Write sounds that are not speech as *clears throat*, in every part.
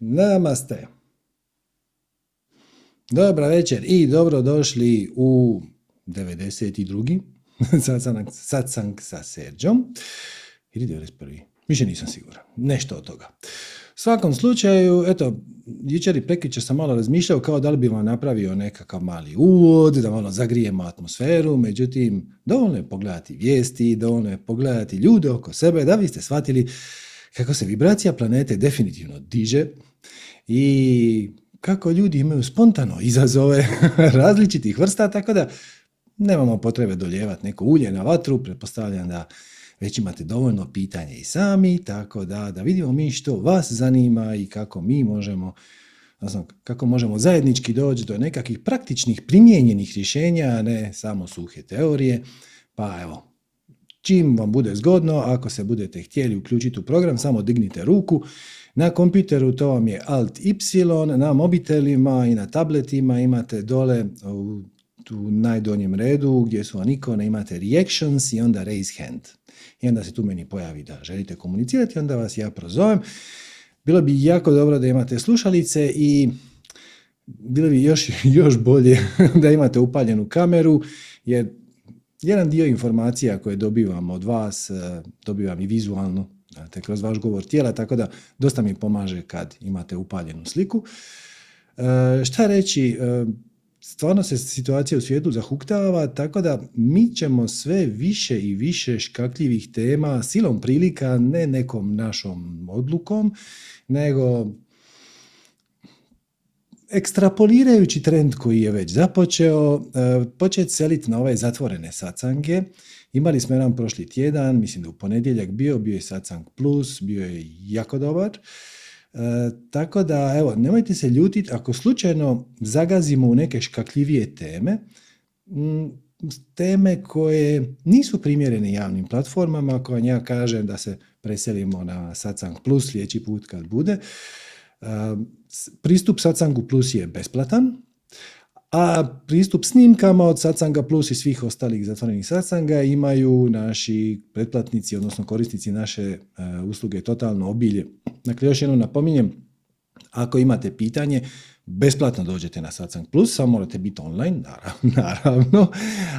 Namaste. Dobra večer i dobro došli u 92. *laughs* satsang sa Serđom. Ili 91. Više nisam siguran. Nešto od toga. U svakom slučaju, eto, jučer i prekjučer sam malo razmišljao kao da li bi vam napravio nekakav mali uvod, da malo zagrijemo atmosferu, međutim, dovoljno je pogledati vijesti, dovoljno je pogledati ljude oko sebe, da biste shvatili kako se vibracija planete definitivno diže i kako ljudi imaju spontano izazove *laughs* različitih vrsta, tako da nemamo potrebe doljevati neko ulje na vatru, pretpostavljam da već imate dovoljno pitanja i sami, tako da, da vidimo mi što vas zanima i kako mi možemo znam, kako možemo zajednički doći do nekakvih praktičnih primijenjenih rješenja, a ne samo suhe teorije. Pa evo, čim vam bude zgodno, ako se budete htjeli uključiti u program, samo dignite ruku. Na kompjuteru to vam je Alt Y, na mobitelima i na tabletima imate dole u, u najdonjem redu gdje su vam ikone, imate reactions i onda raise hand. I onda se tu meni pojavi da želite komunicirati, onda vas ja prozovem. Bilo bi jako dobro da imate slušalice i bilo bi još, *laughs* još bolje *laughs* da imate upaljenu kameru, jer jedan dio informacija koje dobivam od vas, e, dobivam i vizualno, te kroz vaš govor tijela, tako da dosta mi pomaže kad imate upaljenu sliku. E, šta reći, e, stvarno se situacija u svijetu zahuktava, tako da mi ćemo sve više i više škakljivih tema silom prilika, ne nekom našom odlukom, nego ekstrapolirajući trend koji je već započeo, e, početi seliti na ove zatvorene sacange. Imali smo jedan prošli tjedan, mislim da u ponedjeljak bio, bio je sacang plus, bio je jako dobar. E, tako da, evo, nemojte se ljutiti ako slučajno zagazimo u neke škakljivije teme, teme koje nisu primjerene javnim platformama, ako vam ja kažem da se preselimo na Satsang Plus sljedeći put kad bude. E, pristup Satsangu Plus je besplatan, a pristup snimkama od Satsanga Plus i svih ostalih zatvorenih Satsanga imaju naši pretplatnici, odnosno korisnici naše e, usluge Totalno obilje. Dakle, još jednom napominjem, ako imate pitanje, besplatno dođete na Satsang Plus, samo morate biti online, *laughs* naravno.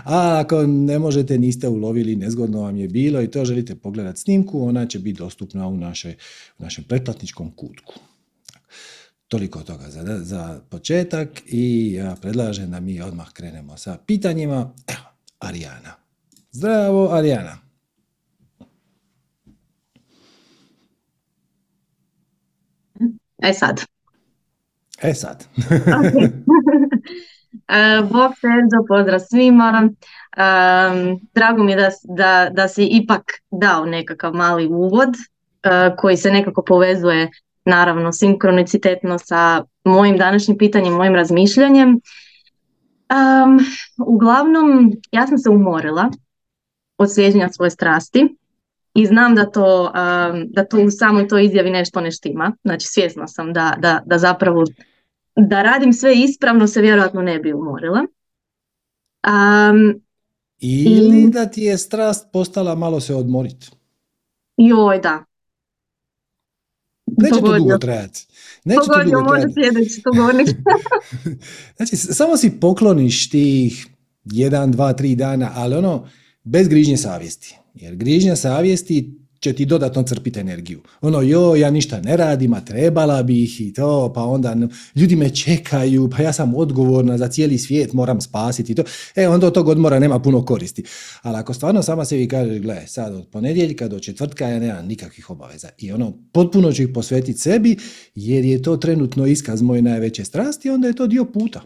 A ako ne možete, niste ulovili, nezgodno vam je bilo i to želite pogledati snimku, ona će biti dostupna u, naše, u našem pretplatničkom kutku. Toliko toga za, za početak i ja predlažem da mi odmah krenemo sa pitanjima. Evo, Arijana. Zdravo, Arijana. E sad. E sad. *laughs* E, bog Serđo, pozdrav svima. Um, drago mi je da, da, da si ipak dao nekakav mali uvod uh, koji se nekako povezuje naravno sinkronicitetno sa mojim današnjim pitanjem, mojim razmišljanjem. Um, uglavnom, ja sam se umorila od slijeđenja svoje strasti i znam da to, um, da to u samoj toj izjavi nešto ne štima. Znači svjesna sam da, da, da zapravo da radim sve ispravno se vjerojatno ne bi umorila. Um, Ili da ti je strast postala malo se odmoriti. Joj, da, Neće to dugo trajati. Neće to dugo trajati. sljedeći, to *laughs* *laughs* znači, samo si pokloniš tih jedan, dva, tri dana, ali ono, bez grižnje savjesti. Jer grižnja savjesti će ti dodatno crpiti energiju. Ono, jo, ja ništa ne radim, a trebala bih i to, pa onda ljudi me čekaju, pa ja sam odgovorna za cijeli svijet, moram spasiti i to. E, onda od tog odmora nema puno koristi. Ali ako stvarno sama sebi kažeš, gle, sad od ponedjeljka do četvrtka ja nemam nikakvih obaveza i ono, potpuno ću ih posvetiti sebi, jer je to trenutno iskaz moje najveće strasti, onda je to dio puta.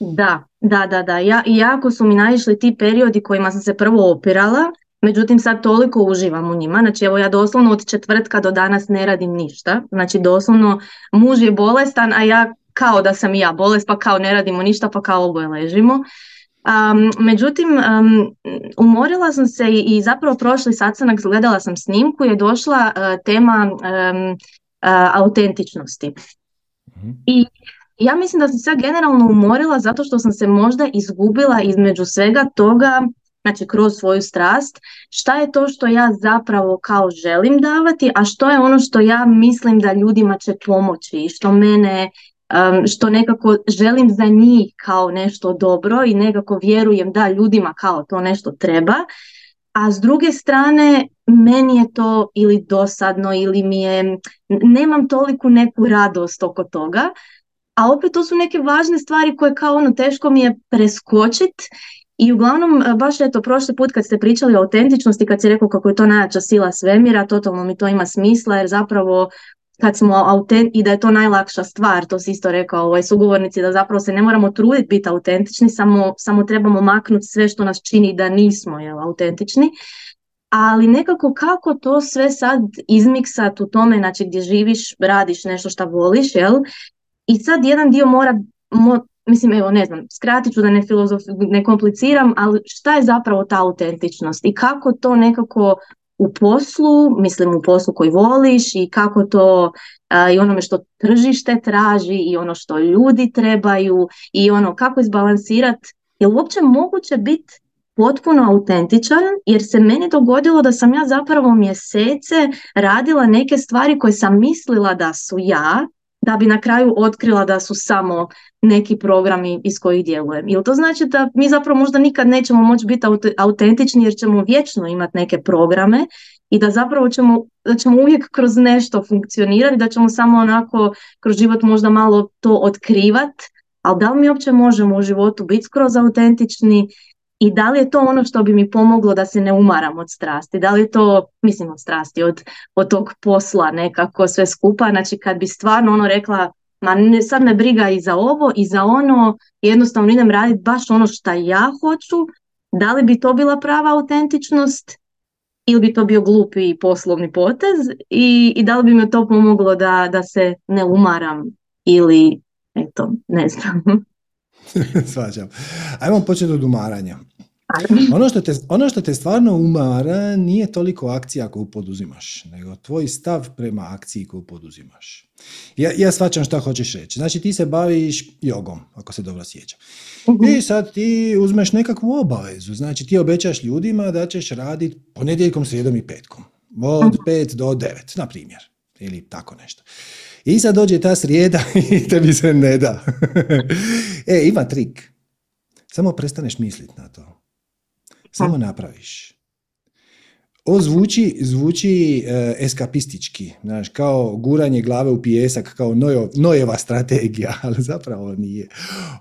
Da, da, da, da. Ja, jako su mi naišli ti periodi kojima sam se prvo opirala, Međutim, sad toliko uživam u njima. Znači, evo ja doslovno od četvrtka do danas ne radim ništa. Znači, doslovno muž je bolestan, a ja kao da sam i ja bolest, pa kao ne radimo ništa, pa kao oboje ležimo. Um, međutim, um, umorila sam se i, i zapravo prošli sastanak gledala sam snimku je došla uh, tema um, autentičnosti. Mhm. I ja mislim da sam se generalno umorila zato što sam se možda izgubila između svega toga znači kroz svoju strast, šta je to što ja zapravo kao želim davati, a što je ono što ja mislim da ljudima će pomoći i što mene što nekako želim za njih kao nešto dobro i nekako vjerujem da ljudima kao to nešto treba, a s druge strane meni je to ili dosadno ili mi je, nemam toliku neku radost oko toga, a opet to su neke važne stvari koje kao ono teško mi je preskočit i uglavnom, baš eto, prošli put kad ste pričali o autentičnosti, kad si rekao kako je to najjača sila svemira, totalno mi to ima smisla, jer zapravo kad smo autent i da je to najlakša stvar, to si isto rekao ovaj sugovornici, da zapravo se ne moramo truditi biti autentični, samo, samo trebamo maknuti sve što nas čini da nismo jel, autentični. Ali nekako kako to sve sad izmiksat u tome, znači gdje živiš, radiš nešto što voliš, jel? I sad jedan dio mora, mislim, evo, ne znam, skratit ću da ne, filozof, ne kompliciram, ali šta je zapravo ta autentičnost i kako to nekako u poslu, mislim u poslu koji voliš i kako to i onome što tržište traži i ono što ljudi trebaju i ono kako izbalansirati, je li uopće moguće biti potpuno autentičan? Jer se meni dogodilo da sam ja zapravo mjesece radila neke stvari koje sam mislila da su ja da bi na kraju otkrila da su samo neki programi iz kojih djelujem. Ili to znači da mi zapravo možda nikad nećemo moći biti autentični jer ćemo vječno imati neke programe i da zapravo ćemo, da ćemo uvijek kroz nešto funkcionirati, da ćemo samo onako kroz život možda malo to otkrivat, ali da li mi uopće možemo u životu biti skroz autentični i da li je to ono što bi mi pomoglo da se ne umaram od strasti, da li je to, mislim od strasti, od, od tog posla nekako sve skupa, znači kad bi stvarno ono rekla, ma ne, sad me briga i za ovo i za ono, jednostavno idem raditi baš ono što ja hoću, da li bi to bila prava autentičnost ili bi to bio glupi poslovni potez i, i da li bi me to pomoglo da, da se ne umaram ili eto, ne znam. *laughs* *laughs* Svađam. Ajmo početi od umaranja. Ono što, te, ono što te stvarno umara nije toliko akcija koju poduzimaš, nego tvoj stav prema akciji koju poduzimaš. Ja, ja shvaćam šta hoćeš reći. Znači ti se baviš jogom, ako se dobro sjećam. uh I sad ti uzmeš nekakvu obavezu. Znači ti obećaš ljudima da ćeš raditi ponedjeljkom, srijedom i petkom. Od pet do devet, na primjer. Ili tako nešto. I sad dođe ta srijeda *laughs* i tebi se ne da. *laughs* e, ima trik. Samo prestaneš misliti na to. Samo napraviš. Ovo zvuči, zvuči e, eskapistički, znaš, kao guranje glave u pijesak, kao nojo, nojeva strategija, *laughs* ali zapravo nije.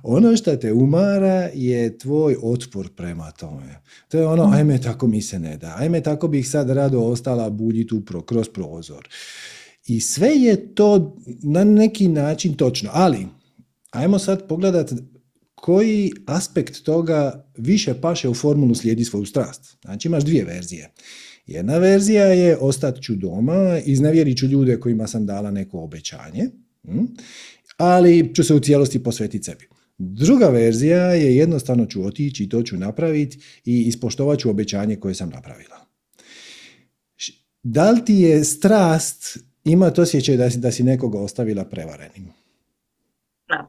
Ono što te umara je tvoj otpor prema tome. To je ono, ajme tako mi se ne da, ajme tako bih sad rado ostala buljiti upro, kroz prozor. I sve je to na neki način točno, ali ajmo sad pogledati koji aspekt toga više paše u formulu slijedi svoju strast. Znači imaš dvije verzije. Jedna verzija je ostat ću doma, iznevjerit ću ljude kojima sam dala neko obećanje, ali ću se u cijelosti posvetiti sebi. Druga verzija je jednostavno ću otići i to ću napraviti i ispoštovat ću obećanje koje sam napravila. Da li ti je strast imati osjećaj da si, da si nekoga ostavila prevarenim?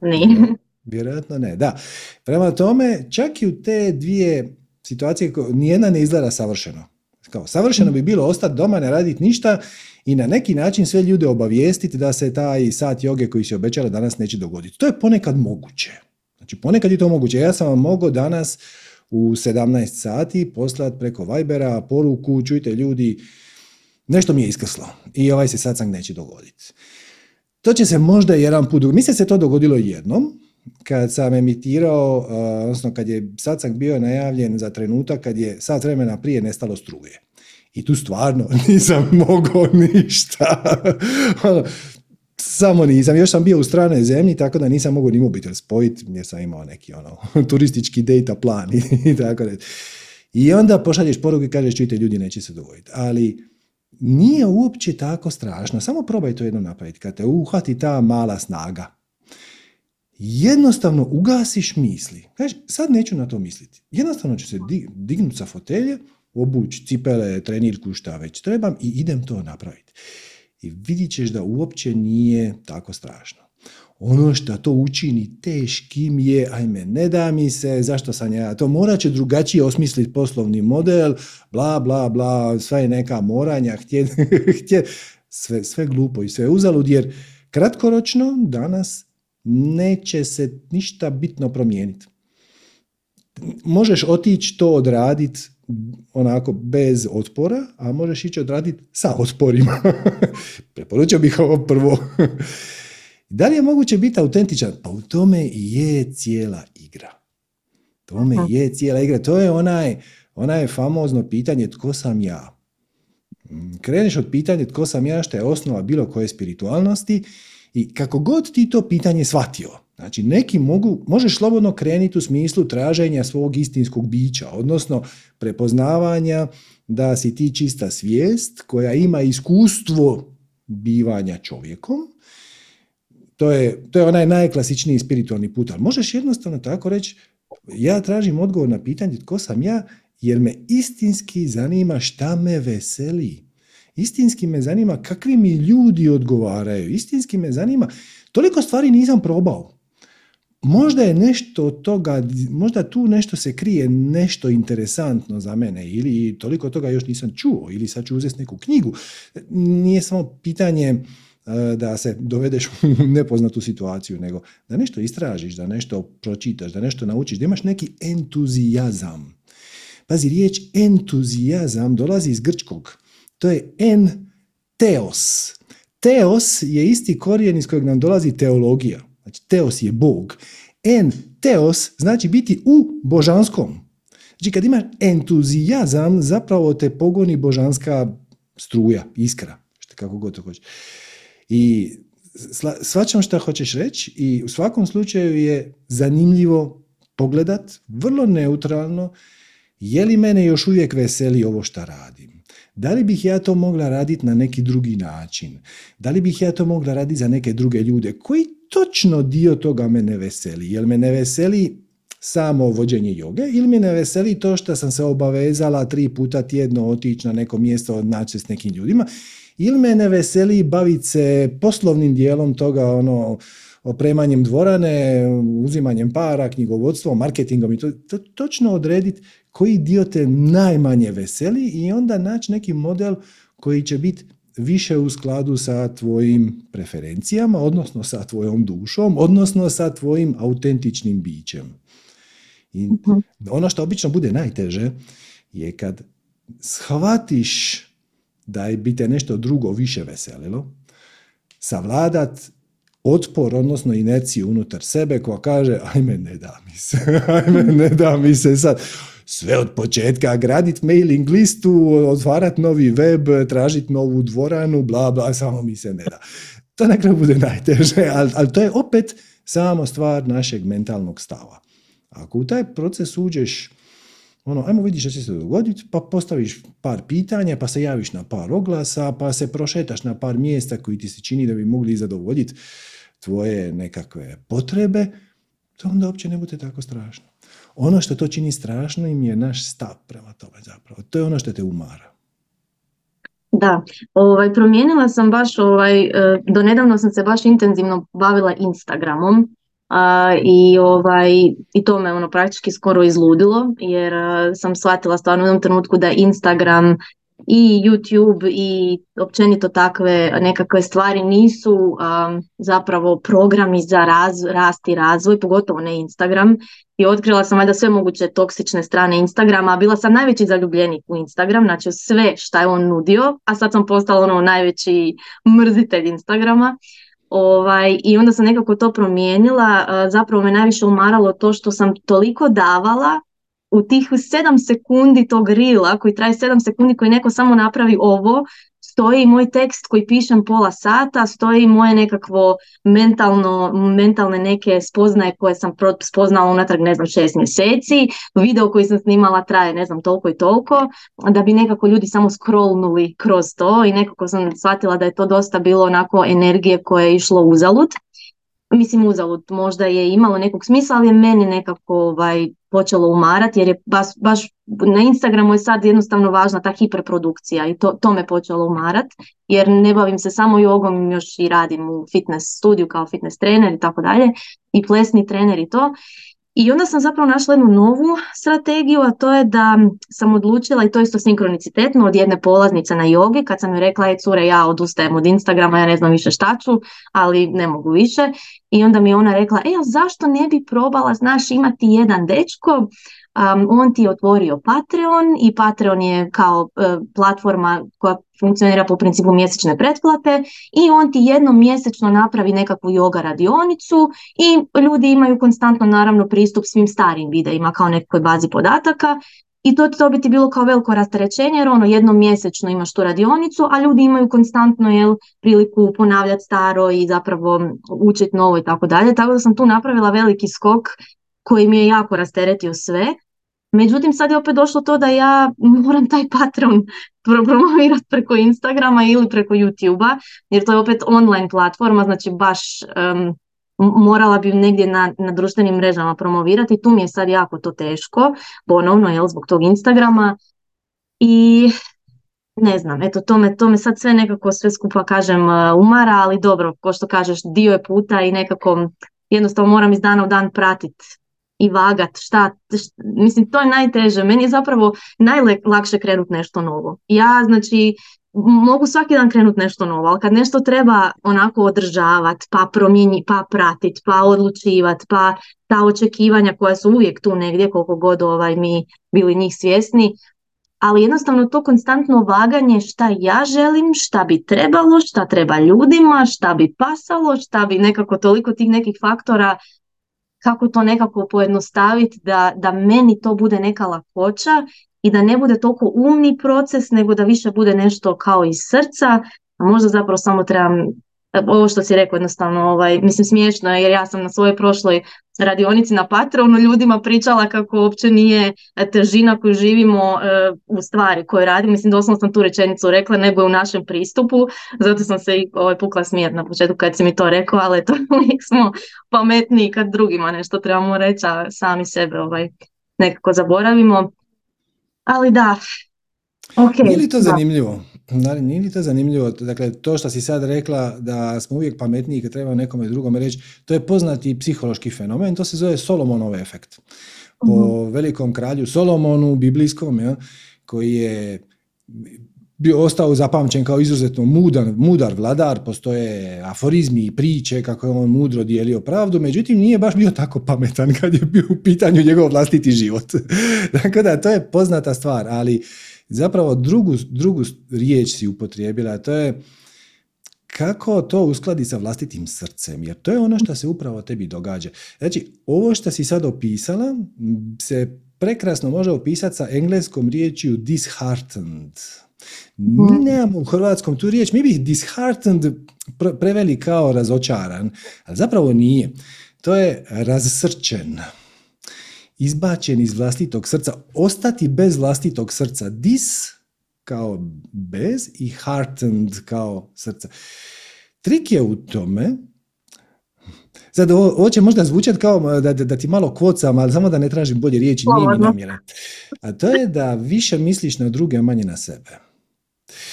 Nije. Vjerojatno ne, da. Prema tome, čak i u te dvije situacije, nijedna ne izgleda savršeno. Kao, savršeno bi bilo ostati doma, ne raditi ništa i na neki način sve ljude obavijestiti da se taj sat joge koji se obećala danas neće dogoditi. To je ponekad moguće. Znači, ponekad je to moguće. Ja sam vam mogao danas u 17 sati poslati preko Vibera poruku, čujte ljudi, nešto mi je iskrslo i ovaj se satsang neće dogoditi. To će se možda jedan put, mislim se to dogodilo jednom, kad sam emitirao, uh, odnosno kad je satsang bio najavljen za trenutak kad je sat vremena prije nestalo struje. I tu stvarno *laughs* nisam mogao ništa. *laughs* Ono, samo nisam, još sam bio u stranoj zemlji, tako da nisam mogao ni mobitel spojiti, jer sam imao neki ono, *laughs* turistički data plan i tako da. I onda pošalješ poruku i kažeš, čujte, ljudi, neće se dogoditi. Ali nije uopće tako strašno, samo probaj to jedno napraviti. Kad te uhvati ta mala snaga, jednostavno ugasiš misli. Kažeš, sad neću na to misliti. Jednostavno ću se dignuti sa fotelje, obući cipele, trenirku, šta već trebam i idem to napraviti. i vidit ćeš da uopće nije tako strašno. Ono što to učini teškim je, ajme, ne da mi se, zašto sam ja, to morat će drugačije osmisliti poslovni model, bla, bla, bla, sve je neka moranja, htje, *laughs* htje, sve, sve glupo i sve uzalud, jer kratkoročno danas neće se ništa bitno promijeniti. Možeš otići to odraditi onako bez otpora, a možeš ići odraditi sa otporima. *laughs* Preporučio bih ovo prvo. *laughs* da li je moguće biti autentičan? Pa u tome je cijela igra. Tome je cijela igra. To je onaj, onaj famozno pitanje tko sam ja. Mm, kreneš od pitanja tko sam ja, što je osnova bilo koje spiritualnosti i kako god ti to pitanje shvatio, znači neki mogu, možeš slobodno krenuti u smislu traženja svog istinskog bića, odnosno prepoznavanja da si ti čista svijest koja ima iskustvo bivanja čovjekom, to je, to je onaj najklasičniji spiritualni put, ali možeš jednostavno tako reći, ja tražim odgovor na pitanje tko sam ja, jer me istinski zanima šta me veseli. Istinski me zanima kakvi mi ljudi odgovaraju. Istinski me zanima, toliko stvari nisam probao. Možda je nešto toga, možda tu nešto se krije, nešto interesantno za mene ili toliko toga još nisam čuo ili sad ću uzeti neku knjigu. Nije samo pitanje e, da se dovedeš u *laughs* nepoznatu situaciju, nego da nešto istražiš, da nešto pročitaš, da nešto naučiš, da imaš neki entuzijazam. Pazi, riječ entuzijazam dolazi iz grčkog. To je en teos. Teos je isti korijen iz kojeg nam dolazi teologija. Znači, teos je Bog. En teos znači biti u božanskom. Znači, kad imaš entuzijazam, zapravo te pogoni božanska struja, iskra, što kako god to hoće. I svačam što hoćeš reći i u svakom slučaju je zanimljivo pogledat, vrlo neutralno, je li mene još uvijek veseli ovo što radim? Da li bih ja to mogla raditi na neki drugi način? Da li bih ja to mogla raditi za neke druge ljude? Koji točno dio toga me ne veseli? Jel me ne veseli samo vođenje joge ili me ne veseli to što sam se obavezala tri puta tjedno otići na neko mjesto naći s nekim ljudima ili me ne veseli baviti se poslovnim dijelom toga ono opremanjem dvorane, uzimanjem para, knjigovodstvom, marketingom i to, to točno odrediti koji dio te najmanje veseli i onda naći neki model koji će biti više u skladu sa tvojim preferencijama, odnosno sa tvojom dušom, odnosno sa tvojim autentičnim bićem. I mhm. ono što obično bude najteže je kad shvatiš da bi te nešto drugo više veselilo, savladat otpor, odnosno inerciju unutar sebe koja kaže ajme ne da mi se, *laughs* ajme ne da mi se sad sve od početka, gradit mailing listu, otvarat novi web, tražit novu dvoranu, bla bla, samo mi se ne da. To na kraju bude najteže, ali, ali to je opet samo stvar našeg mentalnog stava. Ako u taj proces uđeš, ono, ajmo vidiš što će se dogoditi, pa postaviš par pitanja, pa se javiš na par oglasa, pa se prošetaš na par mjesta koji ti se čini da bi mogli zadovoljiti tvoje nekakve potrebe, to onda uopće ne bude tako strašno. Ono što to čini strašno im je naš stav prema tome zapravo. To je ono što te umara. Da, ovaj, promijenila sam baš, ovaj, e, do nedavno sam se baš intenzivno bavila Instagramom a, i, ovaj, i to me ono praktički skoro izludilo jer a, sam shvatila stvarno u jednom trenutku da Instagram i YouTube i općenito takve nekakve stvari nisu um, zapravo programi za raz, rast i razvoj, pogotovo ne Instagram. I otkrila sam valjda sve moguće toksične strane Instagrama, a bila sam najveći zaljubljenik u Instagram, znači sve šta je on nudio, a sad sam postala ono najveći mrzitelj Instagrama. Ovaj, I onda sam nekako to promijenila, zapravo me najviše umaralo to što sam toliko davala u tih sedam sekundi tog rila koji traje sedam sekundi koji neko samo napravi ovo, stoji moj tekst koji pišem pola sata, stoji moje nekakvo mentalno, mentalne neke spoznaje koje sam spoznala unatrag ne znam šest mjeseci, video koji sam snimala traje ne znam toliko i toliko, da bi nekako ljudi samo scrollnuli kroz to i nekako sam shvatila da je to dosta bilo onako energije koje je išlo uzalud. Mislim uzalud, možda je imalo nekog smisla, ali je meni nekako ovaj, počelo umarati jer je baš, baš na Instagramu je sad jednostavno važna ta hiperprodukcija i to, to me počelo umarat jer ne bavim se samo jogom, još i radim u fitness studiju kao fitness trener i tako dalje i plesni trener i to i onda sam zapravo našla jednu novu strategiju, a to je da sam odlučila, i to isto sinkronicitetno, od jedne polaznice na jogi, kad sam joj rekla, je cure, ja odustajem od Instagrama, ja ne znam više šta ću, ali ne mogu više. I onda mi je ona rekla, e, zašto ne bi probala, znaš, imati jedan dečko Um, on ti je otvorio Patreon i Patreon je kao e, platforma koja funkcionira po principu mjesečne pretplate i on ti jednom mjesečno napravi nekakvu yoga radionicu i ljudi imaju konstantno naravno pristup svim starim videima kao nekoj bazi podataka i to to bi ti bilo kao veliko rasterećenje jer ono jednom mjesečno imaš tu radionicu, a ljudi imaju konstantno jel, priliku ponavljati staro i zapravo učiti novo i tako dalje. Tako da sam tu napravila veliki skok koji mi je jako rasteretio sve. Međutim, sad je opet došlo to da ja moram taj Patreon promovirati preko Instagrama ili preko YouTubea, jer to je opet online platforma, znači baš morala bi negdje na, na društvenim mrežama promovirati. Tu mi je sad jako to teško, ponovno, jel, zbog tog Instagrama. I ne znam, eto, to me, to me sad sve nekako sve skupa kažem umara, ali dobro, ko što kažeš, dio je puta i nekako jednostavno moram iz dana u dan pratiti i vagat šta, mislim to je najteže, meni je zapravo najlakše krenuti nešto novo. Ja znači mogu svaki dan krenuti nešto novo, ali kad nešto treba onako održavati, pa promijeniti, pa pratiti, pa odlučivati, pa ta očekivanja koja su uvijek tu negdje koliko god ovaj mi bili njih svjesni, ali jednostavno to konstantno vaganje šta ja želim, šta bi trebalo, šta treba ljudima, šta bi pasalo, šta bi nekako toliko tih nekih faktora kako to nekako pojednostaviti da, da meni to bude neka lakoća i da ne bude toliko umni proces, nego da više bude nešto kao iz srca, a možda zapravo samo trebam ovo što si rekao jednostavno, ovaj, mislim smiješno je jer ja sam na svojoj prošloj radionici na Patronu ljudima pričala kako uopće nije težina koju živimo e, u stvari koje radi, mislim doslovno sam tu rečenicu rekla nego je u našem pristupu, zato sam se i ovaj, pukla smijet na početku kad si mi to rekao, ali to *laughs* uvijek smo pametniji kad drugima nešto trebamo reći, a sami sebe ovaj, nekako zaboravimo. Ali da, ok. Nije li to zanimljivo? Nije li to zanimljivo? Dakle, to što si sad rekla da smo uvijek pametniji kad treba nekome drugome reći, to je poznati psihološki fenomen, to se zove Solomonov efekt. Po mhm. velikom kralju Solomonu, biblijskom, ja, koji je bio ostao zapamćen kao izuzetno mudan, mudar vladar, postoje aforizmi i priče kako je on mudro dijelio pravdu, međutim nije baš bio tako pametan kad je bio u pitanju njegov vlastiti život. *laughs* Tako da to je poznata stvar, ali zapravo drugu, drugu riječ si upotrijebila, a to je kako to uskladi sa vlastitim srcem, jer to je ono što se upravo tebi događa. Znači, ovo što si sad opisala se prekrasno može opisati sa engleskom riječju disheartened. Mi mhm. nemamo u hrvatskom tu riječ, mi bih disheartened preveli kao razočaran, ali zapravo nije. To je razsrčen izbačen iz vlastitog srca, ostati bez vlastitog srca. Dis kao bez i heartened kao srca. Trik je u tome, Sad, ovo, će možda zvučati kao da, da, ti malo kvocam, ali samo da ne tražim bolje riječi, nije mi namjera. A to je da više misliš na druge, a manje na sebe.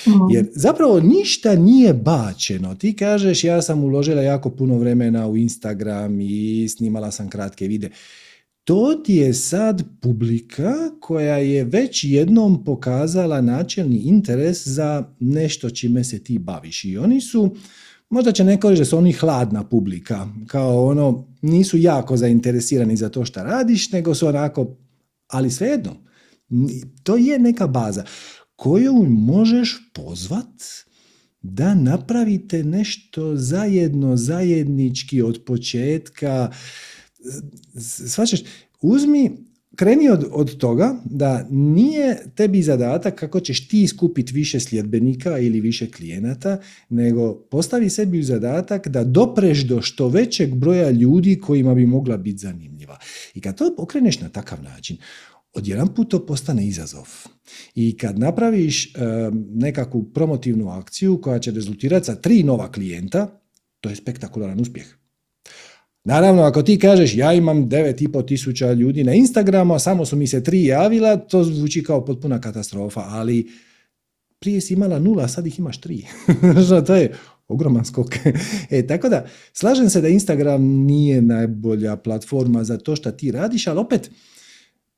Mhm. Jer zapravo ništa nije bačeno. Ti kažeš ja sam uložila jako puno vremena u Instagram i snimala sam kratke videe to ti je sad publika koja je već jednom pokazala načelni interes za nešto čime se ti baviš. I oni su, možda će neko reći da su oni hladna publika, kao ono, nisu jako zainteresirani za to što radiš, nego su onako, ali svejedno, to je neka baza koju možeš pozvat da napravite nešto zajedno, zajednički od početka, Svačaš, uzmi, kreni od, od toga da nije tebi zadatak kako ćeš ti skupiti više sljedbenika ili više klijenata, nego postavi sebi zadatak da dopreš do što većeg broja ljudi kojima bi mogla biti zanimljiva. I kad to pokreneš na takav način, odjedan put to postane izazov. I kad napraviš nekakvu promotivnu akciju koja će rezultirati sa tri nova klijenta, to je spektakularan uspjeh. Naravno, ako ti kažeš ja imam 9,5 tisuća ljudi na Instagramu, a samo su mi se tri javila, to zvuči kao potpuna katastrofa, ali prije si imala nula, a sad ih imaš tri. *laughs* to je ogroman skok. *laughs* e, tako da, slažem se da Instagram nije najbolja platforma za to što ti radiš, ali opet,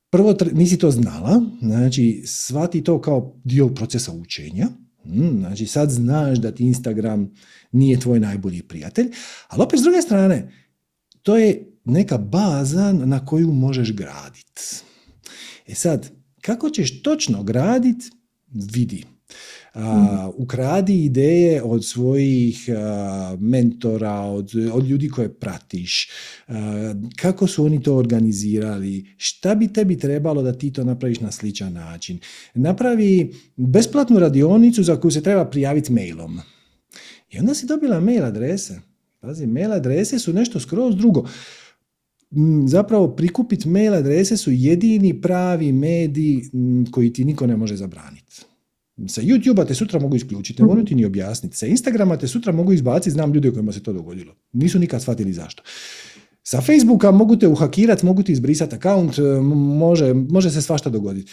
prvo nisi to znala, znači shvati to kao dio procesa učenja, hmm, znači sad znaš da ti Instagram nije tvoj najbolji prijatelj, ali opet s druge strane, to je neka baza na koju možeš graditi. E sad, kako ćeš točno graditi, vidi. A, ukradi ideje od svojih mentora, od, od ljudi koje pratiš, kako su oni to organizirali, šta bi tebi trebalo da ti to napraviš na sličan način. Napravi besplatnu radionicu za koju se treba prijaviti mailom. I onda si dobila mail adrese. Pazi, mail adrese su nešto skroz drugo. Zapravo prikupiti mail adrese su jedini pravi mediji koji ti niko ne može zabraniti. Sa YouTube-a te sutra mogu isključiti, ne mogu ti ni objasniti. Sa Instagrama te sutra mogu izbaciti, znam ljude kojima se to dogodilo. Nisu nikad shvatili zašto. Sa Facebooka mogu te uhakirati, mogu ti izbrisati akaunt, može, može se svašta dogoditi.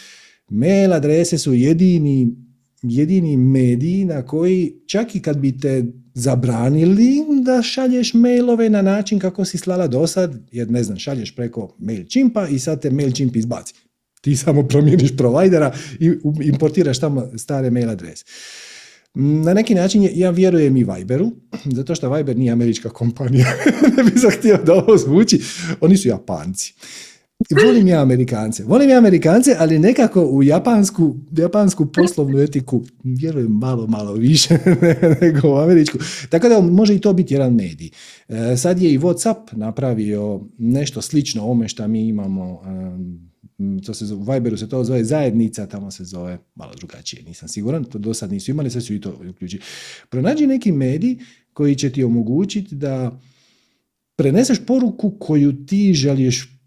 Mail adrese su jedini, jedini mediji na koji čak i kad bi te zabranili da šalješ mailove na način kako si slala do sad, jer ne znam, šalješ preko MailChimpa i sad te MailChimp izbaci. Ti samo promijeniš provajdera i importiraš tamo stare mail adrese. Na neki način ja vjerujem i Viberu, zato što Viber nije američka kompanija. *laughs* ne bih htio da ovo zvuči. Oni su Japanci. Volim ja Amerikance. Volim ja Amerikance, ali nekako u japansku, japansku poslovnu etiku vjerujem malo, malo više *laughs* nego u američku. Tako da može i to biti jedan medij. E, sad je i Whatsapp napravio nešto slično ome što mi imamo to se u Viberu se to zove zajednica, tamo se zove malo drugačije, nisam siguran, to do sad nisu imali, sad su i to uključiti. Pronađi neki medij koji će ti omogućiti da preneseš poruku koju ti želiš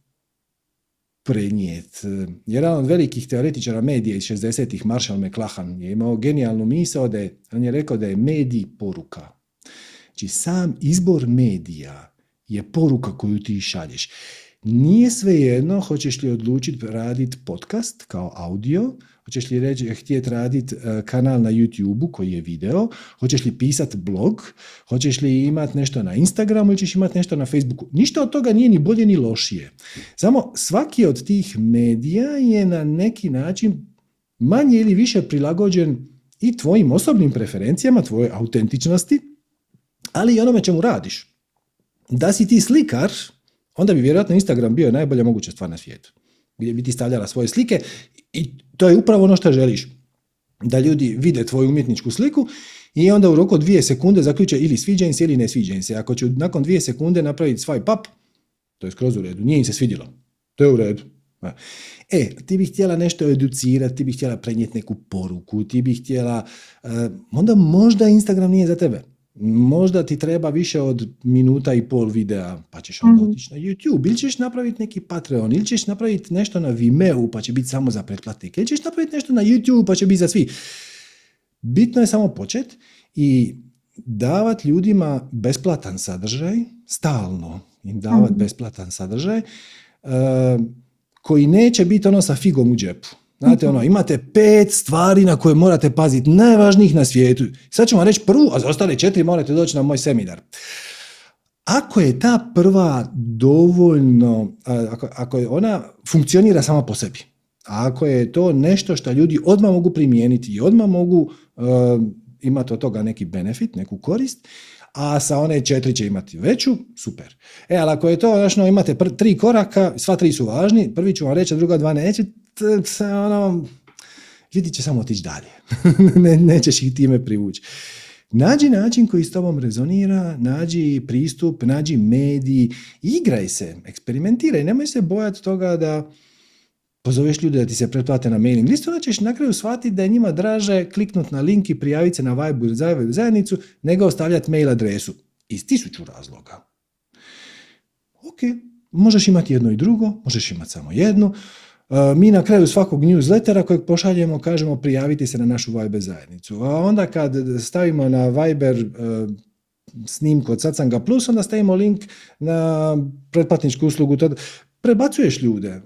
prenijeti. Jedan od velikih teoretičara medija iz 60-ih, Marshall McLuhan, je imao genijalnu misao da je, on je rekao da je medij poruka. Znači sam izbor medija je poruka koju ti šalješ. Nije svejedno hoćeš li odlučiti raditi podcast kao audio, hoćeš li reći, htjeti raditi e, kanal na YouTube koji je video, hoćeš li pisati blog, hoćeš li imati nešto na Instagramu ili ćeš imati nešto na Facebooku. Ništa od toga nije ni bolje ni lošije. Samo svaki od tih medija je na neki način manje ili više prilagođen i tvojim osobnim preferencijama, tvoje autentičnosti, ali i onome čemu radiš. Da si ti slikar, onda bi vjerojatno Instagram bio najbolja moguća stvar na svijetu. Gdje bi ti stavljala svoje slike i to je upravo ono što želiš. Da ljudi vide tvoju umjetničku sliku i onda u roku dvije sekunde zaključe ili sviđa im se ili ne sviđa im se. Ako će nakon dvije sekunde napraviti swipe up, to je skroz u redu. Nije im se svidjelo. To je u redu. E, ti bi htjela nešto educirati, ti bi htjela prenijeti neku poruku, ti bi htjela, eh, onda možda Instagram nije za tebe možda ti treba više od minuta i pol videa, pa ćeš onda mhm. otići na YouTube, ili ćeš napraviti neki Patreon, ili ćeš napraviti nešto na Vimeo, pa će biti samo za pretplatnike, ili ćeš napraviti nešto na YouTube, pa će biti za svi. Bitno je samo počet i davati ljudima besplatan sadržaj, stalno im davati mhm. besplatan sadržaj, uh, koji neće biti ono sa figom u džepu. Znate, ono, imate pet stvari na koje morate paziti, najvažnijih na svijetu. Sad ću vam reći prvu, a za ostale četiri morate doći na moj seminar. Ako je ta prva dovoljno, ako, ako je ona funkcionira sama po sebi, ako je to nešto što ljudi odmah mogu primijeniti i odmah mogu uh, imati od toga neki benefit, neku korist, a sa one četiri će imati veću, super. E, ali ako je to, znači, imate tri koraka, sva tri su važni, prvi ću vam reći, a druga dva neće, ono, ljudi će samo otići dalje. *laughs* ne, nećeš ih time privući. Nađi način koji s tobom rezonira, nađi pristup, nađi mediji, igraj se, eksperimentiraj, nemoj se bojati toga da pozoveš ljude da ti se pretplate na mailing listu, onda ćeš na kraju shvatiti da je njima draže kliknut na link i prijaviti se na Vibe ili zajednicu, nego ostavljati mail adresu. Iz tisuću razloga. Ok, možeš imati jedno i drugo, možeš imati samo jednu, mi na kraju svakog newslettera kojeg pošaljemo kažemo prijaviti se na našu Viber zajednicu. A onda kad stavimo na Viber e, snimku od Satsanga Plus, onda stavimo link na pretplatničku uslugu. Prebacuješ ljude. E,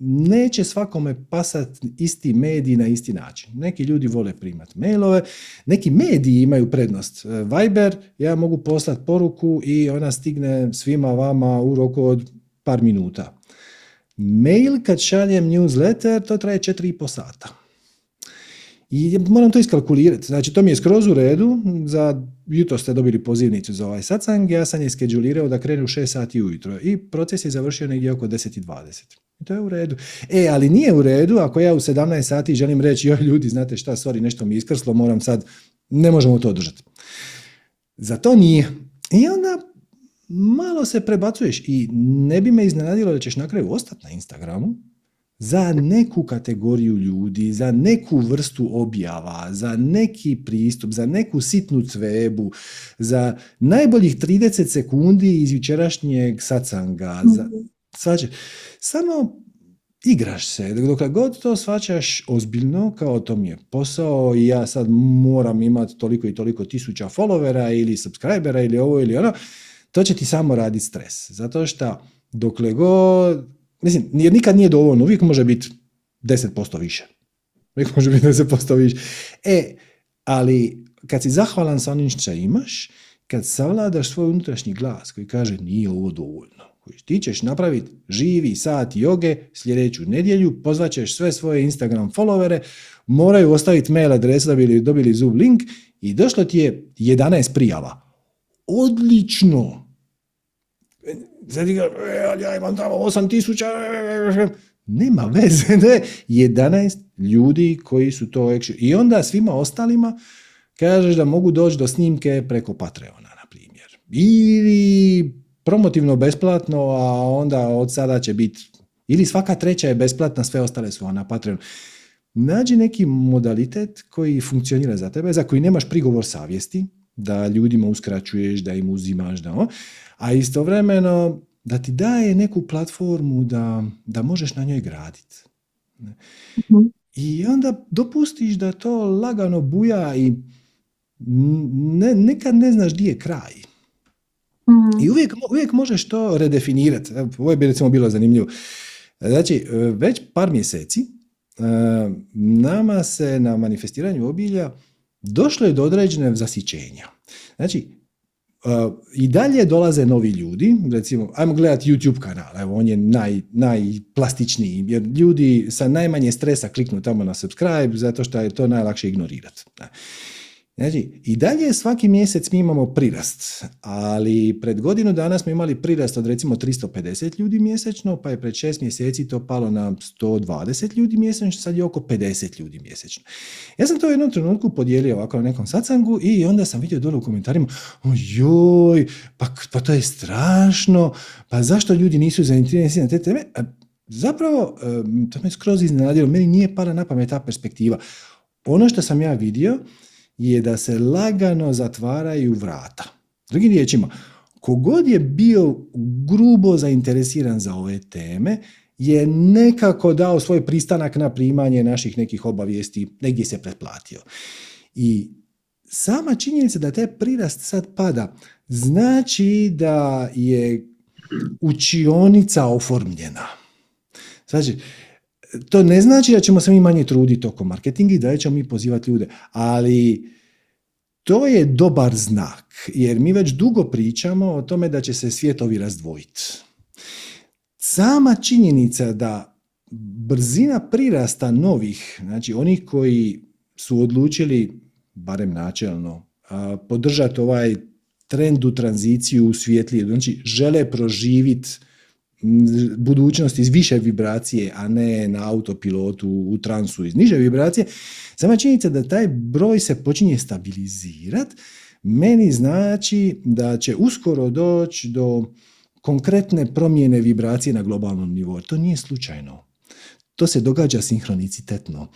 neće svakome pasat isti medij na isti način. Neki ljudi vole primati mailove, neki mediji imaju prednost. E, Viber, ja mogu poslati poruku i ona stigne svima vama u roku od par minuta. Mail kad šaljem newsletter, to traje 4,5 sata. I moram to iskalkulirati. Znači, to mi je skroz u redu. Za jutro ste dobili pozivnicu za ovaj satsang. Ja sam je skedulirao da krene u 6 sati ujutro. I proces je završio negdje oko 10.20. I to je u redu. E, ali nije u redu ako ja u 17 sati želim reći, joj ljudi, znate šta, sorry, nešto mi iskrslo, moram sad, ne možemo to održati. Za to nije. I onda malo se prebacuješ i ne bi me iznenadilo da ćeš na kraju ostati na Instagramu, za neku kategoriju ljudi, za neku vrstu objava, za neki pristup, za neku sitnu cvebu, za najboljih 30 sekundi iz jučerašnjeg sacanga. Za, mhm. svače, samo igraš se. Dok god to svačaš ozbiljno, kao to mi je posao i ja sad moram imati toliko i toliko tisuća followera ili subscribera ili ovo ili ono, to će ti samo raditi stres. Zato što dokle god Mislim, jer nikad nije dovoljno, uvijek može biti 10% više. Uvijek može biti 10% više. E, ali kad si zahvalan sa onim što imaš, kad savladaš svoj unutrašnji glas koji kaže nije ovo dovoljno, koji ti ćeš napraviti živi sat joge sljedeću nedjelju, pozvaćeš sve svoje Instagram followere, moraju ostaviti mail adresu da bi dobili Zoom link i došlo ti je 11 prijava. Odlično! Sad e, ja imam tamo 8000, nema veze, ne. 11 ljudi koji su to I onda svima ostalima kažeš da mogu doći do snimke preko Patreona, na primjer. Ili promotivno besplatno, a onda od sada će biti ili svaka treća je besplatna, sve ostale su na Patreonu. Nađi neki modalitet koji funkcionira za tebe, za koji nemaš prigovor savjesti, da ljudima uskraćuješ, da im uzimaš, da a istovremeno da ti daje neku platformu da, da možeš na njoj graditi. Mhm. I onda dopustiš da to lagano buja i ne, nekad ne znaš gdje je kraj. Mhm. I uvijek, uvijek možeš to redefinirati. Ovo je bi recimo bilo zanimljivo. Znači, već par mjeseci e, nama se na manifestiranju obilja došlo je do određene zasićenja. Znači, I dalje dolaze novi ljudi, recimo, ajmo gledati YouTube kanal, evo, on je naj, najplastičniji, jer ljudi sa najmanje stresa kliknu tamo na subscribe, zato što je to najlakše ignorirati. Znači, i dalje svaki mjesec mi imamo prirast, ali pred godinu dana smo imali prirast od recimo 350 ljudi mjesečno, pa je pred šest mjeseci to palo na 120 ljudi mjesečno, sad je oko 50 ljudi mjesečno. Ja sam to u jednom trenutku podijelio ovako na nekom sacangu i onda sam vidio dole u komentarima, ojoj, pa, pa to je strašno, pa zašto ljudi nisu zainteresirani na te teme? Zapravo, to me skroz iznenadilo, meni nije pala na pamet ta perspektiva. Ono što sam ja vidio, je da se lagano zatvaraju vrata. Drugim riječima, kogod je bio grubo zainteresiran za ove teme, je nekako dao svoj pristanak na primanje naših nekih obavijesti, negdje se pretplatio. I sama činjenica da taj prirast sad pada, znači da je učionica oformljena. Znači, to ne znači da ćemo se mi manje truditi oko marketinga i da ćemo mi pozivati ljude, ali to je dobar znak, jer mi već dugo pričamo o tome da će se svjetovi razdvojiti. Sama činjenica da brzina prirasta novih, znači onih koji su odlučili, barem načelno, podržati ovaj trend u tranziciju u svjetlije, znači žele proživiti budućnost iz više vibracije, a ne na autopilotu u transu iz niže vibracije, sama činjenica da taj broj se počinje stabilizirati, meni znači da će uskoro doći do konkretne promjene vibracije na globalnom nivou. To nije slučajno. To se događa sinhronicitetno.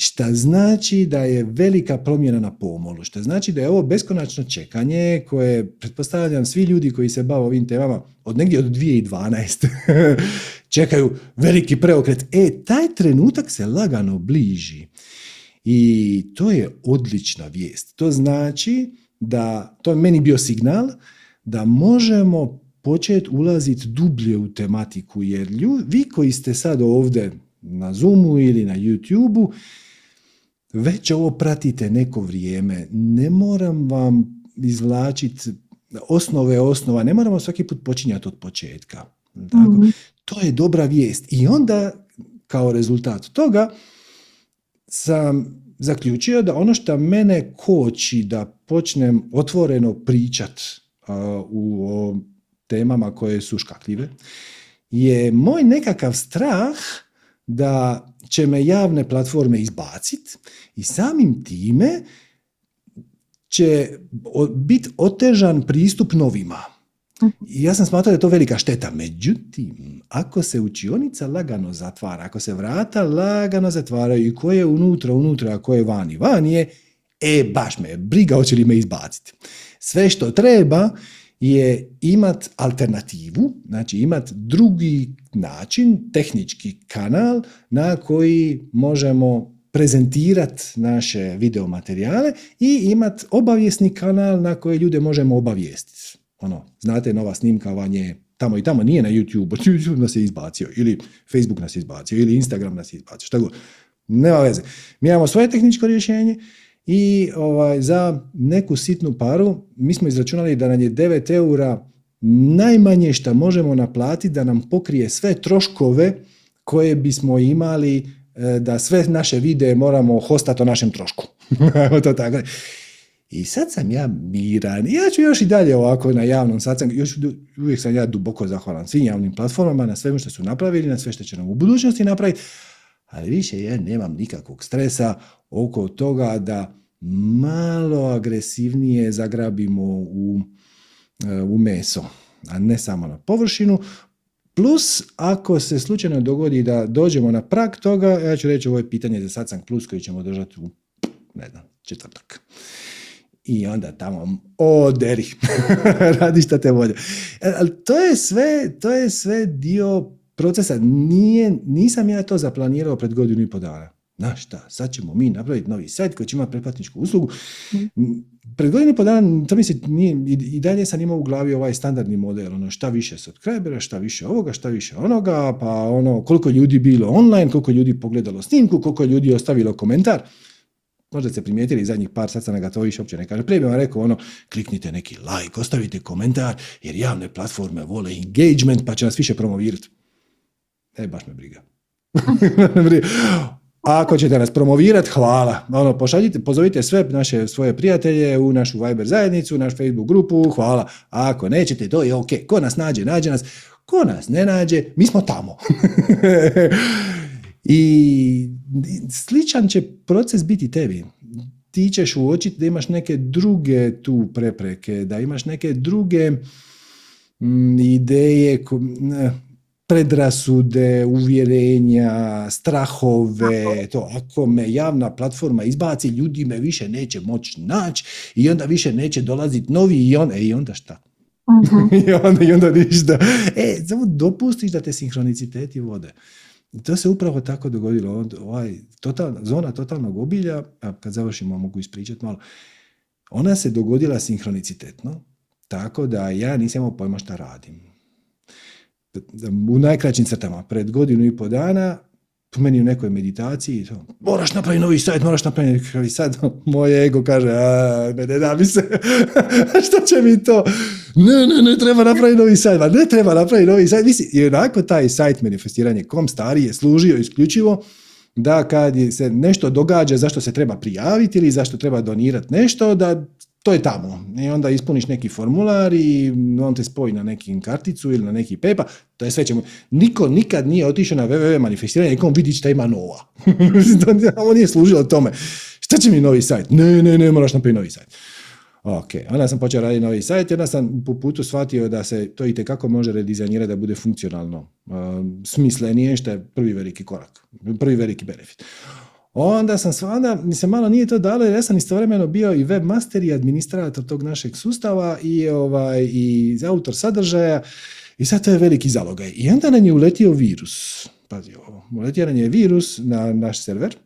Šta znači da je velika promjena na pomolu, šta znači da je ovo beskonačno čekanje koje, pretpostavljam, svi ljudi koji se bave ovim temama od negdje od 2012 *laughs* čekaju veliki preokret. E, taj trenutak se lagano bliži. I to je odlična vijest. To znači da, to je meni bio signal, da možemo početi ulaziti dublje u tematiku, jer vi koji ste sad ovdje na Zoomu ili na YouTubeu, već ovo pratite neko vrijeme, ne moram vam izvlačiti osnove osnova, ne moramo svaki put počinjati od početka. Tako? Mhm. To je dobra vijest. I onda, kao rezultat toga, sam zaključio da ono što mene koči da počnem otvoreno pričat u o temama koje su škakljive, je moj nekakav strah da će me javne platforme izbaciti i samim time će biti otežan pristup novima. I ja sam smatrao da je to velika šteta. Međutim, ako se učionica lagano zatvara, ako se vrata lagano zatvaraju i ko je unutra, unutra, a ko je vani, vani je, e, baš me briga hoće li me izbaciti. Sve što treba je imat alternativu, znači imat drugi način, tehnički kanal na koji možemo prezentirati naše videomaterijale i imat obavijesni kanal na koji ljude možemo obavijestiti. Ono, znate, nova snimka van je tamo i tamo, nije na YouTube, *laughs* YouTube nas je izbacio, ili Facebook nas je izbacio, ili Instagram nas je izbacio, šta god. Nema veze. Mi imamo svoje tehničko rješenje i ovaj, za neku sitnu paru mi smo izračunali da nam je 9 eura najmanje što možemo naplatiti da nam pokrije sve troškove koje bismo imali e, da sve naše videe moramo hostati o našem trošku. *laughs* to tako. I sad sam ja miran. Ja ću još i dalje ovako na javnom sacanku, još uvijek sam ja duboko zahvalan svim javnim platformama na svemu što su napravili, na sve što će nam u budućnosti napraviti, ali više ja nemam nikakvog stresa oko toga da malo agresivnije zagrabimo u, e, u meso, a ne samo na površinu. Plus, ako se slučajno dogodi da dođemo na prag toga, ja ću reći ovo je pitanje za satsang plus koji ćemo držati u, ne znam, četvrtak. I onda tamo, oderi, *laughs* radi šta te volje. E, ali to je sve, to je sve dio procesa. Nije, nisam ja to zaplanirao pred godinu i po dana. Znaš šta, sad ćemo mi napraviti novi sajt koji će imati pretplatničku uslugu. Mm. Pred godinu po dana, to mi se nije, i dalje sam imao u glavi ovaj standardni model, ono šta više subscribera, šta više ovoga, šta više onoga, pa ono koliko ljudi bilo online, koliko ljudi pogledalo snimku, koliko ljudi ostavilo komentar. Možda ste primijetili zadnjih par sastanaka, to više uopće ne kaže. Prije bih vam rekao ono, kliknite neki like, ostavite komentar, jer javne platforme vole engagement, pa će nas više promovirati. E, baš me briga. *laughs* *laughs* Ako ćete nas promovirati, hvala. Ono, pošaljite, pozovite sve naše svoje prijatelje u našu Viber zajednicu, u našu Facebook grupu, hvala. A ako nećete, to je ok. Ko nas nađe, nađe nas. Ko nas ne nađe, mi smo tamo. *laughs* I sličan će proces biti tebi. Ti ćeš uočiti da imaš neke druge tu prepreke, da imaš neke druge mm, ideje, predrasude, uvjerenja, strahove, to ako me javna platforma izbaci, ljudi me više neće moći naći i onda više neće dolaziti novi i, on, e, i onda šta? uh *laughs* I onda, i onda ništa. E, samo dopustiš da te sinhroniciteti vode. I to se upravo tako dogodilo. Ovaj, total, zona totalnog obilja, a kad završimo mogu ispričati malo, ona se dogodila sinhronicitetno, tako da ja nisam imao pojma šta radim u najkraćim crtama, pred godinu i po dana, po meni u nekoj meditaciji, to, moraš napraviti novi sajt, moraš napraviti novi sajt, *laughs* moje ego kaže, a, ne, ne da mi se, *laughs* što će mi to? Ne, ne, ne, treba napraviti novi sajt, ne treba napraviti novi sajt, mislim, i onako taj sajt manifestiranje kom stari je služio isključivo da kad se nešto događa zašto se treba prijaviti ili zašto treba donirati nešto, da to je tamo. I onda ispuniš neki formular i on te spoji na neki karticu ili na neki pepa, to je sve čemu. Niko nikad nije otišao na www manifestiranje, nikom vidi šta ima nova. *laughs* Ovo nije služilo tome. Šta će mi novi sajt? Ne, ne, ne, moraš napraviti novi sajt. Ok, onda sam počeo raditi novi sajt i onda sam po putu shvatio da se to i kako može redizajnirati da bude funkcionalno uh, smislenije, što je prvi veliki korak, prvi veliki benefit. Onda sam onda mi se malo nije to dalo jer ja sam istovremeno bio i webmaster i administrator tog našeg sustava i, ovaj, i autor sadržaja i sad to je veliki zalogaj. I onda nam je uletio virus. Pazi ovo, uletio nam je virus na naš server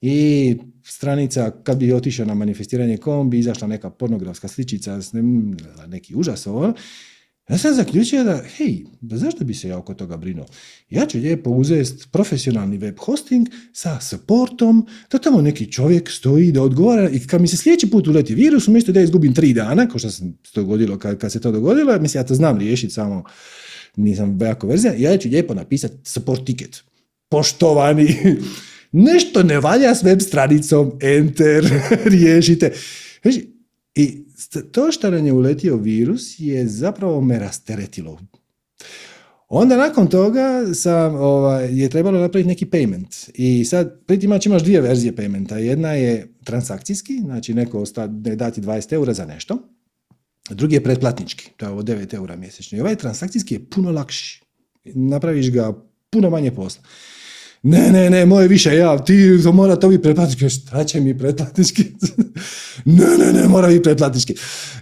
i stranica, kad bi otišao na manifestiranje kom, bi izašla neka pornografska sličica, neki užas ovo, ja sam zaključio da, hej, zašto bi se ja oko toga brinuo? Ja ću lijepo uzeti profesionalni web hosting sa supportom, da tamo neki čovjek stoji da odgovara i kad mi se sljedeći put uleti virus, umjesto da izgubim tri dana, kao što se to dogodilo kad, kad se to dogodilo, mislim ja to znam riješiti samo, nisam jako verzija, ja ću lijepo napisati support ticket. Poštovani, *laughs* nešto ne valja s web stranicom, enter, *laughs* riješite. I to što nam je uletio virus je zapravo me rasteretilo. Onda nakon toga sam, ovaj, je trebalo napraviti neki payment. I sad, priti imaš, dvije verzije paymenta. Jedna je transakcijski, znači neko ne dati 20 eura za nešto. Drugi je pretplatnički, to je ovo 9 eura mjesečno. I ovaj transakcijski je puno lakši. Napraviš ga puno manje posla ne, ne, ne, moje više ja, ti mora to biti pretplatnički. Šta će mi pretplatnički? *laughs* ne, ne, ne, mora biti pretplatnički.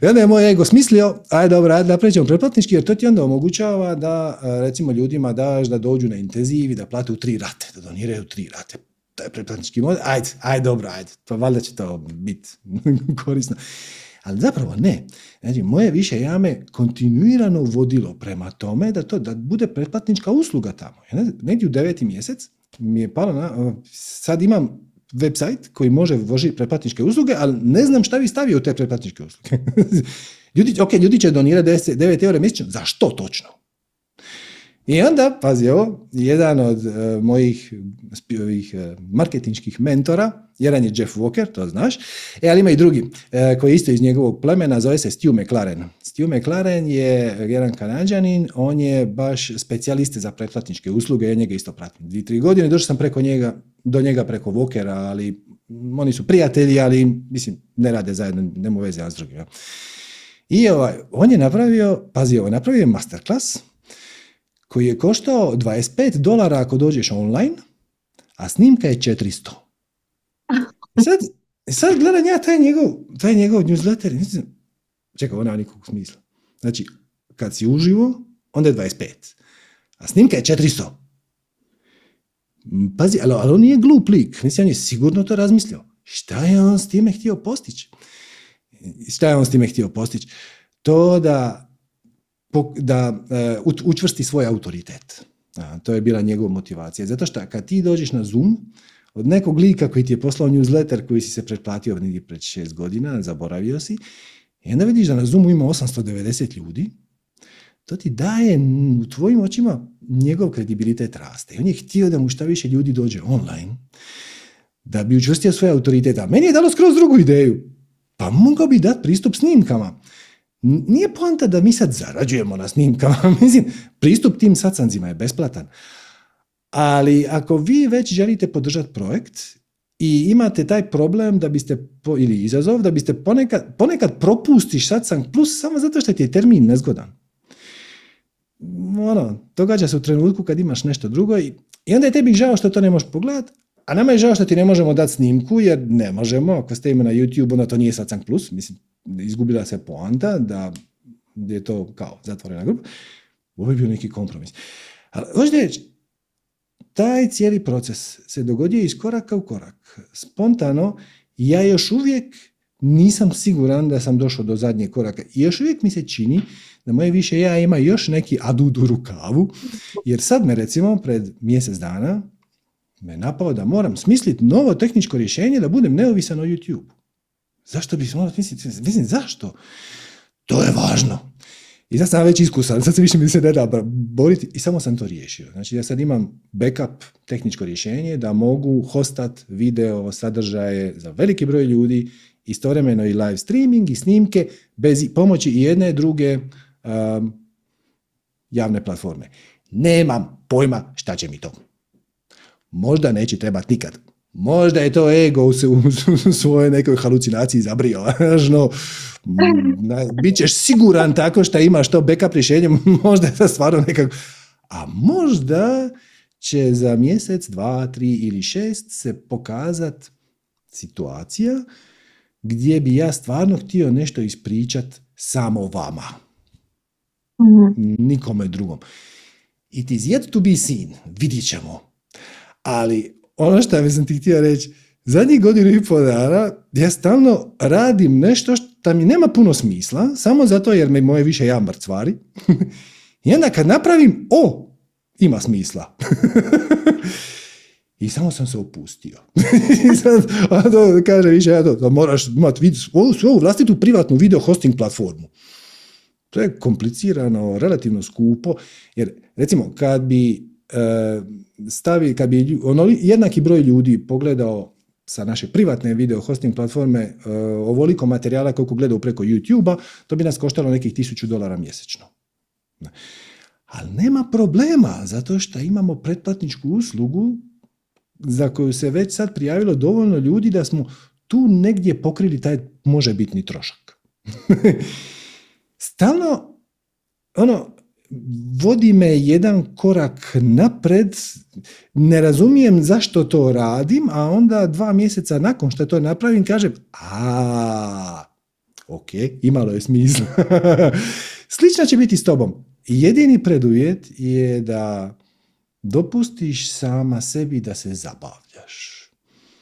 I onda je moj ego smislio, aj dobro, ajde napravit ćemo pretplatnički, jer to ti onda omogućava da, recimo, ljudima daš da dođu na intenziv i da plate u tri rate, da doniraju tri rate. To je pretplatnički model. Ajde, ajde, dobro, ajde. Pa valjda će to biti *laughs* korisno. Ali zapravo ne. Znači, moje više jame kontinuirano vodilo prema tome da to da bude pretplatnička usluga tamo. Negdje u deveti mjesec mi je palo na, sad imam website koji može vožiti pretplatničke usluge, ali ne znam šta bi stavio u te pretplatničke usluge. *laughs* ljudi, ok, ljudi će donirati 9 eura mjesečno. Za što točno? I onda, pazi ovo, jedan od uh, mojih ovih, uh, marketinških mentora, jedan je Jeff Walker, to znaš, e, ali ima i drugi, uh, koji je isto iz njegovog plemena, zove se Stu McLaren. Stu McLaren je jedan kanadžanin, on je baš specijalist za pretplatničke usluge, ja njega isto pratim. Dvije, tri godine, došao sam preko njega, do njega preko Walkera, ali oni su prijatelji, ali mislim, ne rade zajedno, nema veze jedan s drugim. I ovaj, on je napravio, pazi ovo, napravio je masterclass, koji je koštao 25 dolara ako dođeš online, a snimka je 400. Sad, sad gledam ja taj njegov, taj njegov newsletter i čekaj, ona nikog smisla. Znači, kad si uživo, onda je 25. A snimka je 400. Pazi, ali, ali on nije glup lik. Mislim, on je sigurno to razmislio. Šta je on s time htio postići? Šta je on s time htio postići? To da da e, učvrsti svoj autoritet. to je bila njegova motivacija. Zato što kad ti dođeš na Zoom, od nekog lika koji ti je poslao newsletter koji si se pretplatio negdje pred šest godina, zaboravio si, i onda vidiš da na Zoomu ima 890 ljudi, to ti daje u tvojim očima njegov kredibilitet raste. I on je htio da mu šta više ljudi dođe online, da bi učvrstio svoj autoritet. A meni je dalo skroz drugu ideju. Pa mogao bi dati pristup snimkama. Nije poanta da mi sad zarađujemo na snimkama, *laughs* mislim, pristup tim sacancima je besplatan. Ali ako vi već želite podržati projekt i imate taj problem da biste, ili izazov, da biste ponekad, ponekad propustiš satsang plus samo zato što ti je termin nezgodan. Ono, događa se u trenutku kad imaš nešto drugo i, i onda je tebi žao što to ne možeš pogledati, a nama je žao što ti ne možemo dati snimku, jer ne možemo, ako ste na YouTube, onda to nije satsang plus, mislim, izgubila se poanta da je to kao zatvorena grupa, ovo je bio neki kompromis. Ali, hoćete reći, taj cijeli proces se dogodio iz koraka u korak. Spontano, ja još uvijek nisam siguran da sam došao do zadnjeg koraka. I još uvijek mi se čini da moje više ja ima još neki adud u rukavu, jer sad me recimo pred mjesec dana me napao da moram smisliti novo tehničko rješenje da budem neovisan o YouTube. Zašto bi morao misliti? Mislim, zašto? To je važno. I sad sam već iskusan, sad se više mi se ne da boriti i samo sam to riješio. Znači ja sad imam backup tehničko rješenje da mogu hostat video sadržaje za veliki broj ljudi, istovremeno i live streaming i snimke bez pomoći i jedne druge um, javne platforme. Nemam pojma šta će mi to. Možda neće trebati nikad. Možda je to ego u, u, svojoj nekoj halucinaciji zabrio. *laughs* no, bit ćeš siguran tako što imaš to backup rješenje, *laughs* možda je to stvarno nekako... A možda će za mjesec, dva, tri ili šest se pokazat situacija gdje bi ja stvarno htio nešto ispričat samo vama. mm Nikome drugom. It is yet to be seen. Vidjet ćemo. Ali ono što sam ti htio reći, zadnjih godinu i pol dana ja stalno radim nešto što mi nema puno smisla, samo zato jer me moje više ja mrcvari. *laughs* I onda kad napravim, o, ima smisla. *laughs* I samo sam se opustio. *laughs* I sad, kaže više, ja to, moraš imati svoju vlastitu privatnu video hosting platformu. To je komplicirano, relativno skupo, jer recimo kad bi stavi, kad bi ono, jednaki broj ljudi pogledao sa naše privatne video hosting platforme e, ovoliko materijala koliko gledao preko YouTube-a, to bi nas koštalo nekih tisuću dolara mjesečno. Ali nema problema, zato što imamo pretplatničku uslugu za koju se već sad prijavilo dovoljno ljudi da smo tu negdje pokrili taj možebitni trošak. *laughs* Stalno, ono, vodi me jedan korak napred, ne razumijem zašto to radim, a onda dva mjeseca nakon što to napravim kažem, a, ok, imalo je smisla. *laughs* Slično će biti s tobom. Jedini preduvjet je da dopustiš sama sebi da se zabavljaš.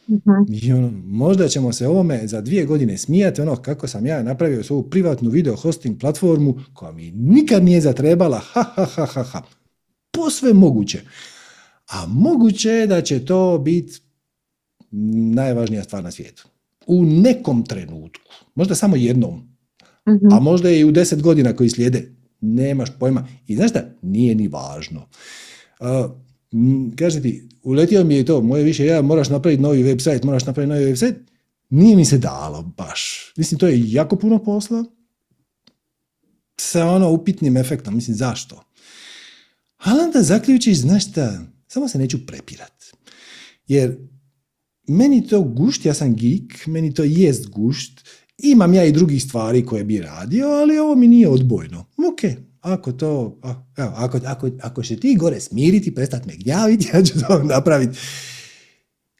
Uh-huh. I ono, možda ćemo se ovome za dvije godine smijati ono kako sam ja napravio svoju privatnu video hosting platformu koja mi nikad nije zatrebala, ha, ha, ha, ha, ha. Posve moguće. A moguće je da će to biti najvažnija stvar na svijetu. U nekom trenutku. Možda samo jednom. Uh-huh. A možda i u deset godina koji slijede. Nemaš pojma. I znaš šta? Nije ni važno. Uh, kaže ti, uletio mi je to, moje više ja, moraš napraviti novi website, moraš napraviti novi website, nije mi se dalo baš. Mislim, to je jako puno posla sa ono upitnim efektom, mislim, zašto? Ali onda zaključiš, znaš šta, samo se neću prepirat. Jer meni to gušt, ja sam geek, meni to jest gušt, imam ja i drugih stvari koje bi radio, ali ovo mi nije odbojno. Ok, ako to, evo, ako, ako, ako će ti gore smiriti, prestati me gnjaviti, *laughs* ja ću to napraviti.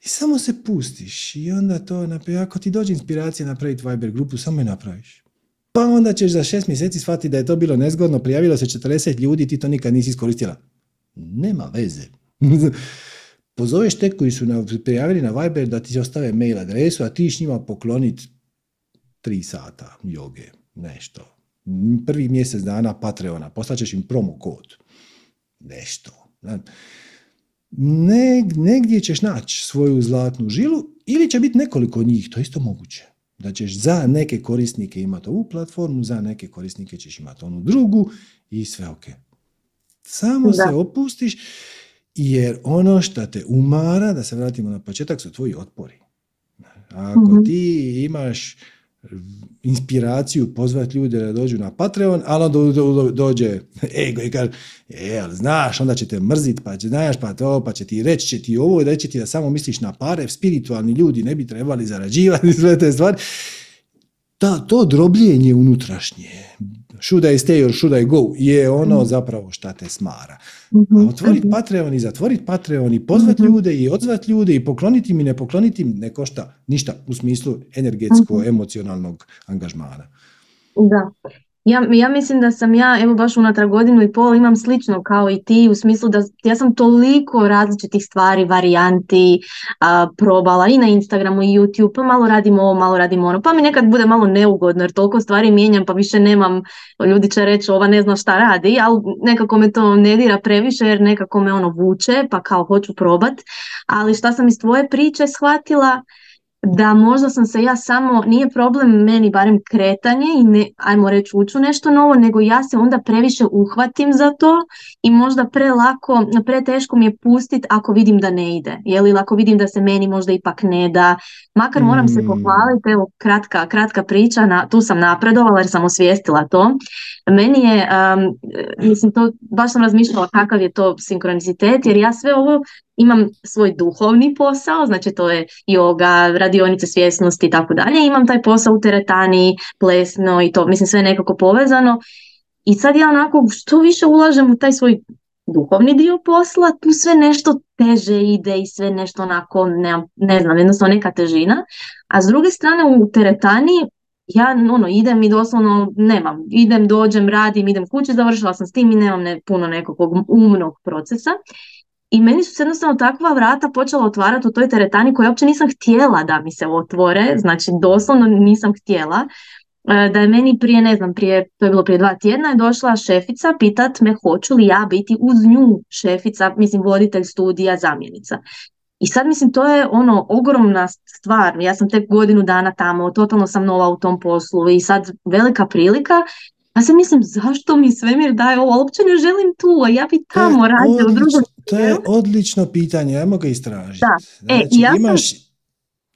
I samo se pustiš i onda to, ako ti dođe inspiracija napraviti Viber grupu, samo je napraviš. Pa onda ćeš za šest mjeseci shvatiti da je to bilo nezgodno, prijavilo se 40 ljudi, ti to nikad nisi iskoristila. Nema veze. *laughs* Pozoveš te koji su prijavili na Viber da ti ostave mail adresu, a ti s njima pokloniti tri sata joge, nešto prvi mjesec dana Patreona, poslaćeš im promo kod. Nešto. negdje ćeš naći svoju zlatnu žilu ili će biti nekoliko njih, to je isto moguće. Da ćeš za neke korisnike imati ovu platformu, za neke korisnike ćeš imati onu drugu i sve ok. Samo se opustiš jer ono što te umara, da se vratimo na početak, su tvoji otpori. Ako mhm. ti imaš inspiraciju pozvati ljude da dođu na Patreon, ali onda dođe ego i kaže, ali znaš, onda će te mrzit, pa će, znaš, pa to, pa će ti reći, će ti ovo, reći ti da samo misliš na pare, spiritualni ljudi ne bi trebali zarađivati *laughs* sve te stvari. Ta, to drobljenje unutrašnje, should I stay or should I go, je ono mhm. zapravo šta te smara. Mm-hmm. A otvoriti Patreon i zatvoriti Patreon i pozvati mhm. ljude i odzvati ljude i pokloniti mi, ne pokloniti ne košta ništa u smislu energetsko-emocionalnog mhm. angažmana. Da. Ja, ja mislim da sam ja, evo baš unatrag godinu i pol imam slično kao i ti u smislu da ja sam toliko različitih stvari, varijanti a, probala i na Instagramu i YouTube, pa malo radim ovo, malo radim ono, pa mi nekad bude malo neugodno jer toliko stvari mijenjam pa više nemam, ljudi će reći ova ne zna šta radi, ali nekako me to ne dira previše jer nekako me ono vuče pa kao hoću probat, ali šta sam iz tvoje priče shvatila, da možda sam se ja samo, nije problem meni barem kretanje i ne, ajmo reći uču nešto novo, nego ja se onda previše uhvatim za to i možda prelako, preteško mi je pustit ako vidim da ne ide, ili ako vidim da se meni možda ipak ne da, makar moram se mm. pohvaliti, evo kratka, kratka priča, na, tu sam napredovala jer sam osvijestila to, meni je, mislim to, baš sam razmišljala kakav je to sinkronicitet, jer ja sve ovo imam svoj duhovni posao, znači to je yoga, radionice svjesnosti i tako dalje, imam taj posao u teretani, plesno i to, mislim sve nekako povezano. I sad ja onako što više ulažem u taj svoj duhovni dio posla, tu sve nešto teže ide i sve nešto onako, ne, ne znam, jednostavno neka težina, a s druge strane u teretani ja ono, idem i doslovno nemam, idem, dođem, radim, idem kući, završila sam s tim i nemam ne, puno nekog umnog procesa i meni su se jednostavno takva vrata počela otvarati u toj teretani koja uopće nisam htjela da mi se otvore, znači doslovno nisam htjela. E, da je meni prije, ne znam, prije, to je bilo prije dva tjedna, je došla šefica pitat me hoću li ja biti uz nju šefica, mislim voditelj studija, zamjenica. I sad mislim to je ono ogromna stvar, ja sam tek godinu dana tamo, totalno sam nova u tom poslu i sad velika prilika ja se mislim, zašto mi svemir daje ovo, uopće ne želim tu, a ja bi tamo radio u drugom To je odlično pitanje, ajmo ga istražiti. Da. E, znači, ja imaš,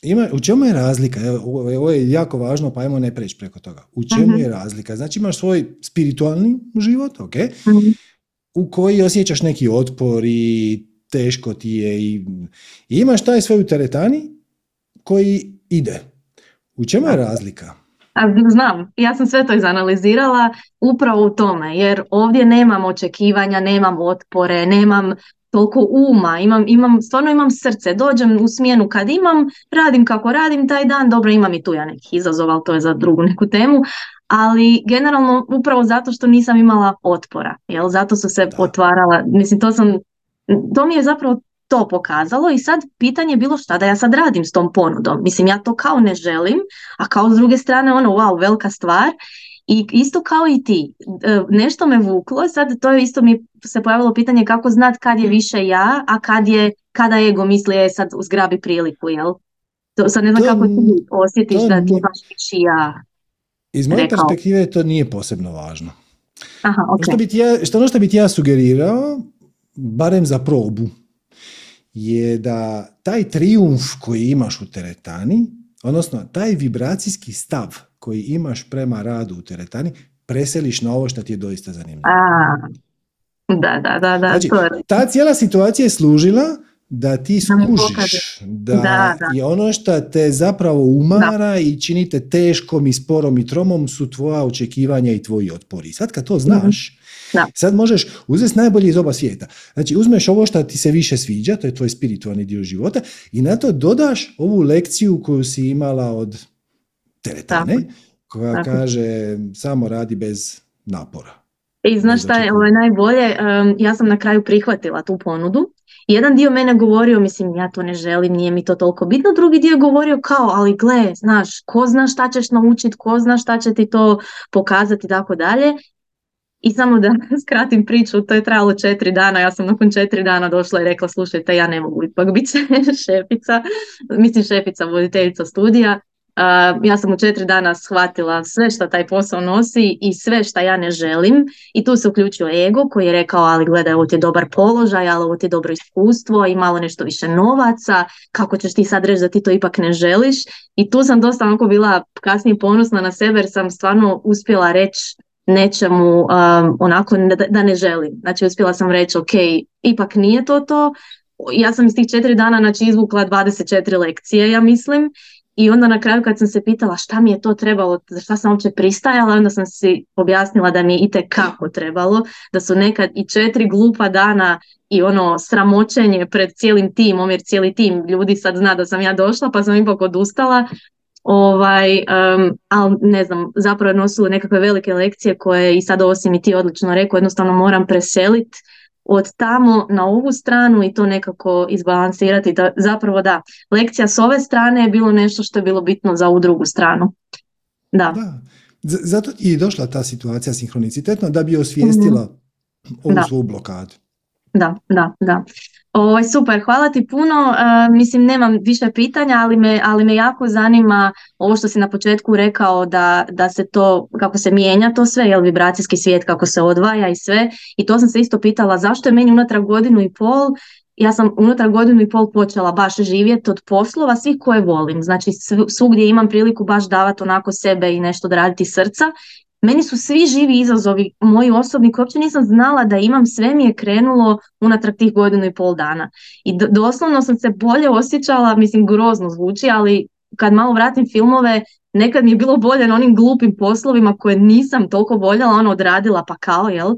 ima, u čemu je razlika? Evo, ovo je jako važno, pa ajmo ne preći preko toga. U čemu uh je razlika? Znači imaš svoj spiritualni život, ok? uh u koji osjećaš neki otpor i teško ti je i, i imaš taj svoj u teretani koji ide. U čemu je razlika? Znam, ja sam sve to izanalizirala upravo u tome, jer ovdje nemam očekivanja, nemam otpore, nemam toliko uma, imam, imam, stvarno imam srce, dođem u smjenu kad imam, radim kako radim taj dan, dobro imam i tu ja nekih izazova, ali to je za drugu neku temu, ali generalno upravo zato što nisam imala otpora, jel? zato su se otvarala, mislim to sam, to mi je zapravo to pokazalo i sad pitanje je bilo šta da ja sad radim s tom ponudom. Mislim, ja to kao ne želim, a kao s druge strane ono, wow, velika stvar. I isto kao i ti, e, nešto me vuklo, sad to je isto mi se pojavilo pitanje kako znat kad je više ja, a kad je, kada ego misli je sad uzgrabi priliku, jel? To, sad ne znam kako ti osjetiš da ti baš više ja. Iz moje perspektive to nije posebno važno. Aha, okay. što, bi ti ja, što ono što bi ti ja sugerirao, barem za probu, je da taj trijumf koji imaš u teretani, odnosno taj vibracijski stav koji imaš prema radu u teretani, preseliš na ovo što ti je doista zanimljivo. A, da, da, da. da znači, ta cijela situacija je služila da ti skužiš da, da, je ono što te zapravo umara i činite teškom i sporom i tromom su tvoja očekivanja i tvoji otpori. Sad kad to znaš, da. Sad možeš uzeti najbolje iz oba svijeta. Znači uzmeš ovo što ti se više sviđa, to je tvoj spiritualni dio života i na to dodaš ovu lekciju koju si imala od teretane, koja kaže samo radi bez napora. I znaš šta je, ovo je najbolje, ja sam na kraju prihvatila tu ponudu. Jedan dio mene govorio, mislim, ja to ne želim, nije mi to toliko bitno. Drugi dio govorio kao, ali gle, znaš, ko zna šta ćeš naučiti, ko zna šta će ti to pokazati i tako dalje. I samo da *laughs* skratim priču, to je trajalo četiri dana, ja sam nakon četiri dana došla i rekla slušajte ja ne mogu ipak biti *laughs* šefica, mislim šefica voditeljica studija, ja sam u četiri dana shvatila sve što taj posao nosi i sve što ja ne želim i tu se uključio ego koji je rekao ali gledaj ovo ti je dobar položaj, ali ovo ti je dobro iskustvo i malo nešto više novaca, kako ćeš ti sad reći da ti to ipak ne želiš? I tu sam dosta onako bila kasnije ponosna na sebe jer sam stvarno uspjela reći nečemu um, onako da, ne želim. Znači uspjela sam reći ok, ipak nije to to. Ja sam iz tih četiri dana znači, izvukla 24 lekcije, ja mislim. I onda na kraju kad sam se pitala šta mi je to trebalo, za šta sam uopće pristajala, onda sam si objasnila da mi je i kako trebalo, da su nekad i četiri glupa dana i ono sramoćenje pred cijelim timom, jer cijeli tim ljudi sad zna da sam ja došla pa sam ipak odustala, ovaj, um, ali ne znam, zapravo je nosilo nekakve velike lekcije koje i sad osim i ti odlično rekao, jednostavno moram preseliti od tamo na ovu stranu i to nekako izbalansirati. Da, zapravo da, lekcija s ove strane je bilo nešto što je bilo bitno za ovu drugu stranu. Da. da. Zato je došla ta situacija sinhronicitetno da bi osvijestila mm-hmm. ovu svoju blokadu. Da, da, da. Ovo, super, hvala ti puno. E, mislim, nemam više pitanja, ali me, ali me jako zanima ovo što si na početku rekao da, da se to, kako se mijenja to sve, jel vibracijski svijet, kako se odvaja i sve. I to sam se isto pitala zašto je meni unatrag godinu i pol ja sam unutar godinu i pol počela baš živjeti od poslova svih koje volim. Znači svugdje imam priliku baš davati onako sebe i nešto da raditi srca meni su svi živi izazovi moji osobni koji uopće nisam znala da imam, sve mi je krenulo unatrag tih godinu i pol dana. I doslovno sam se bolje osjećala, mislim grozno zvuči, ali kad malo vratim filmove, nekad mi je bilo bolje na onim glupim poslovima koje nisam toliko voljela, ono odradila pa kao, jel?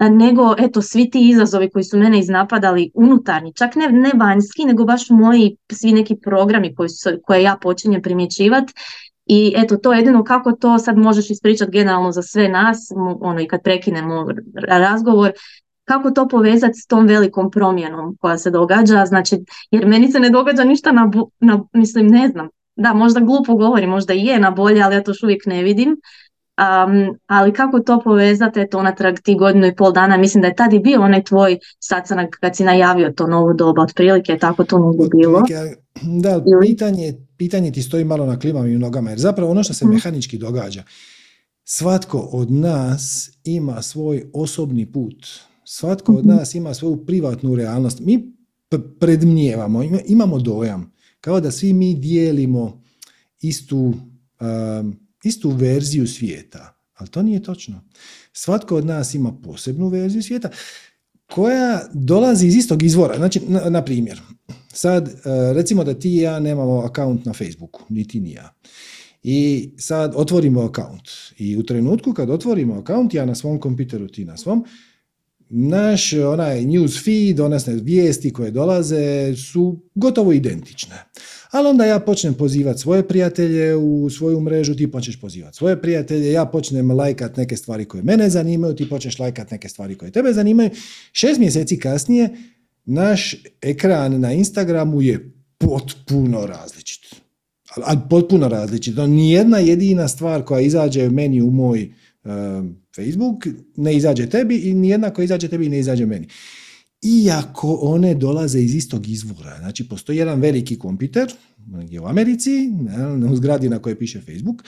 nego eto svi ti izazovi koji su mene iznapadali unutarnji, čak ne, ne vanjski, nego baš moji svi neki programi koji su, koje ja počinjem primjećivati i eto, to jedino kako to sad možeš ispričati generalno za sve nas, ono i kad prekinemo razgovor, kako to povezati s tom velikom promjenom koja se događa, znači, jer meni se ne događa ništa na, na mislim, ne znam, da, možda glupo govori, možda i je na bolje, ali ja to još uvijek ne vidim. Um, ali kako to povezati, eto, natrag ti godinu i pol dana, mislim da je tad i bio onaj tvoj sastanak kad si najavio to novo doba, otprilike tako to nije bilo. Da, pitanje, pitanje ti stoji malo na klimavim nogama, jer zapravo ono što se mhm. mehanički događa, svatko od nas ima svoj osobni put, svatko od mhm. nas ima svoju privatnu realnost. Mi predmnijevamo, imamo dojam, kao da svi mi dijelimo istu, istu verziju svijeta, ali to nije točno. Svatko od nas ima posebnu verziju svijeta koja dolazi iz istog izvora. Znači, na, na primjer, sad e, recimo da ti i ja nemamo akaunt na Facebooku, niti ni ja. I sad otvorimo akaunt. I u trenutku kad otvorimo akaunt, ja na svom kompjuteru, ti na svom, naš onaj news feed, one vijesti koje dolaze su gotovo identične. Ali onda ja počnem pozivati svoje prijatelje u svoju mrežu, ti počneš pozivati svoje prijatelje, ja počnem lajkat neke stvari koje mene zanimaju, ti počneš lajkat neke stvari koje tebe zanimaju. Šest mjeseci kasnije naš ekran na Instagramu je potpuno različit. Ali potpuno različit. Nijedna jedina stvar koja izađe meni u moj Facebook ne izađe tebi i nijedna koja izađe tebi ne izađe meni. Iako one dolaze iz istog izvora. Znači, postoji jedan veliki kompjuter u Americi, u zgradi na kojoj piše Facebook,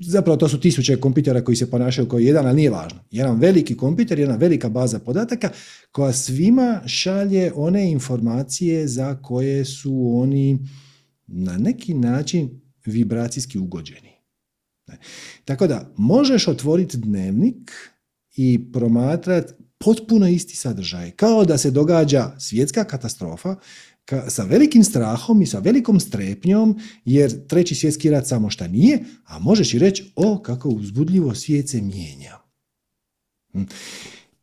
zapravo to su tisuće kompjutera koji se ponašaju kao jedan, ali nije važno. Jedan veliki kompjuter, jedna velika baza podataka koja svima šalje one informacije za koje su oni na neki način vibracijski ugođeni. Tako da, možeš otvoriti dnevnik i promatrati potpuno isti sadržaj. Kao da se događa svjetska katastrofa sa velikim strahom i sa velikom strepnjom, jer treći svjetski rat samo šta nije, a možeš i reći, o, kako uzbudljivo svijet se mijenja. Hm.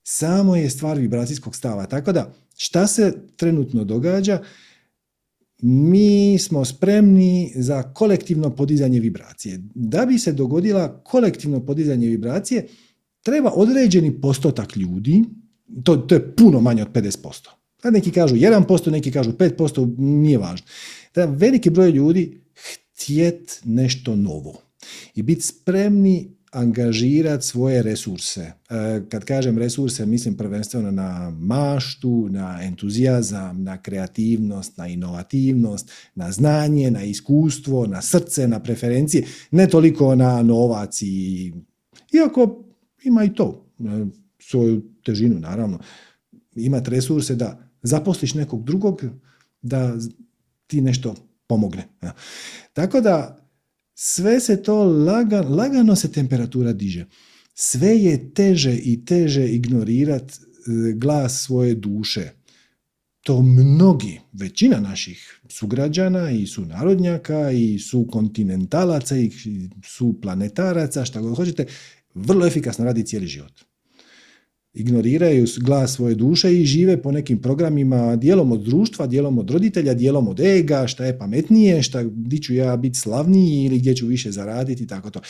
Samo je stvar vibracijskog stava. Tako da, šta se trenutno događa? mi smo spremni za kolektivno podizanje vibracije. Da bi se dogodila kolektivno podizanje vibracije, treba određeni postotak ljudi, to, to je puno manje od 50%. Da neki kažu 1%, neki kažu 5%, nije važno. Da veliki broj ljudi htjet nešto novo i biti spremni angažirati svoje resurse. E, kad kažem resurse, mislim prvenstveno na maštu, na entuzijazam, na kreativnost, na inovativnost, na znanje, na iskustvo, na srce, na preferencije, ne toliko na novac i... Iako ima i to, e, svoju težinu, naravno. Imati resurse da zaposliš nekog drugog, da ti nešto pomogne. Tako da sve se to lagano, lagano se temperatura diže. Sve je teže i teže ignorirati e, glas svoje duše. To mnogi, većina naših sugrađana i su narodnjaka i su kontinentalaca i su planetaraca, šta god hoćete, vrlo efikasno radi cijeli život ignoriraju glas svoje duše i žive po nekim programima dijelom od društva, dijelom od roditelja, dijelom od ega, šta je pametnije, šta, gdje ću ja biti slavniji ili gdje ću više zaraditi, tako to.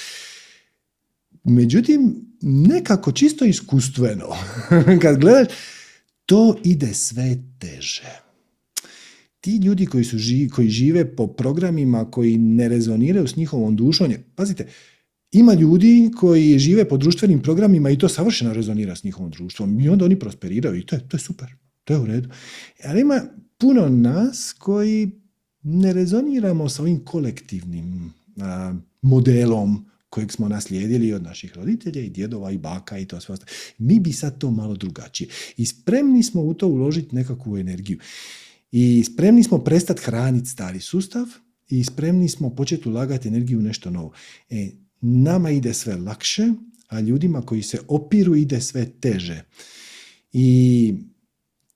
Međutim, nekako čisto iskustveno, *laughs* kad gledaš, to ide sve teže. Ti ljudi koji, su, koji žive po programima koji ne rezoniraju s njihovom dušom, pazite, ima ljudi koji žive po društvenim programima i to savršeno rezonira s njihovom društvom i onda oni prosperiraju i to je, to je super, to je u redu. Ali ima puno nas koji ne rezoniramo sa ovim kolektivnim modelom kojeg smo naslijedili od naših roditelja i djedova i baka i to sve ostalo. Mi bi sad to malo drugačije. I spremni smo u to uložiti nekakvu energiju. I spremni smo prestati hraniti stari sustav i spremni smo početi ulagati energiju u nešto novo. E, nama ide sve lakše, a ljudima koji se opiru ide sve teže. I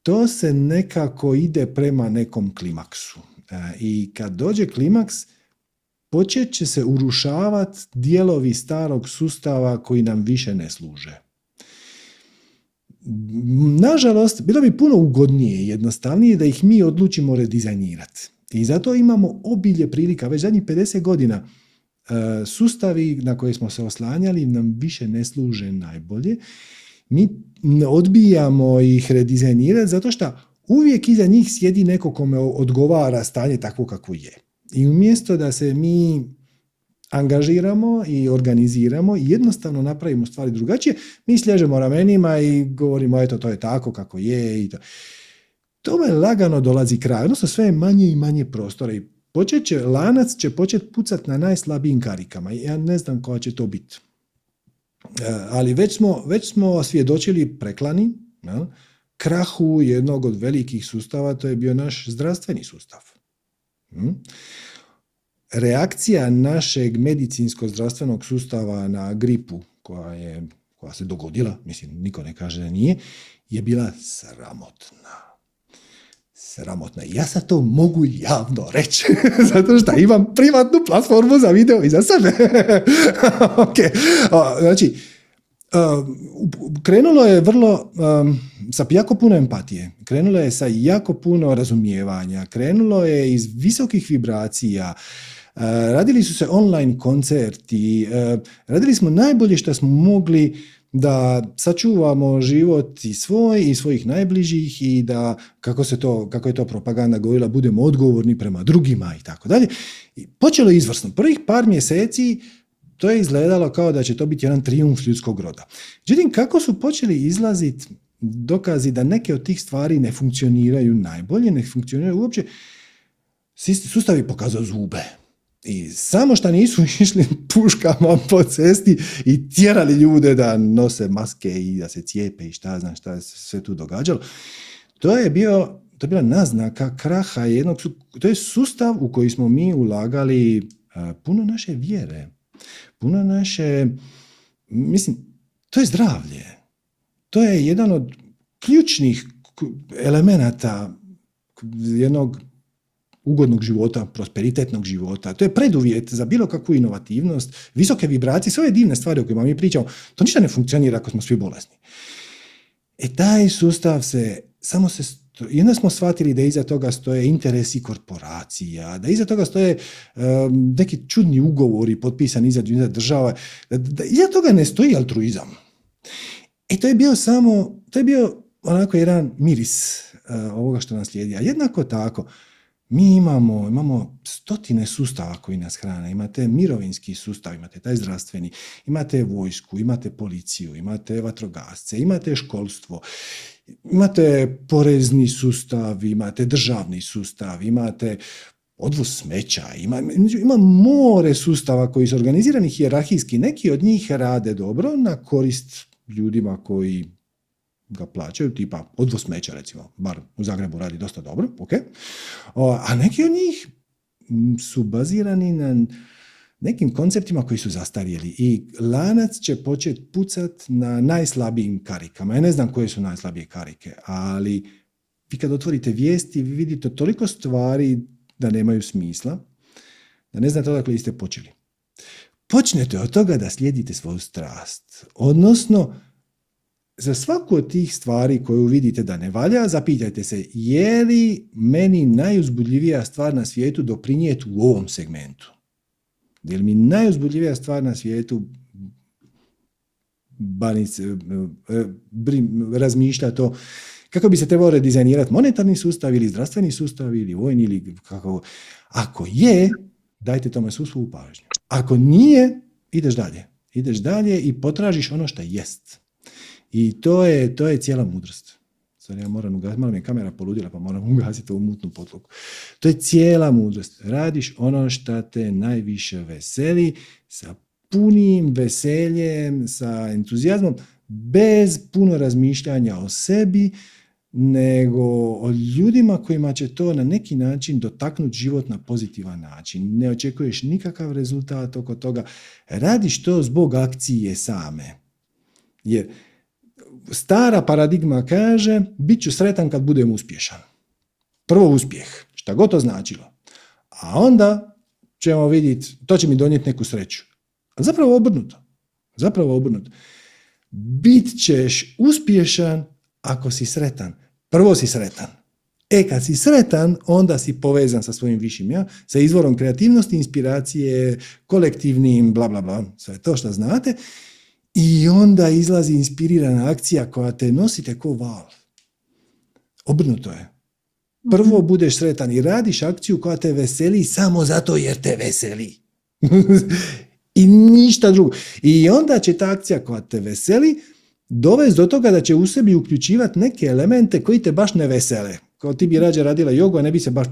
to se nekako ide prema nekom klimaksu. E, I kad dođe klimaks, počet će se urušavati dijelovi starog sustava koji nam više ne služe. Nažalost, bilo bi puno ugodnije i jednostavnije da ih mi odlučimo redizajnirati. I zato imamo obilje prilika, već zadnjih 50 godina, sustavi na koje smo se oslanjali nam više ne služe najbolje mi odbijamo ih redizajnirati zato što uvijek iza njih sjedi neko kome odgovara stanje takvo kako je. I umjesto da se mi angažiramo i organiziramo i jednostavno napravimo stvari drugačije, mi slježemo ramenima i govorimo eto to je tako kako je i to. Tome lagano dolazi kraj, odnosno sve je manje i manje prostora i počet će, lanac će početi pucat na najslabijim karikama. Ja ne znam koja će to biti. E, ali već smo, već smo svjedočili preklani, krahu jednog od velikih sustava, to je bio naš zdravstveni sustav. Hm? Reakcija našeg medicinsko-zdravstvenog sustava na gripu koja, je, koja se dogodila, mislim, niko ne kaže da nije, je bila sramotna sramotna. Ja sad to mogu javno reći, *laughs* zato što imam privatnu platformu za video i za sebe. *laughs* ok, znači, krenulo je vrlo sa jako puno empatije, krenulo je sa jako puno razumijevanja, krenulo je iz visokih vibracija, radili su se online koncerti, radili smo najbolje što smo mogli da sačuvamo život i svoj i svojih najbližih i da kako se to kako je to propaganda govorila budemo odgovorni prema drugima i tako dalje. Počelo je izvrsno. Prvih par mjeseci to je izgledalo kao da će to biti jedan trijumf ljudskog roda. Međutim, kako su počeli izlaziti dokazi da neke od tih stvari ne funkcioniraju najbolje, ne funkcioniraju uopće, sustav je pokazao zube. I samo što nisu *laughs* išli puškama po cesti i tjerali ljude da nose maske i da se cijepe i šta znam šta se sve tu događalo. To je bio to je bila naznaka kraha jednog, to je sustav u koji smo mi ulagali puno naše vjere, puno naše, mislim, to je zdravlje. To je jedan od ključnih elemenata jednog ugodnog života, prosperitetnog života. To je preduvjet za bilo kakvu inovativnost, visoke vibracije, sve ove divne stvari o kojima mi pričamo. To ništa ne funkcionira ako smo svi bolesni. E taj sustav se, samo se, jedna smo shvatili da iza toga stoje interesi korporacija, da iza toga stoje neki čudni ugovori potpisani iza država, da, da iza toga ne stoji altruizam. E to je bio samo, to je bio onako jedan miris uh, ovoga što nas slijedi. A jednako tako, mi imamo, imamo stotine sustava koji nas hrane. Imate mirovinski sustav, imate taj zdravstveni, imate vojsku, imate policiju, imate vatrogasce, imate školstvo, imate porezni sustav, imate državni sustav, imate odvoz smeća, ima, ima more sustava koji su organizirani hijerarhijski. Neki od njih rade dobro na korist ljudima koji ga plaćaju, tipa odvoz smeća recimo, bar u Zagrebu radi dosta dobro, ok, a neki od njih su bazirani na nekim konceptima koji su zastarjeli i lanac će početi pucat na najslabijim karikama. Ja ne znam koje su najslabije karike, ali vi kad otvorite vijesti, vi vidite toliko stvari da nemaju smisla, da ne znate odakle ste počeli. Počnete od toga da slijedite svoju strast, odnosno za svaku od tih stvari koju vidite da ne valja, zapitajte se je li meni najuzbudljivija stvar na svijetu doprinijeti u ovom segmentu? Je li mi najuzbudljivija stvar na svijetu banice, razmišlja to kako bi se trebao redizajnirati monetarni sustav ili zdravstveni sustav ili vojni ili kako. Ako je, dajte tome svu svu pažnju. Ako nije, ideš dalje. Ideš dalje i potražiš ono što jest. I to je, to je cijela mudrost. Sad ja moram ugasiti, malo mi je kamera poludila pa moram *laughs* ugasiti ovu mutnu potlogu. To je cijela mudrost. Radiš ono što te najviše veseli sa punim veseljem, sa entuzijazmom, bez puno razmišljanja o sebi, nego o ljudima kojima će to na neki način dotaknuti život na pozitivan način. Ne očekuješ nikakav rezultat oko toga. Radiš to zbog akcije same. Jer stara paradigma kaže bit ću sretan kad budem uspješan. Prvo uspjeh, šta god to značilo. A onda ćemo vidjeti, to će mi donijeti neku sreću. A zapravo obrnuto. Zapravo obrnuto. Bit ćeš uspješan ako si sretan. Prvo si sretan. E, kad si sretan, onda si povezan sa svojim višim ja, sa izvorom kreativnosti, inspiracije, kolektivnim, bla, bla, bla, sve to što znate. I onda izlazi inspirirana akcija koja te nosite ko val. Obrnuto je. Prvo Mhm. budeš sretan i radiš akciju koja te veseli samo zato jer te veseli. *laughs* I ništa drugo. I onda će ta akcija koja te veseli dovesti do toga da će u sebi uključivati neke elemente koji te baš ne vesele. Kao ti bi rađe radila jogu, a ne bi se baš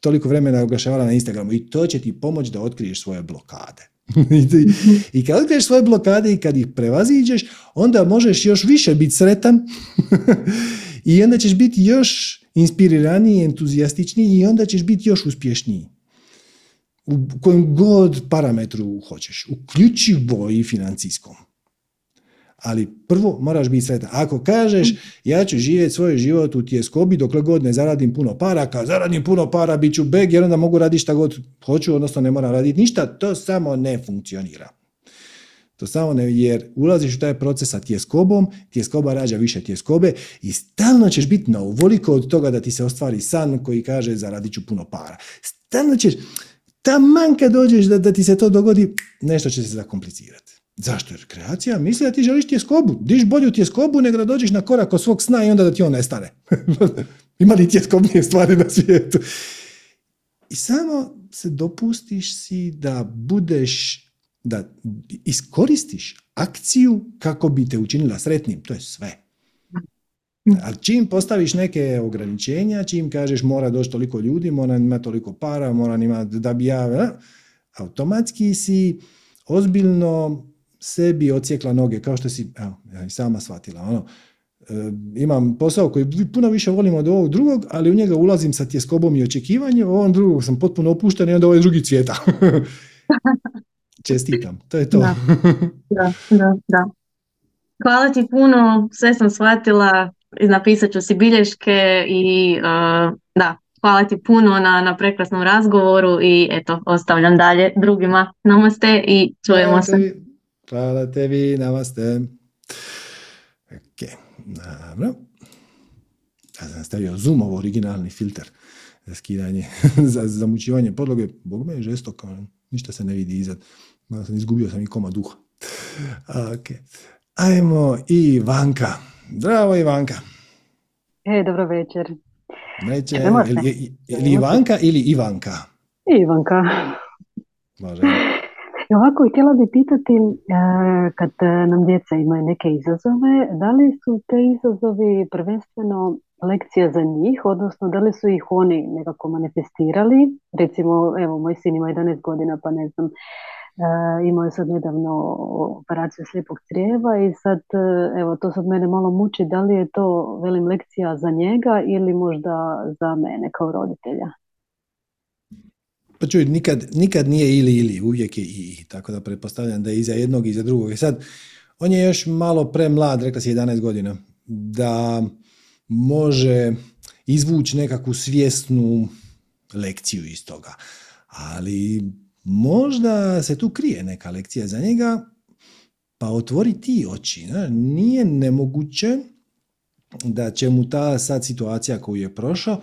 toliko vremena oglašavala na Instagramu. I to će ti pomoći da otkriješ svoje blokade. *laughs* I I kad otkriješ svoje blokade i kad ih prevaziđeš, onda možeš još više biti sretan *laughs* i onda ćeš biti još inspiriraniji, entuzijastičniji i onda ćeš biti još uspješniji. U kojem god parametru hoćeš, uključivo i financijskom. Ali prvo moraš biti sretan. Ako kažeš ja ću živjeti svoj život u tjeskobi dokle god ne zaradim puno para, kad zaradim puno para bit ću beg jer onda mogu raditi šta god hoću, odnosno ne moram raditi ništa, to samo ne funkcionira. To samo ne, jer ulaziš u taj proces sa tjeskobom, tjeskoba rađa više tjeskobe i stalno ćeš biti na uvoliko od toga da ti se ostvari san koji kaže zaradit ću puno para. Stalno ćeš, taman kad dođeš da ti se to dogodi, nešto će se zakomplicirati. Zašto? Jer kreacija misli da ti želiš tjeskobu. Diš bolju tjeskobu nego da dođeš na korak od svog sna i onda da ti on nestane. *laughs* Ima li tjeskobnije stvari na svijetu? I samo se dopustiš si da budeš, da iskoristiš akciju kako bi te učinila sretnim. To je sve. Ali čim postaviš neke ograničenja, čim kažeš mora doći toliko ljudi, mora imati toliko para, mora imati da bi ja, a, automatski si ozbiljno sebi ocijekla noge, kao što si, evo, ja i sama shvatila, ono, e, imam posao koji puno više volim od ovog drugog, ali u njega ulazim sa tjeskobom i očekivanjem, u ovom drugog sam potpuno opušten i onda ovaj drugi cvijeta. *laughs* Čestitam, to je to. Da. Da, da, da. Hvala ti puno, sve sam shvatila, napisat ću si bilješke i uh, da, hvala ti puno na, na prekrasnom razgovoru i eto, ostavljam dalje drugima. Namaste i čujemo Hvala se. tebi. Hvala tebi, namaste. Ok, dobro. Ja sam stavio Zoomov originalni filter za skidanje, *laughs* za zamućivanje podloge. Bog me je žestoko, ništa se ne vidi iza. Malo sam izgubio sam i koma duha. *laughs* Ok. Ajmo Ivanka. Zdravo Ivanka. E, dobro večer. Neće, Čujemo se. je, je, je li Ivanka ili Ivanka? Ivanka. Može. I ovako, htjela bi pitati, e, kad e, nam djeca imaju neke izazove, da li su te izazovi prvenstveno lekcija za njih, odnosno da li su ih oni nekako manifestirali? Recimo, evo, moj sin ima 11 godina, pa ne znam, e, imao je sad nedavno operaciju slijepog crijeva i sad, e, evo, to sad mene malo muči, da li je to, velim, lekcija za njega ili možda za mene kao roditelja? Pa čuj, nikad, nikad nije ili ili, uvijek je i tako da pretpostavljam da je i jednog i za drugog. I sad, on je još malo premlad, rekla si 11 godina, da može izvući nekakvu svjesnu lekciju iz toga. Ali možda se tu krije neka lekcija za njega, pa otvori ti oči. ne? Nije nemoguće da će mu ta sad situacija koju je prošao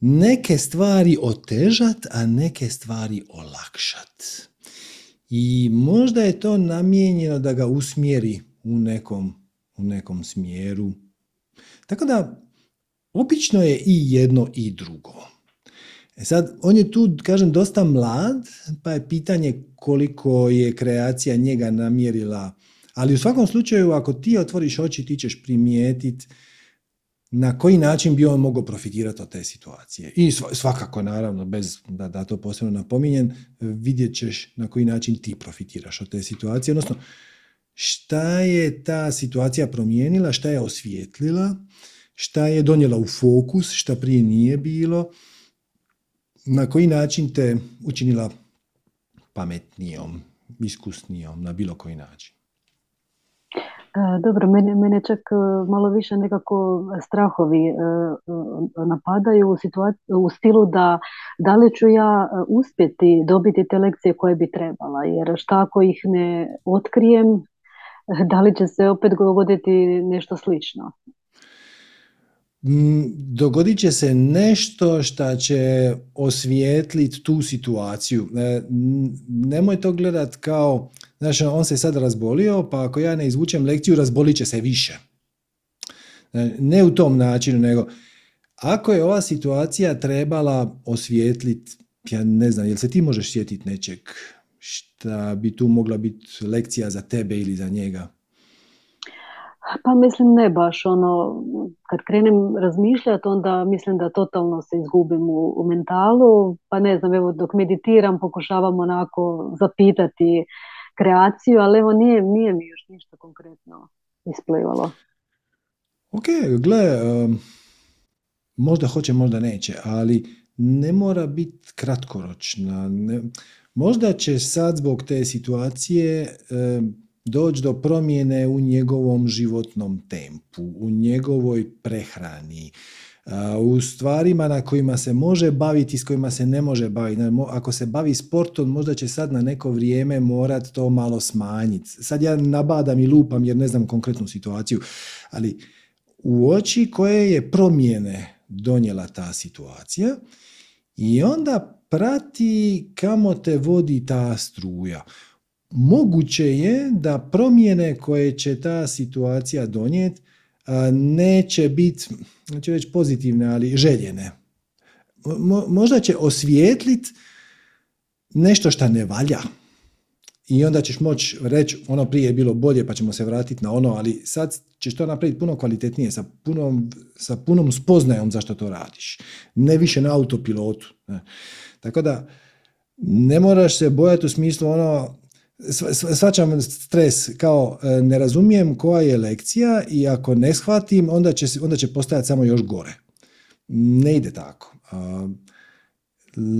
neke stvari otežat, a neke stvari olakšat. I možda je to namijenjeno da ga usmjeri u nekom, u nekom smjeru. Tako da, obično je i jedno i drugo. E sad, on je tu, kažem, dosta mlad, pa je pitanje koliko je kreacija njega namjerila. Ali u svakom slučaju, ako ti otvoriš oči, ti ćeš primijetiti na koji način bi on mogao profitirati od te situacije. I sva- svakako, naravno, bez da, da to posebno napominjem, vidjet ćeš na koji način ti profitiraš od te situacije, odnosno šta je ta situacija promijenila, šta je osvijetlila, šta je donijela u fokus, šta prije nije bilo, na koji način te učinila pametnijom, iskusnijom, na bilo koji način. E, Dobro, mene, mene čak e, malo više nekako strahovi e, napadaju u, situaciji, u stilu da da li ću ja uspjeti dobiti te lekcije koje bi trebala, jer šta ako ih ne otkrijem, da li će se opet dogoditi nešto slično. Mm, Dogodit će se nešto što će osvijetliti tu situaciju. Nemoj to gledat kao Znači, on se sad razbolio, pa ako ja ne izvučem lekciju, razbolit će se više. Ne u tom načinu, nego ako je ova situacija trebala osvijetliti, ja ne znam, jel se ti možeš sjetiti nečeg šta bi tu mogla biti lekcija za tebe ili za njega? Pa mislim ne baš ono, kad krenem razmišljati onda mislim da totalno se izgubim u, u mentalu, pa ne znam, evo dok meditiram pokušavam onako zapitati kreaciju, ali evo nije, nije mi još ništa konkretno isplivalo. Ok, gle, možda hoće, možda neće, ali ne mora biti kratkoročna. Ne, možda će sad zbog te situacije doći do promjene u njegovom životnom tempu, u njegovoj prehrani, u stvarima na kojima se može baviti i s kojima se ne može baviti. Ako se bavi sportom, možda će sad na neko vrijeme morat to malo smanjiti. Sad ja nabadam i lupam jer ne znam konkretnu situaciju, ali u oči koje je promjene donijela ta situacija i onda prati kamo te vodi ta struja. Moguće je da promjene koje će ta situacija donijeti neće biti, neću reći pozitivne, ali željene. Možda će osvijetlit nešto što ne valja. I onda ćeš moći reći ono prije je bilo bolje pa ćemo se vratiti na ono, ali sad ćeš to napraviti puno kvalitetnije, sa punom, sa punom spoznajom zašto to radiš. Ne više na autopilotu. Tako da ne moraš se bojati u smislu ono svačam stres kao e, ne razumijem koja je lekcija i ako ne shvatim onda će, onda će postajati samo još gore. Ne ide tako.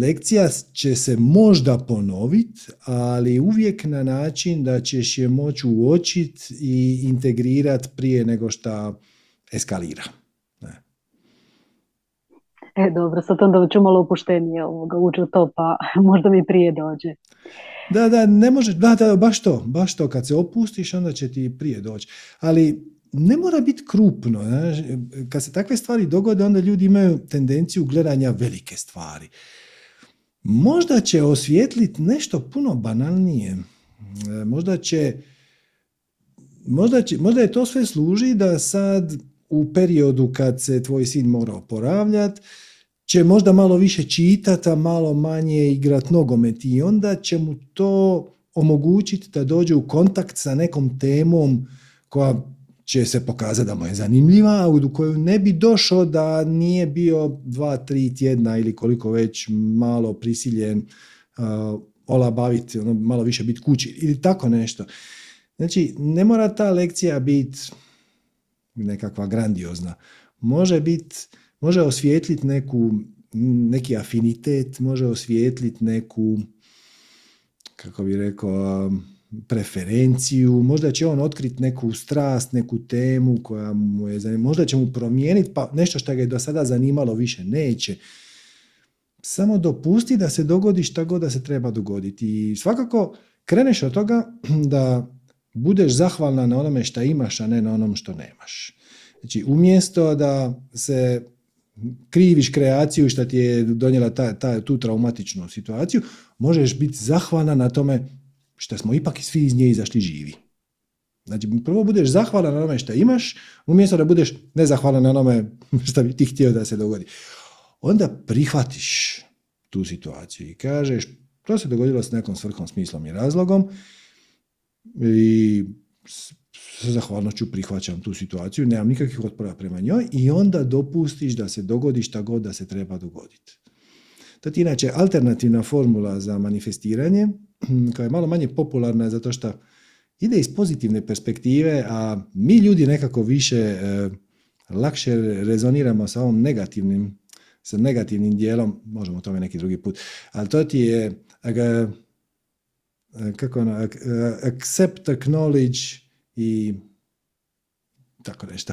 Lekcija će se možda ponoviti, ali uvijek na način da ćeš je moći uočiti i integrirati prije nego što eskalira. E, dobro, sad onda ću malo opuštenije ovoga ući to, pa *laughs* možda mi prije dođe. Da, da, ne može, da, da, baš to, baš to, kad se opustiš, onda će ti prije doći. Ali ne mora biti krupno. Znaš. Kad se takve stvari dogode, onda ljudi imaju tendenciju gledanja velike stvari. Možda će osvijetliti nešto puno banalnije. Možda će, možda će, možda je to sve služi da sad u periodu kad se tvoj sin mora oporavljati, će možda malo više čitati, a malo manje igrat nogomet i onda će mu to omogućiti da dođe u kontakt sa nekom temom koja će se pokazati da mu je zanimljiva, a u koju ne bi došao da nije bio dva, tri tjedna ili koliko već malo prisiljen uh, ola baviti, ono, malo više biti kući ili tako nešto. Znači, ne mora ta lekcija biti nekakva grandiozna. Može biti može osvijetliti neku, neki afinitet, može osvijetliti neku, kako bi rekao, preferenciju, možda će on otkriti neku strast, neku temu koja mu je zanimljiva, možda će mu promijeniti pa nešto što ga je do sada zanimalo više neće. Samo dopusti da se dogodi šta god da se treba dogoditi. I svakako kreneš od toga *clears throat* da budeš zahvalna na onome što imaš, a ne na onom što nemaš. Znači, umjesto da se kriviš kreaciju što ti je donijela ta, ta, tu traumatičnu situaciju, možeš biti zahvalna na tome što smo ipak svi iz nje izašli živi. Znači, prvo budeš zahvalan na onome što imaš, umjesto da budeš nezahvalan na onome *laughs* što bi ti htio da se dogodi. Onda prihvatiš tu situaciju i kažeš, to se dogodilo s nekom svrhom, smislom i razlogom i sa zahvalnošću prihvaćam tu situaciju, nemam nikakvih otpora prema njoj i onda dopustiš da se dogodi šta god da se treba dogoditi. To je inače alternativna formula za manifestiranje, *clears throat* koja je malo manje popularna zato što ide iz pozitivne perspektive, a mi ljudi nekako više e, lakše rezoniramo sa ovom negativnim, sa negativnim dijelom, možemo o tome neki drugi put, ali to ti je e, kako ono, accept, acknowledge i tako nešto.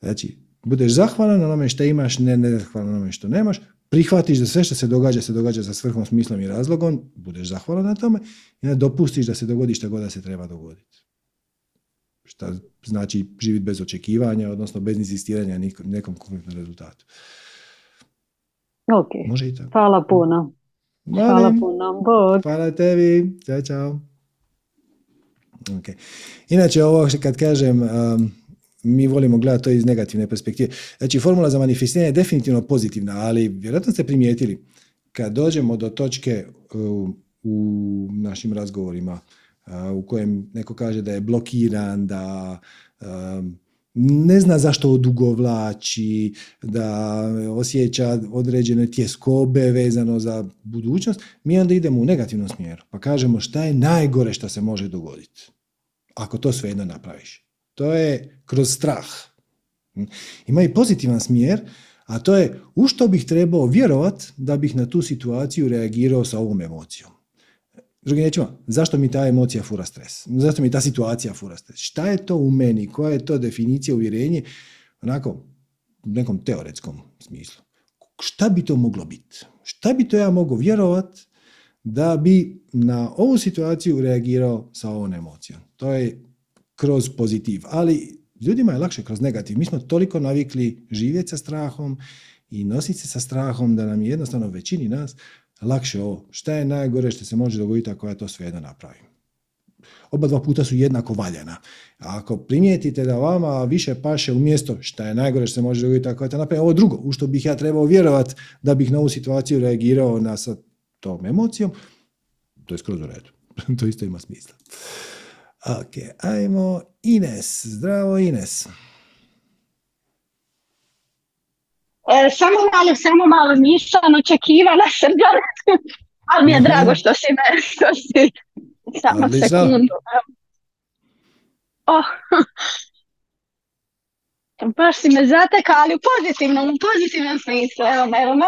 Znači, budeš zahvalan na onome što imaš, ne nezahvalan na onome što nemaš, prihvatiš da sve što se događa, se događa za svrhom, smislom i razlogom, budeš zahvalan na tome i ne dopustiš da se dogodi što god da se treba dogoditi. Šta znači živjeti bez očekivanja, odnosno bez insistiranja nekom konkretnom rezultatu. Ok, Može i tako. hvala puno. Hvala puno, Bog. Hvala tebi, čao, čao. Okay. Inače, ovo kad kažem, um, mi volimo gledati to iz negativne perspektive. Znači, formula za manifestiranje je definitivno pozitivna, ali vjerojatno ste primijetili, kad dođemo do točke uh, u našim razgovorima uh, u kojem neko kaže da je blokiran, da um, ne zna zašto odugovlači, da osjeća određene tjeskobe vezano za budućnost, mi onda idemo u negativnom smjeru. Pa kažemo šta je najgore što se može dogoditi. Ako to svejedno napraviš. To je kroz strah. Ima i pozitivan smjer, a to je u što bih trebao vjerovat da bih na tu situaciju reagirao sa ovom emocijom. Drugim riječima, zašto mi ta emocija fura stres? Zašto mi ta situacija fura stres? Šta je to u meni? Koja je to definicija uvjerenje? Onako, u nekom teoretskom smislu. Šta bi to moglo biti? Šta bi to ja mogao vjerovat da bi na ovu situaciju reagirao sa ovom emocijom? To je kroz pozitiv. Ali ljudima je lakše kroz negativ. Mi smo toliko navikli živjeti sa strahom i nositi se sa strahom da nam je jednostavno većini nas lakše ovo. Šta je najgore što se može dogoditi ako ja to svejedno napravim? Oba dva puta su jednako valjana. Ako primijetite da vama više paše u mjesto šta je najgore što se može dogoditi ako ja to napravim, ovo drugo, u što bih ja trebao vjerovat da bih na ovu situaciju reagirao na sa tom emocijom, to je skroz u redu. *laughs* to isto ima smisla. Ok, ajmo Ines. Zdravo Ines. E, samo malo, samo malo nisam očekivala srđan, ali mi je drago što si me, što si, samo sekundu. Oh. Baš si me zatekali ali u pozitivnom, u pozitivnom smislu, evo me, evo me.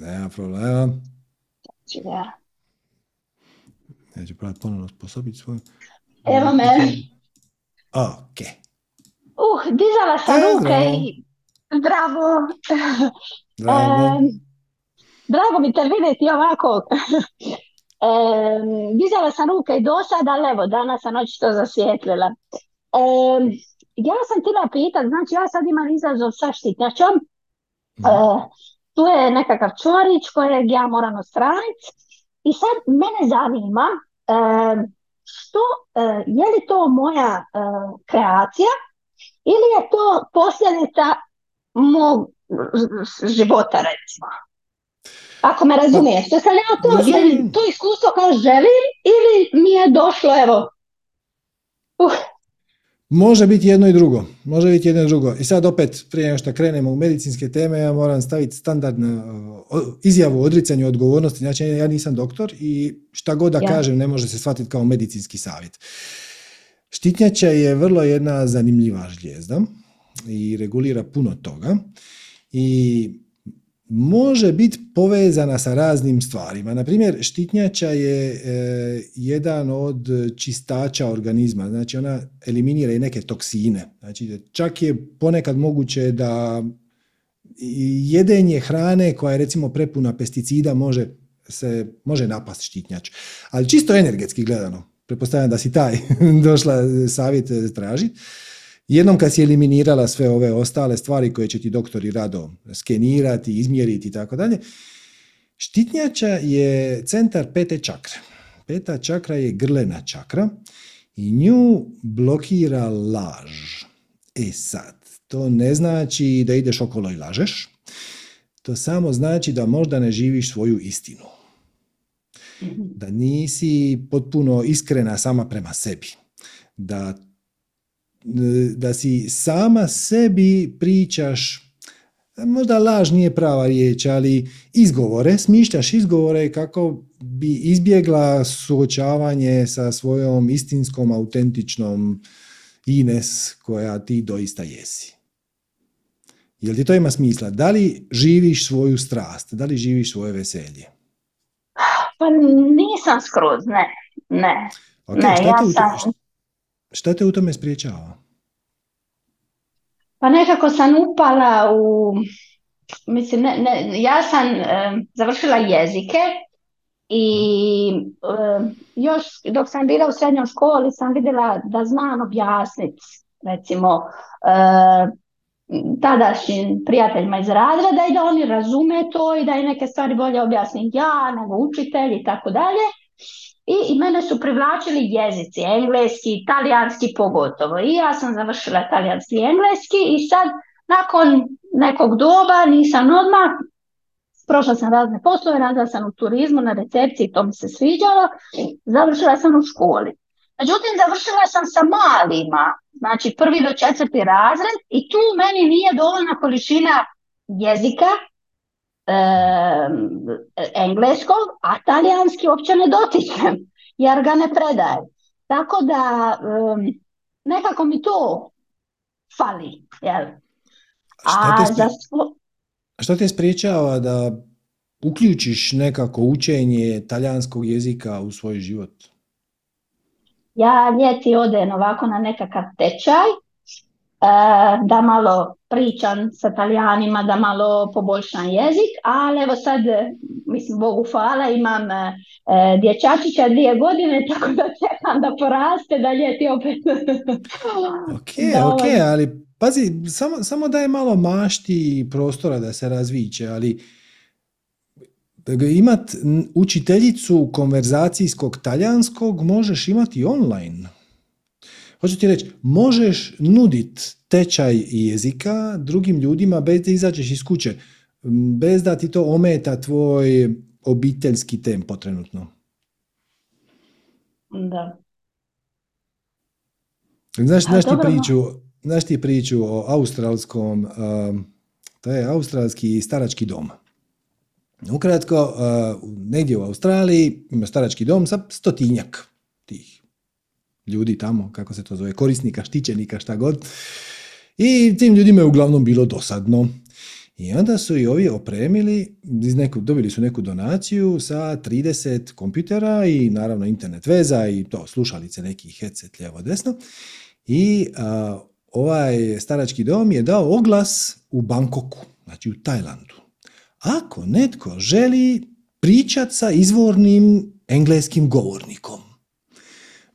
Nema problema. Znači, ja. Ja ću praviti ponovno sposobiti svoj. Evo me. Ok. Uh, dizala sam ruke i Bravo. Bravo. drago mi te vidjeti ovako. E, dizala sam ruke i do sada, ali evo, danas sam očito zasvijetlila. E, ja sam htjela pitat, znači ja sad imam izazov sa štitnjačom. E, tu je nekakav čorić kojeg ja moram ostraniti. I sad mene zanima e, što, e, je li to moja e, kreacija ili je to posljedica mog života recimo. Ako me razumiješ, to sam ja to, to iskustvo kao želim ili mi je došlo evo uh. Može biti jedno i drugo. Može biti jedno i drugo. I sad opet, prije nego što krenemo u medicinske teme, ja moram staviti standardnu izjavu o odricanju odgovornosti. Znači, ja nisam doktor i šta god da kažem ne može se shvatiti kao medicinski savjet. Štitnjača je vrlo jedna zanimljiva žlijezda i regulira puno toga i može biti povezana sa raznim stvarima. Na primjer, štitnjača je e, jedan od čistača organizma, znači ona eliminira i neke toksine. Znači, čak je ponekad moguće da jedenje hrane koja je recimo prepuna pesticida može se može napast štitnjač. Ali čisto energetski gledano, pretpostavljam da si taj *laughs* došla savjet tražiti. Jednom kad si eliminirala sve ove ostale stvari koje će ti doktori rado skenirati, izmjeriti i tako dalje, štitnjača je centar pete čakre. Peta čakra je grlena čakra i nju blokira laž. E sad, to ne znači da ideš okolo i lažeš, to samo znači da možda ne živiš svoju istinu. Da nisi potpuno iskrena sama prema sebi. Da da si sama sebi pričaš možda laž nije prava riječ, ali izgovore, smišljaš izgovore kako bi izbjegla suočavanje sa svojom istinskom, autentičnom Ines koja ti doista jesi. Jel ti to ima smisla? Da li živiš svoju strast? Da li živiš svoje veselje? Pa nisam skroz, ne. Ne. ne, ja sam... Šta te u tome spriječava? Pa nekako sam upala u, mislim, ne, ne, ja sam završila jezike i još dok sam bila u srednjoj školi sam vidjela da znam objasniti recimo tadašnjim prijateljima iz razreda i da oni razume to i da je neke stvari bolje objasnim ja nego učitelj i tako dalje. I, I mene su privlačili jezici, engleski, italijanski pogotovo. I ja sam završila talijanski i engleski i sad nakon nekog doba nisam odmah, prošla sam razne poslove, radila sam u turizmu, na recepciji, to mi se sviđalo, završila sam u školi. Međutim, završila sam sa malima, znači prvi do četvrti razred i tu meni nije dovoljna količina jezika, engleskog, a talijanski uopće ne dotičem, jer ga ne predajem. Tako da nekako mi to fali. Jel? A, šta, te šta te spriječava da uključiš nekako učenje talijanskog jezika u svoj život? Ja ljeti odem ovako na nekakav tečaj, da malo pričam sa talijanima, da malo poboljšam jezik, ali evo sad, mislim, Bogu hvala, imam e, dječačića dvije godine, *laughs* tako da čekam da poraste, da ljeti opet... *laughs* ok, *laughs* ok, ali pazi, samo, samo da je malo mašti prostora da se razviće, ali imat učiteljicu konverzacijskog talijanskog možeš imati online. Hoću ti reći, možeš nudit tečaj jezika drugim ljudima bez da izađeš iz kuće, bez da ti to ometa tvoj obiteljski tempo trenutno. Da. Znaš, znaš, ti priču, znaš ti priču o australskom, to je australski starački dom. Ukratko, uh, negdje u Australiji ima starački dom sa stotinjak tih ljudi tamo, kako se to zove, korisnika, štićenika, šta god. I tim ljudima je uglavnom bilo dosadno. I onda su i ovi opremili, neku, dobili su neku donaciju sa 30 kompjutera i naravno internet veza i to slušalice neki headset lijevo desno. I ovaj starački dom je dao oglas u Bangkoku, znači u Tajlandu ako netko želi pričat sa izvornim engleskim govornikom,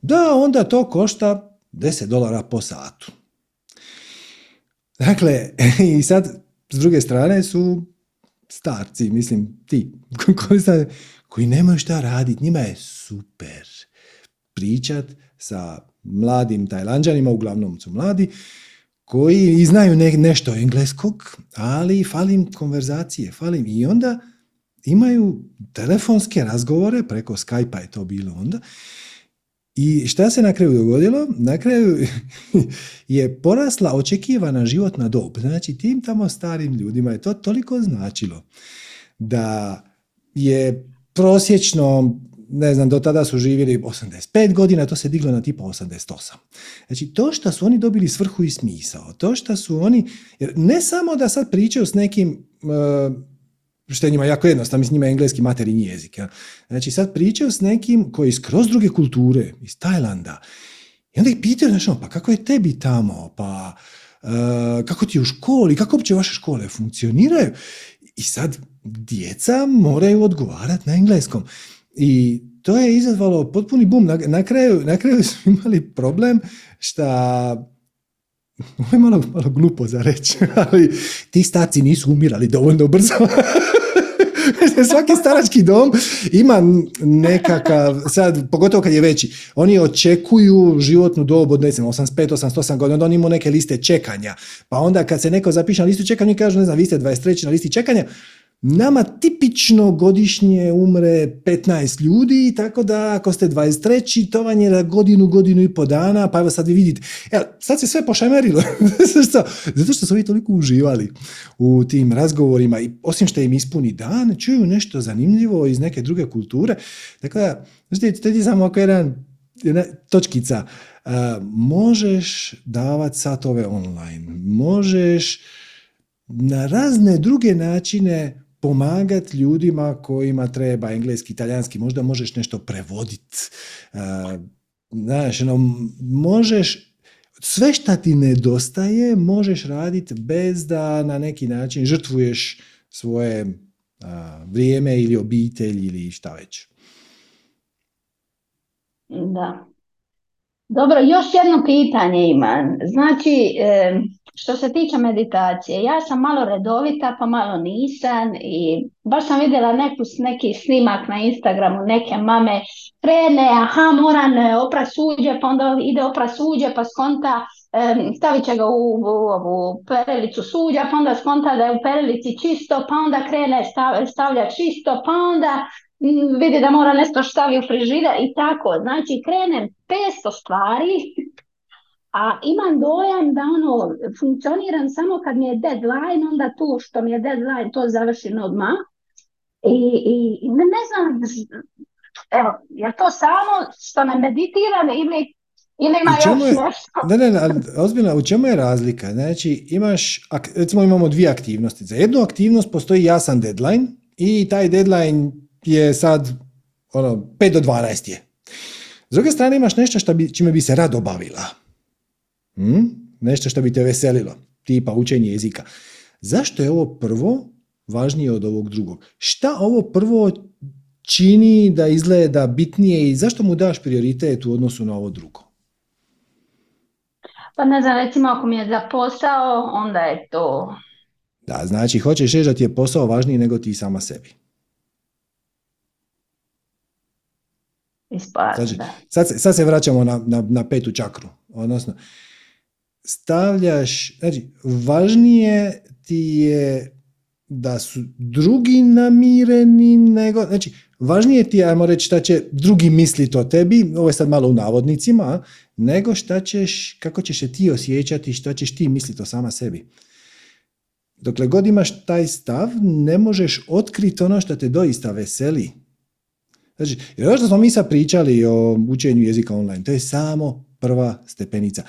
da onda to košta 10 dolara po satu. Dakle, *laughs* i sad s druge strane su starci, mislim ti, *laughs* koji, koji nemaju šta raditi, njima je super pričat sa mladim tajlanđanima, uglavnom su mladi, koji znaju ne, nešto engleskog, ali falim konverzacije, falim i onda imaju telefonske razgovore, preko Skype-a je to bilo onda, i šta se na kraju dogodilo? Na kraju *laughs* je porasla očekivana životna dob. Znači, tim tamo starim ljudima je to toliko značilo da je prosječno ne znam, do tada su živjeli 85 godina, to se diglo na tipa 88. Znači, to što su oni dobili svrhu i smisao, to što su oni, ne samo da sad pričaju s nekim, uh, što je njima jako jednostavno, mislim njima je engleski materinji jezik, ja. znači sad pričaju s nekim koji je skroz druge kulture, iz Tajlanda, i onda ih pitaju, znači, pa kako je tebi tamo, pa uh, kako ti je u školi, kako uopće vaše škole funkcioniraju, i sad djeca moraju odgovarati na engleskom. I to je izazvalo potpuni bum. Na, na, kraju, na kraju su imali problem šta ovo je malo, malo glupo za reći, *laughs* ali ti starci nisu umirali dovoljno brzo. *laughs* Svaki starački dom ima nekakav, sad, pogotovo kad je veći, oni očekuju životnu dobu od, ne znam, 85, 88 godina, onda oni imaju neke liste čekanja. Pa onda kad se neko zapiše na listu čekanja, kažu, ne znam, vi ste 23 na listi čekanja, Nama tipično godišnje umre 15 ljudi, tako da ako ste 23. to vam je na godinu, godinu i po dana, pa evo sad vi vidite. Evo, sad se sve pošamerilo. *laughs* Zato što su ovi toliko uživali u tim razgovorima i osim što im ispuni dan, čuju nešto zanimljivo iz neke druge kulture. Tako da, znači, to je samo oko jedan, jedna točkica. možeš davati satove online, možeš na razne druge načine pomagati ljudima kojima treba engleski, italijanski, možda možeš nešto prevoditi. Uh, znaš, ono, možeš, sve šta ti nedostaje možeš raditi bez da na neki način žrtvuješ svoje vrijeme ili obitelj ili šta već. Da. Dobro, još jedno pitanje imam. Znači, što se tiče meditacije, ja sam malo redovita, pa malo nisam i baš sam vidjela neku, neki snimak na Instagramu, neke mame krene, aha, moram e, opra suđe, pa onda ide opra suđe, pa skonta, stavit će ga u, u, perelicu suđa, pa onda skonta da je u perelici čisto, pa onda krene stavlja čisto, pa onda vidi da mora nešto stavi u frižider i tako. Znači, krenem 500 stvari a imam dojam da ono, funkcioniram samo kad mi je deadline, onda to što mi je deadline, to završim odmah. I, i, ne, ne znam, evo, je to samo što ne meditiram ili ili ima još je, nešto? Ne, ne, ozbiljno, u čemu je razlika? Znači, imaš, recimo imamo dvije aktivnosti. Za jednu aktivnost postoji jasan deadline i taj deadline je sad ono, 5 do 12 je. S druge strane imaš nešto što bi, čime bi se rado bavila. Hmm? Nešto što bi te veselilo, tipa učenje jezika. Zašto je ovo prvo važnije od ovog drugog? Šta ovo prvo čini da izgleda bitnije i zašto mu daš prioritet u odnosu na ovo drugo? Pa ne znam, recimo ako mi je za posao, onda je to... Da, znači hoćeš reći da ti je posao važniji nego ti sama sebi. Znači, sad, se, sad se vraćamo na, na, na petu čakru. Odnosno, stavljaš, znači, važnije ti je da su drugi namireni nego, znači, važnije ti je, ajmo reći, šta će drugi misliti o tebi, ovo je sad malo u navodnicima, nego šta ćeš, kako ćeš se ti osjećati, šta ćeš ti misliti o sama sebi. Dokle god imaš taj stav, ne možeš otkriti ono što te doista veseli. Znači, jer ovo što smo mi sad pričali o učenju jezika online, to je samo prva stepenica.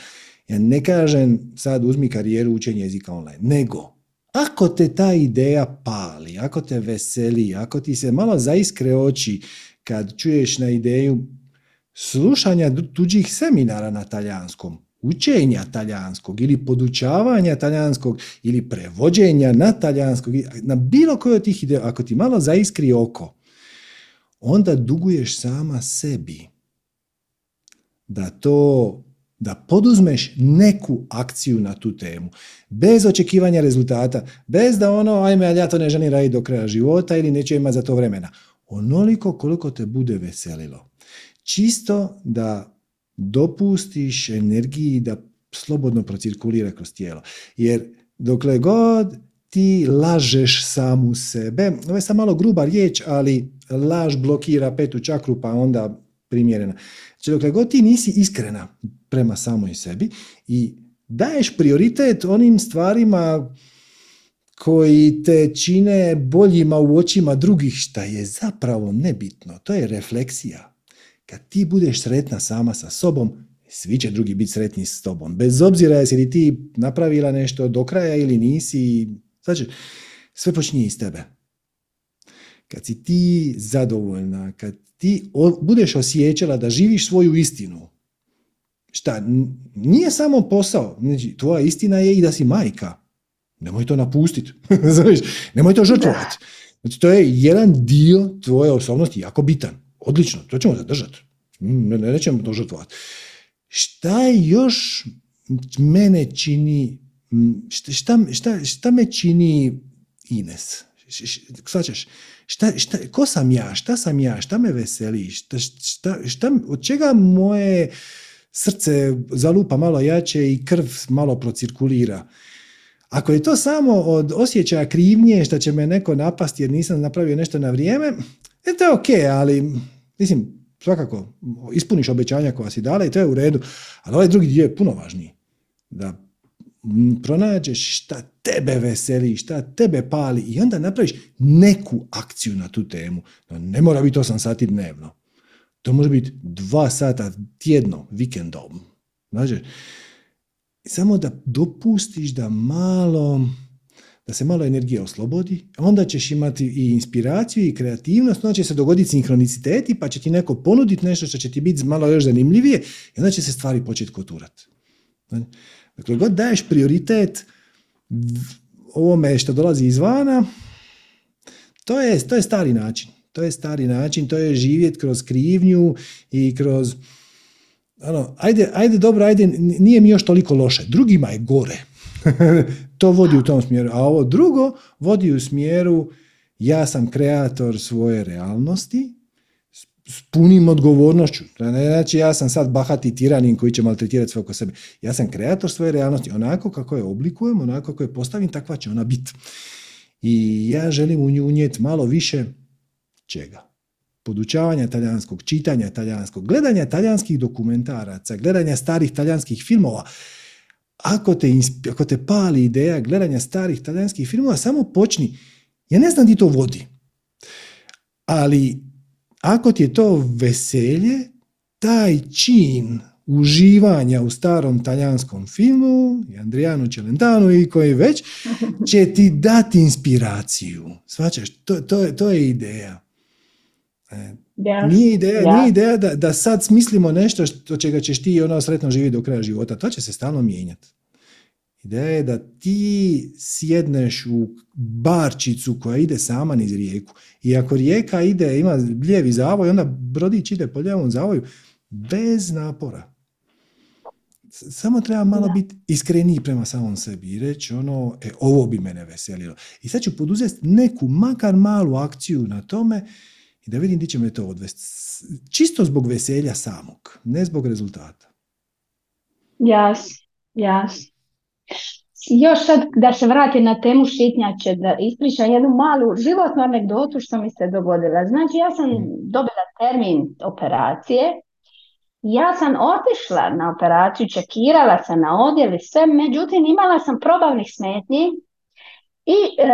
Ja ne kažem sad uzmi karijeru učenja jezika online, nego ako te ta ideja pali, ako te veseli, ako ti se malo zaiskre oči kad čuješ na ideju slušanja tuđih seminara na talijanskom, učenja talijanskog ili podučavanja talijanskog ili prevođenja na talijanskog, na bilo koje od tih ideja, ako ti malo zaiskri oko, onda duguješ sama sebi da to da poduzmeš neku akciju na tu temu, bez očekivanja rezultata, bez da ono, ajme, ali ja to ne želim raditi do kraja života ili neću imati za to vremena. Onoliko koliko te bude veselilo. Čisto da dopustiš energiji da slobodno procirkulira kroz tijelo. Jer dokle god ti lažeš samu sebe, ovo je sad malo gruba riječ, ali laž blokira petu čakru pa onda primjerena. Znači dokle god ti nisi iskrena prema samoj sebi i daješ prioritet onim stvarima koji te čine boljima u očima drugih, šta je zapravo nebitno. To je refleksija. Kad ti budeš sretna sama sa sobom, svi će drugi biti sretni s tobom. Bez obzira jesi li ti napravila nešto do kraja ili nisi. Znači, sve počinje iz tebe. Kad si ti zadovoljna, kad ti budeš osjećala da živiš svoju istinu, šta, nije samo posao, znači, tvoja istina je i da si majka. Nemoj to napustiti, *laughs* nemoj to žrtvovati. Znači, to je jedan dio tvoje osobnosti jako bitan. Odlično, to ćemo zadržati. Ne, ne, nećemo to žrtvovati. Šta još mene čini, šta, šta, šta me čini Ines? Svačaš, šta, šta, ko sam ja, šta sam ja, šta me veseli, šta, šta, šta, od čega moje srce zalupa malo jače i krv malo procirkulira. Ako je to samo od osjećaja krivnje što će me neko napasti jer nisam napravio nešto na vrijeme, e, to je ok, ali mislim, svakako ispuniš obećanja koja si dala i to je u redu, ali ovaj drugi dio je puno važniji. Da pronađeš šta tebe veseli, šta tebe pali i onda napraviš neku akciju na tu temu. Ne mora biti 8 sati dnevno. To može biti dva sata tjedno, vikendom. Znači, samo da dopustiš da malo, da se malo energije oslobodi, onda ćeš imati i inspiraciju i kreativnost, onda će se dogoditi sinkroniciteti, pa će ti neko ponuditi nešto što će ti biti malo još zanimljivije i onda će se stvari početi koturati. Dakle, god daješ prioritet ovome što dolazi izvana, to je, to je stari način. To je stari način, to je živjeti kroz krivnju i kroz ono, ajde, ajde dobro, ajde, nije mi još toliko loše, drugima je gore. *laughs* to vodi u tom smjeru. A ovo drugo vodi u smjeru ja sam kreator svoje realnosti, s punim odgovornošću. Znači ja sam sad bahati tiranin koji će maltretirati sve oko sebe. Ja sam kreator svoje realnosti. Onako kako je oblikujem, onako kako je postavim, takva će ona biti. I ja želim u nju unijeti malo više čega? Podučavanja talijanskog, čitanja talijanskog, gledanja talijanskih dokumentaraca, gledanja starih talijanskih filmova. Ako te, ako te pali ideja gledanja starih talijanskih filmova, samo počni. Ja ne znam di to vodi. Ali ako ti je to veselje, taj čin uživanja u starom talijanskom filmu, i Andrijanu Čelentanu i koji već, *laughs* će ti dati inspiraciju. Svačaš, to, to, to je ideja. E, nije ideja, nije ideja da, da sad smislimo nešto što čega ćeš ti ono sretno živjeti do kraja života. To će se stalno mijenjati. Ideja je da ti sjedneš u barčicu koja ide sama niz rijeku. I ako rijeka ide, ima lijevi zavoj, onda brodić ide po lijevom zavoju bez napora. Samo treba malo biti iskreniji prema samom sebi i reći ono, e, ovo bi mene veselilo. I sad ću poduzeti neku makar malu akciju na tome i da vidim di će me to odvesti. Čisto zbog veselja samog, ne zbog rezultata. Jas, jas. Još sad da se vrati na temu šitnjače, da ispričam jednu malu životnu anegdotu što mi se dogodila. Znači ja sam mhm. dobila termin operacije, ja sam otišla na operaciju, čekirala sam na odjeli sve, međutim imala sam probavnih smetnji i e,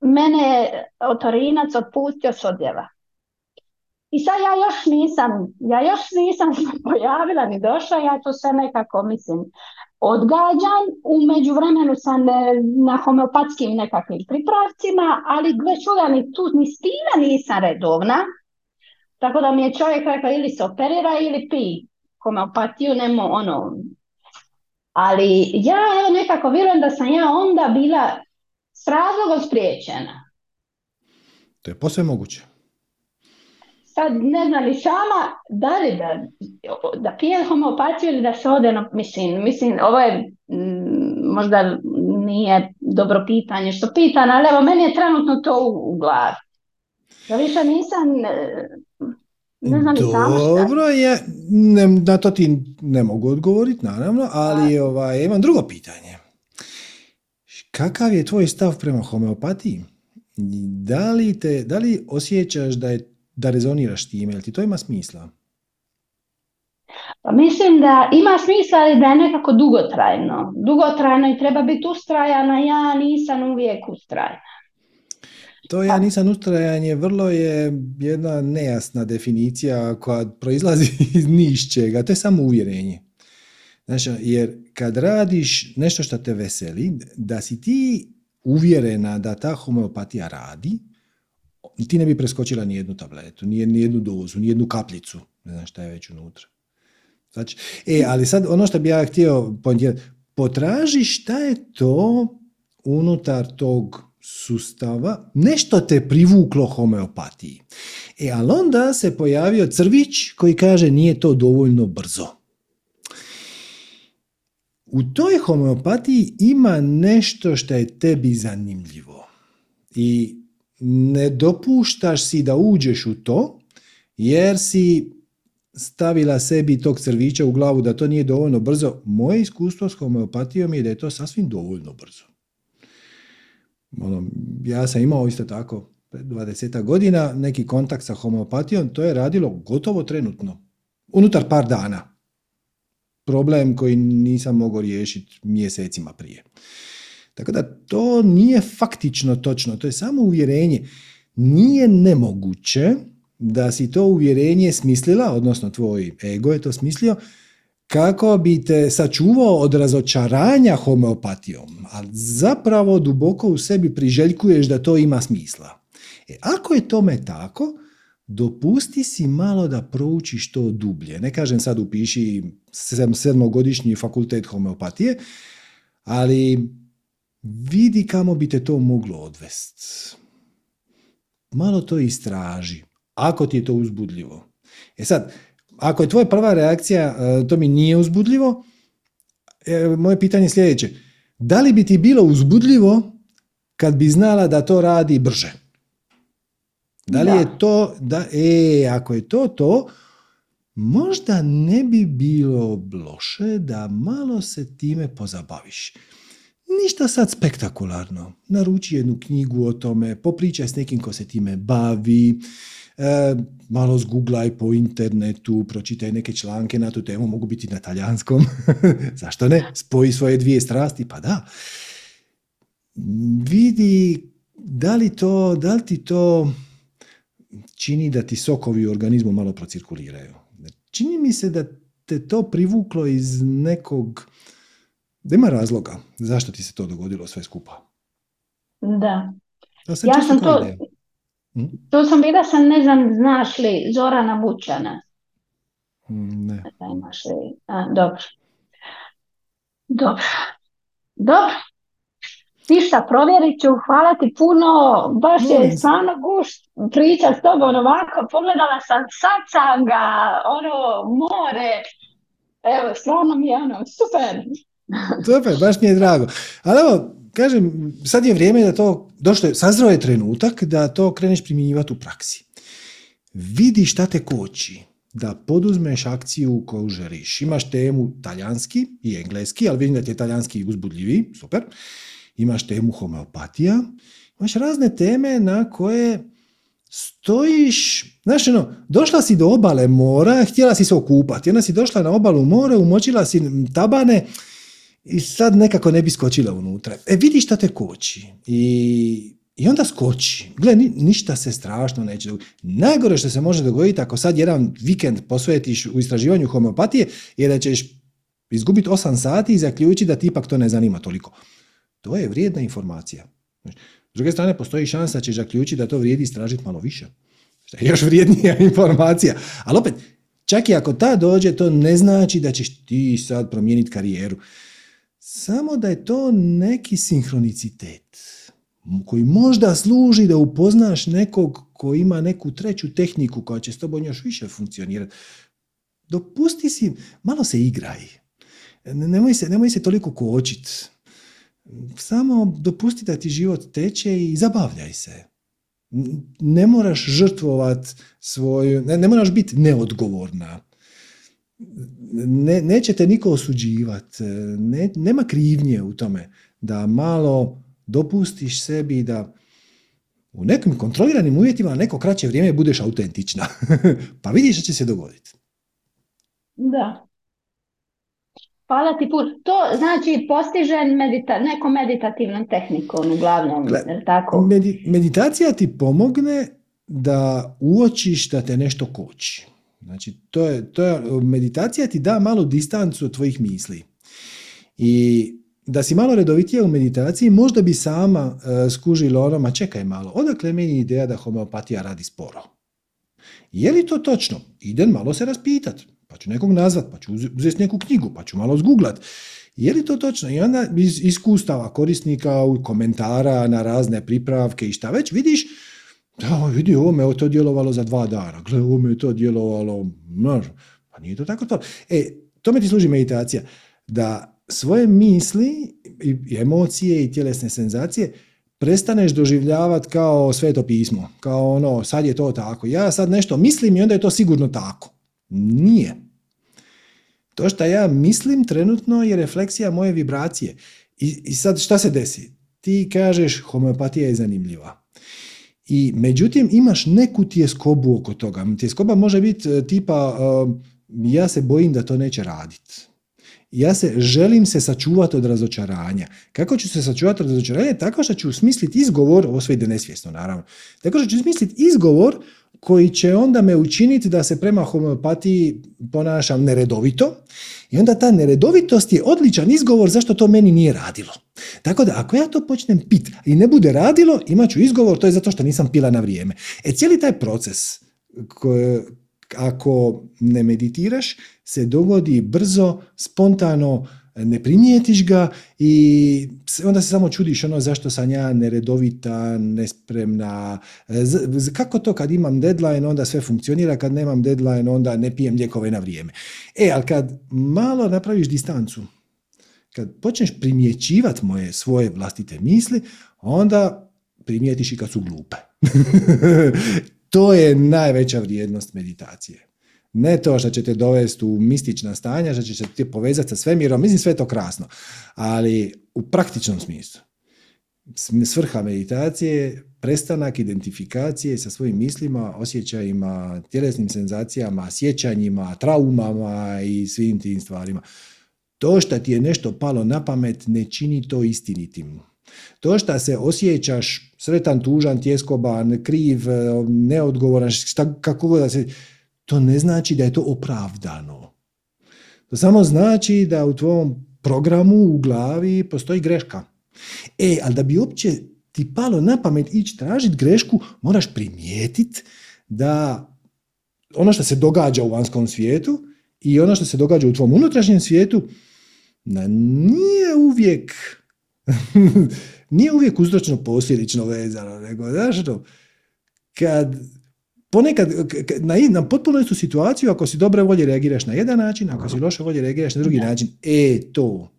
mene otorinac otpustio s odjela. I sad ja još nisam, ja još nisam *laughs* pojavila ni došla, ja to sve nekako mislim odgađam, u međuvremenu sam e, na homeopatskim nekakvim pripravcima, ali gle čuda ni tu ni s nisam redovna, tako da mi je čovjek rekao ili se operira ili pi homeopatiju, nemo ono. Ali ja evo nekako vjerujem da sam ja onda bila s razlogom spriječena. To je posve moguće sad ne znam li sama da li da, da pije homeopatiju ili da se ode na, mislim, mislim, ovo je mm, možda nije dobro pitanje što pitan, ali evo meni je trenutno to u, u glavi. Ja više nisam, e, ne znam Dobro, je, ne, na to ti ne mogu odgovoriti, naravno, ali ovaj, imam drugo pitanje. Kakav je tvoj stav prema homeopatiji? Da li, te, da li osjećaš da je da rezoniraš time, jel ti to ima smisla? Pa mislim da ima smisla, ali da je nekako dugotrajno. Dugotrajno i treba biti ustrajana, ja nisam uvijek ustrajna. To ja nisam ustrajan je vrlo je jedna nejasna definicija koja proizlazi *laughs* iz nišćega, to je samo uvjerenje. Znači, jer kad radiš nešto što te veseli, da si ti uvjerena da ta homeopatija radi, ti ne bi preskočila ni jednu tabletu, ni jednu dozu, ni jednu kapljicu, ne znam šta je već unutra. Znači, e, ali sad ono što bi ja htio potraži šta je to unutar tog sustava, nešto te privuklo homeopatiji. E, ali onda se pojavio crvić koji kaže nije to dovoljno brzo. U toj homeopatiji ima nešto što je tebi zanimljivo. I ne dopuštaš si da uđeš u to, jer si stavila sebi tog crvića u glavu da to nije dovoljno brzo. Moje iskustvo s homeopatijom je da je to sasvim dovoljno brzo. Ono, ja sam imao isto tako 20 godina neki kontakt sa homeopatijom, to je radilo gotovo trenutno, unutar par dana. Problem koji nisam mogao riješiti mjesecima prije. Tako da to nije faktično točno, to je samo uvjerenje. Nije nemoguće da si to uvjerenje smislila, odnosno tvoj ego je to smislio, kako bi te sačuvao od razočaranja homeopatijom, ali zapravo duboko u sebi priželjkuješ da to ima smisla. E, ako je tome tako, dopusti si malo da proučiš to dublje. Ne kažem sad upiši sedmogodišnji fakultet homeopatije, ali vidi kamo bi te to moglo odvest. Malo to istraži, ako ti je to uzbudljivo. E sad, ako je tvoja prva reakcija, e, to mi nije uzbudljivo, e, moje pitanje je sljedeće. Da li bi ti bilo uzbudljivo kad bi znala da to radi brže? Da li Da. je to, da, e, ako je to to, možda ne bi bilo loše da malo se time pozabaviš. Ništa sad spektakularno. Naruči jednu knjigu o tome, popričaj s nekim ko se time bavi, e, malo zguglaj po internetu, pročitaj neke članke na tu temu, mogu biti na talijanskom. *laughs* Zašto ne? Spoji svoje dvije strasti, pa da. Vidi da li, to, da li ti to čini da ti sokovi u organizmu malo procirkuliraju. Čini mi se da te to privuklo iz nekog da ima razloga zašto ti se to dogodilo sve skupa. Da. Da sam Ja sam to-. Hm? Tu sam bila sam, ne znam, znaš li, Zorana Bučana. Mm, Ne. Znam, imaš li? A, dobro. Dobro. Dobro. Ništa, provjerit ću, hvala ti puno, baš je se. stvarno gušt pričat s tobom ovako, pogledala sam satsanga, ono, more, evo, stvarno mi je ono, super. *laughs* Super, baš mi je drago. Ali evo, kažem, sad je vrijeme da to, došlo je, sazreo je trenutak da to kreneš primjenjivati u praksi. Vidi šta te koči da poduzmeš akciju koju želiš. Imaš temu talijanski i engleski, ali vidim da ti je talijanski uzbudljiviji, super. Imaš temu homeopatija, imaš razne teme na koje stojiš, znaš ono, došla si do obale mora, htjela si se okupati, onda si došla na obalu mora, umočila si tabane i sad nekako ne bi skočila unutra. E vidi šta te koči i, i onda skoči. Gle, ni- ništa se strašno neće dogoditi. Najgore što se može dogoditi ako sad jedan vikend posvetiš u istraživanju homeopatije je da ćeš izgubiti 8 sati i zaključiti da ti ipak to ne zanima toliko. To je vrijedna informacija. S druge strane, postoji šansa da ćeš zaključiti da to vrijedi istražiti malo više. Što je još vrijednija *laughs* informacija. Ali opet, čak i ako ta dođe, to ne znači da ćeš ti sad promijeniti karijeru. Samo da je to neki sinhronicitet koji možda služi da upoznaš nekog ko ima neku treću tehniku koja će s tobom još više funkcionirati. Dopusti si, malo se igraj. Nemoj se, nemoj se toliko kočit. Samo dopusti da ti život teče i zabavljaj se. Ne moraš žrtvovat svoju, ne, ne moraš biti neodgovorna. Ne, neće te niko osuđivat. Ne, nema krivnje u tome da malo dopustiš sebi da u nekim kontroliranim uvjetima na neko kraće vrijeme budeš autentična. *laughs* pa vidiš što će se dogoditi. Da. Hvala ti puno. To znači postižem medita nekom meditativnom tehnikom uglavnom, Gle, tako? Medi- meditacija ti pomogne da uočiš da te nešto koči. Znači, to je, to je, meditacija ti da malo distancu od tvojih misli. I da si malo redovitija u meditaciji, možda bi sama e, skužila ono, ma čekaj malo, odakle meni ideja da homeopatija radi sporo? Je li to točno? Idem malo se raspitat, pa ću nekog nazvat, pa ću uz- uzeti neku knjigu, pa ću malo zguglat. Je li to točno? I onda iz iskustava korisnika, komentara na razne pripravke i šta već, vidiš, da, vidi, ovo me to djelovalo za dva dana, gle, ovo je to djelovalo, pa nije to tako to. E, tome ti služi meditacija, da svoje misli i emocije i tjelesne senzacije prestaneš doživljavati kao sveto pismo, kao ono, sad je to tako. Ja sad nešto mislim i onda je to sigurno tako. Nije. To što ja mislim trenutno je refleksija moje vibracije. I, I sad šta se desi? Ti kažeš homeopatija je zanimljiva. I međutim imaš neku tjeskobu oko toga. Tjeskoba može biti e, tipa e, ja se bojim da to neće raditi. Ja se želim se sačuvati od razočaranja. Kako ću se sačuvati od razočaranja? Tako što ću smisliti izgovor, ovo sve ide nesvjesno naravno, tako što ću smisliti izgovor koji će onda me učiniti da se prema homeopatiji ponašam neredovito i onda ta neredovitost je odličan izgovor zašto to meni nije radilo. Tako da ako ja to počnem pit i ne bude radilo, imat ću izgovor, to je zato što nisam pila na vrijeme. E cijeli taj proces koje, ako ne meditiraš, se dogodi brzo, spontano, ne primijetiš ga i onda se samo čudiš ono zašto sam ja neredovita, nespremna, z- kako to kad imam deadline onda sve funkcionira, kad nemam deadline onda ne pijem lijekove na vrijeme. E, ali kad malo napraviš distancu, kad počneš primjećivati moje svoje vlastite misli, onda primijetiš i kad su glupe. *laughs* to je najveća vrijednost meditacije. Ne to što će te dovesti u mistična stanja, što će ti povezati sa svemirom, mislim sve je to krasno, ali u praktičnom smislu. Svrha meditacije je prestanak identifikacije sa svojim mislima, osjećajima, tjelesnim senzacijama, sjećanjima, traumama i svim tim stvarima. To što ti je nešto palo na pamet ne čini to istinitim. To što se osjećaš sretan, tužan, tjeskoban, kriv, neodgovoran, šta, kako god da se... To ne znači da je to opravdano. To samo znači da u tvom programu u glavi postoji greška. E, ali da bi uopće ti palo na pamet ići tražiti grešku, moraš primijetiti da ono što se događa u vanjskom svijetu i ono što se događa u tvom unutrašnjem svijetu nije uvijek *laughs* nije uvijek uzročno posljedično vezano, nego znaš što, kad ponekad na, na potpuno istu situaciju, ako si dobre volje reagiraš na jedan način, ako si loše volje reagiraš na drugi način, e to,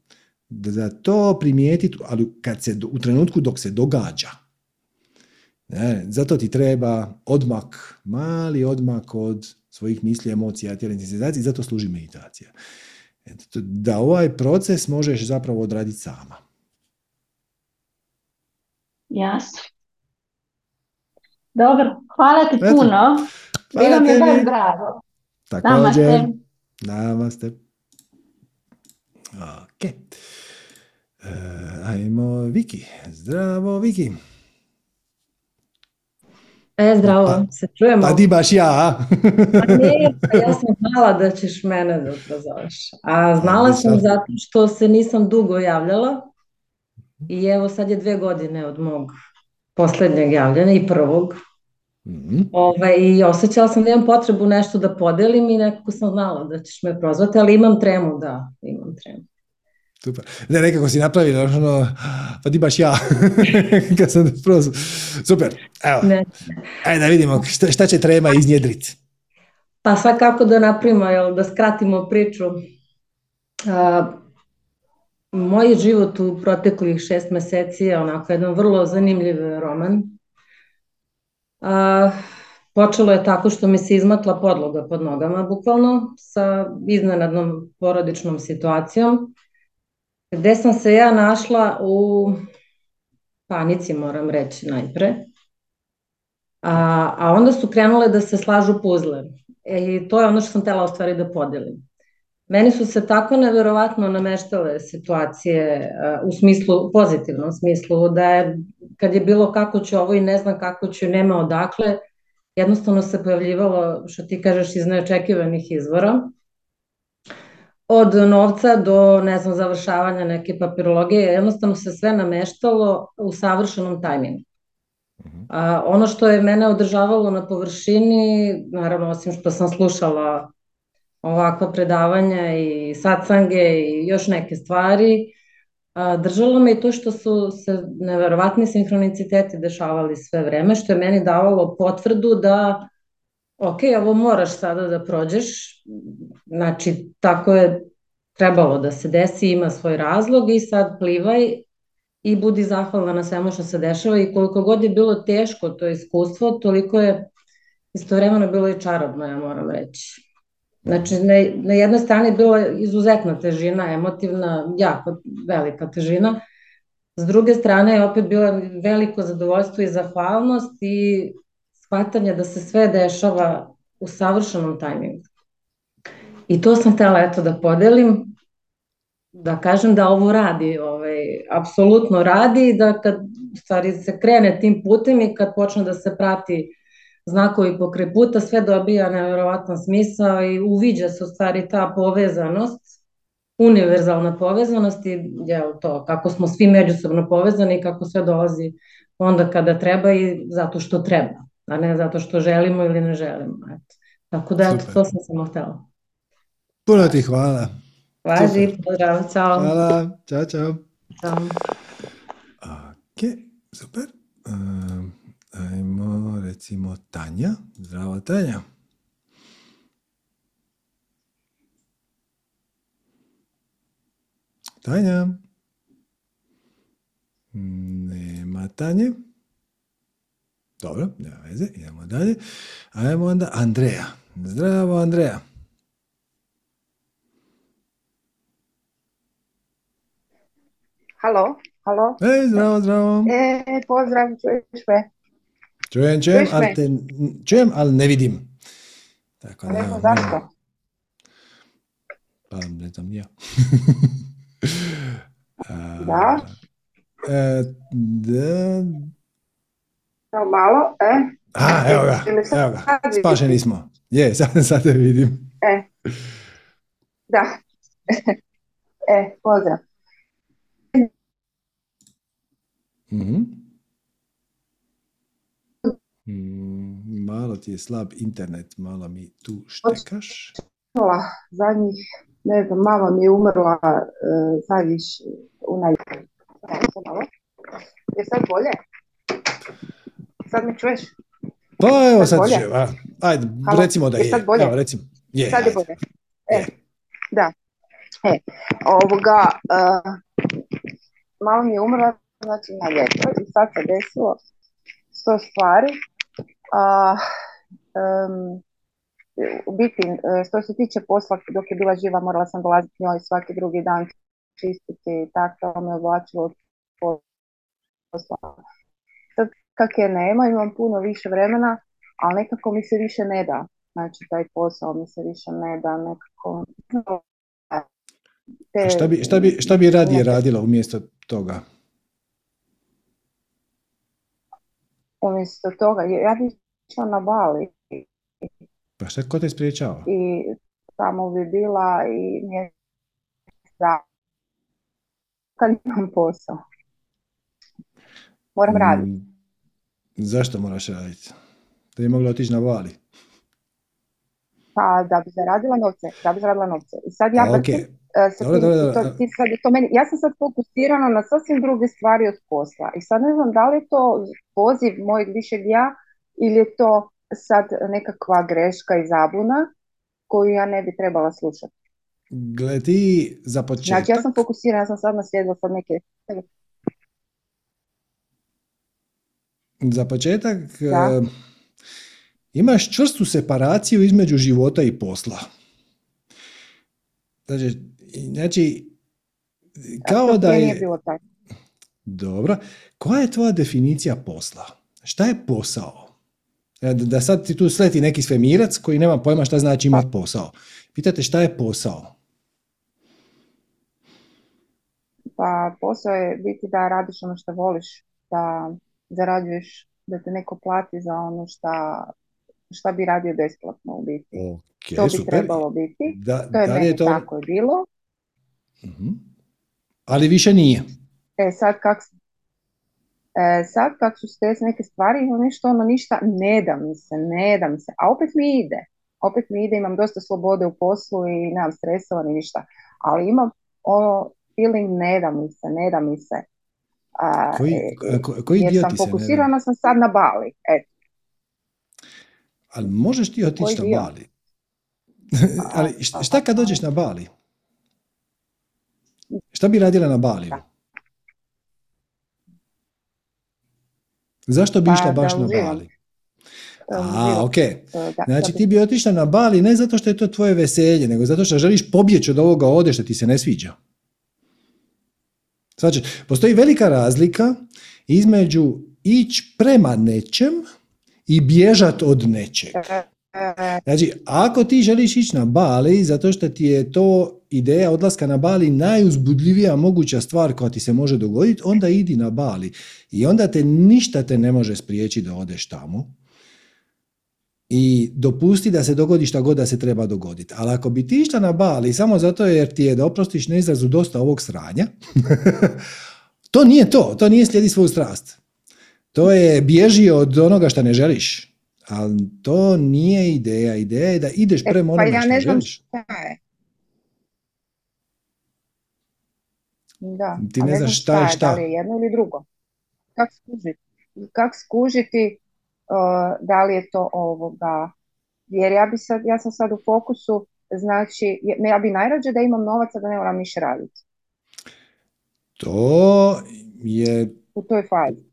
da to primijetiti, ali kad se, u trenutku dok se događa. Ne, zato ti treba odmak, mali odmak od svojih misli, emocija, tjelesnih senzacija i zato služi meditacija. Da ovaj proces možeš zapravo odraditi sama. Jasno. Dobro, hvala ti puno. Hvala Bilo mi je baš drago. Također. Namaste. Ok. E, ajmo Viki. Zdravo Viki. E, zdravo, pa, se čujemo. Pa di baš ja, pa nije, pa ja sam znala da ćeš mene da prozoveš. A znala sam zato što se nisam dugo javljala i evo sad je dve godine od mog posljednjeg javljanja i prvog. Mm-hmm. Ovaj, I osjećala sam da imam potrebu nešto da podelim i nekako sam znala da ćeš me prozvati, ali imam tremu, da, imam tremu. Super. Ne, nekako si napravila, ono, pa ti baš ja, *laughs* kad sam prozvao. Super, evo. Ne. Ajde da vidimo šta, šta će trema iznjedriti. Pa svakako da napravimo, jel, da skratimo priču. Uh, moj život u proteklih šest meseci je onako jedan vrlo zanimljiv roman. A, počelo je tako što mi se izmakla podloga pod nogama, bukvalno, sa iznenadnom porodičnom situacijom, gde sam se ja našla u panici, moram reći najpre. A, a onda su krenule da se slažu puzle. E, I to je ono što sam tela u stvari da podelim. Meni su se tako neverovatno nameštale situacije uh, u smislu, pozitivnom smislu, da je kad je bilo kako će ovo i ne znam kako će, nema odakle, jednostavno se pojavljivalo, što ti kažeš, iz neočekivanih izvora. Od novca do, ne znam, završavanja neke papirologije, jednostavno se sve nameštalo u savršenom tajmingu. A, ono što je mene održavalo na površini, naravno osim što sam slušala ovakva predavanja i satsange i još neke stvari. Držalo me i to što su se neverovatni sinhroniciteti dešavali sve vreme, što je meni davalo potvrdu da ok, ovo moraš sada da prođeš, znači tako je trebalo da se desi, ima svoj razlog i sad plivaj i budi zahvalna na svemu što se dešava i koliko god je bilo teško to iskustvo, toliko je istovremeno bilo i čarobno, ja moram reći. Znači, na, na jednoj strani je bila izuzetna težina, emotivna, jako velika težina. S druge strane je opet bila veliko zadovoljstvo i zahvalnost i shvatanje da se sve dešava u savršenom tajmingu. I to sam htela eto da podelim, da kažem da ovo radi, ovaj, apsolutno radi i da kad stvari se krene tim putem i kad počne da se prati znakovi pokraj puta, sve dobija nevjerovatan smisao i uviđa se u stvari ta povezanost, univerzalna povezanost i je to, kako smo svi međusobno povezani i kako sve dolazi onda kada treba i zato što treba, a ne zato što želimo ili ne želimo. Eto. Tako da, eto, to sam samo htjela. Puno ti hvala. Važi, pozdrav, čao. Hvala, čao, čao. Ćao. Ok, super. Um, Ajmo, recimo, Tanja. Zdravo, Tanja. Tanja? Nema Tanje. Dobro, nema veze, idemo dalje. Ajmo onda Andreja. Zdravo, Andreja. Halo, halo. Ej, zdravo, zdravo. E, pozdrav, čuješ me? Čujem, čujem, Čuješ ali te, čujem, ali ne vidim. Tako Ne evo, zašto. Pa ne znam ja. *laughs* Da. E, da. Evo malo, e. A, evo ga, evo ga, spašeni smo. Je, *laughs* sad, sad te vidim. E. Da. *laughs* e, pozdrav. Mhm. Mm, Malo ti je slab internet, malo mi tu štekaš. Zadnjih, ne znam, mama mi je umrla. Evo, sad malo. Je sad bolje? Sad me čuješ? Pa evo Sad sad a, ajde, Halo, recimo da je je. sad bolje? Evo, recimo, je, Sad je ajde. bolje. E, Je. da. E, ovoga, e, malo mi je umrla, znači na ljeto i sad se desilo sto stvari. A, em, u biti, e, što se tiče posla, dok je bila živa, morala sam dolaziti njoj svaki drugi dan čistiti i tako, me oblačilo od posla. Sad, kak je nema, imam puno više vremena, ali nekako mi se više ne da. Znači, taj posao mi se više ne da, nekako... Te, šta bi, šta bi, šta bi radije radila umjesto toga? Umjesto toga, ja bi išla na Bali Pa šta, ko te spriječava? i tamo bi bila i mjesec dana. Kad imam posao. Moram raditi. Mm, Zašto moraš raditi? Da bi mogla otići na Bali. Pa da bi zaradila novce, da bi zaradila novce. I sad ja A, sa tim- ti sad to meni, ja sam sad fokusirana na sasvim druge stvari od posla. I sad ne znam da li je to poziv mojeg višeg ja ili je to sad nekakva greška i zabuna koju ja ne bi trebala slušati. Gle, ti za početak, Znači ja sam fokusirana, ja sam sad naslijedila sad neke... za početak Da. e, imaš čvrstu separaciju između života i posla. Znači, znači kao to da nije je... bilo tako. Dobro. Koja je tvoja definicija posla? Šta je posao? E, Da da sad ti tu sleti neki svemirac koji nema pojma šta znači imati posao. Pitate šta je posao? Pa posao je biti da radiš ono što voliš, da zarađuješ, da te neko plati za ono šta, šta bi radio besplatno u biti. Ok, to bi super. trebalo biti. Da, To je da meni je to... tako je bilo. Mhm. Ali više nije. E sad kak, s- e, sad kak su te neke stvari, nešto ono ništa, ne da mi se, ne da mi se, a opet mi ide. Opet mi ide, imam dosta slobode u poslu i nemam stresova ni ništa. Ali imam ono feeling ne da mi se, ne da mi se. A, Koji, e, ko- koji jer dio sam ti se ne da? fokusirana sam sad na Bali. Eto, Ali možeš ti otići na? Bali. *laughs* Ali šta, šta kad dođeš na Bali? Šta bi radila na Baliju? Da. Zašto bi Pa išla baš na. Bali? A, ok. e, Znači ti bi otišla na Bali ne zato što je to tvoje veselje, nego zato što želiš pobjeći od ovoga ovdje što ti se ne sviđa. Znači, postoji velika razlika između ići prema nečem i bježat od nečeg. e, Znači, ako ti želiš ići na Bali zato što ti je to ideja odlaska na Bali najuzbudljivija moguća stvar koja ti se može dogoditi, onda idi na Bali. I onda te ništa te ne može spriječiti da odeš tamo i dopusti da se dogodi šta god da se treba dogoditi. Ali ako bi ti išla na Bali samo zato jer ti je, da oprostiš na izrazu, dosta ovog sranja, *laughs* to nije to, to nije slijedi svoju strast. To je bježi od onoga što ne želiš. Ali to nije ideja. Ideja je da ideš E, prema pa onome ja što ne znam želiš. šta je. Da, Ti ne ne znaš šta je šta. Da li je jedno ili drugo. Kako skužiti? Kako skužiti uh, da li je to ovoga? Jer ja bi sad, ja sam sad u fokusu, znači, ja bi najrađe da imam novaca da ne moram ništa raditi. To je u toj fazi.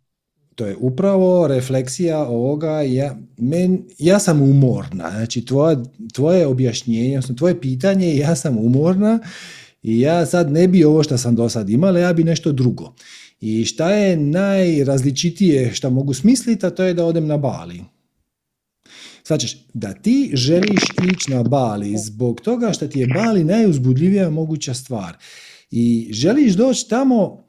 to je upravo refleksija ovoga, ja, men, ja sam umorna, znači tvoje, tvoje objašnjenje, odnosno tvoje pitanje, ja sam umorna i ja sad ne bi ovo što sam do sad imala, ja bi nešto drugo. I šta je najrazličitije što mogu smisliti, a to je da odem na Bali. Svačeš, da ti želiš ići na Bali zbog toga što ti je Bali najuzbudljivija moguća stvar. I želiš doći tamo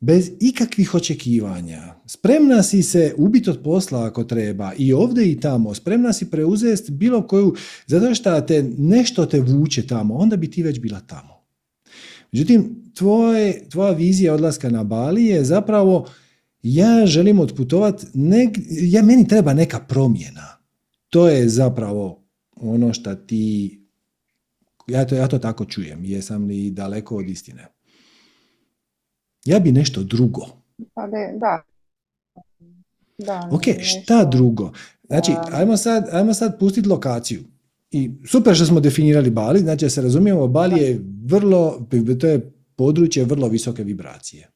bez ikakvih očekivanja. Spremna si se ubiti od posla ako treba i ovdje i tamo. Spremna si preuzeti bilo koju, zato što te nešto te vuče tamo, onda bi ti već bila tamo. Međutim, tvoje, tvoja vizija odlaska na Bali je zapravo ja želim otputovati, ja, meni treba neka promjena. To je zapravo ono što ti, ja to, ja to tako čujem, jesam li daleko od istine. Ja bi nešto drugo. Pa da. da ok, šta drugo? Znači, ajmo sad, ajmo sad pustiti lokaciju. I super što smo definirali Bali, znači da se razumijemo, Bali je vrlo, to je područje vrlo visoke vibracije.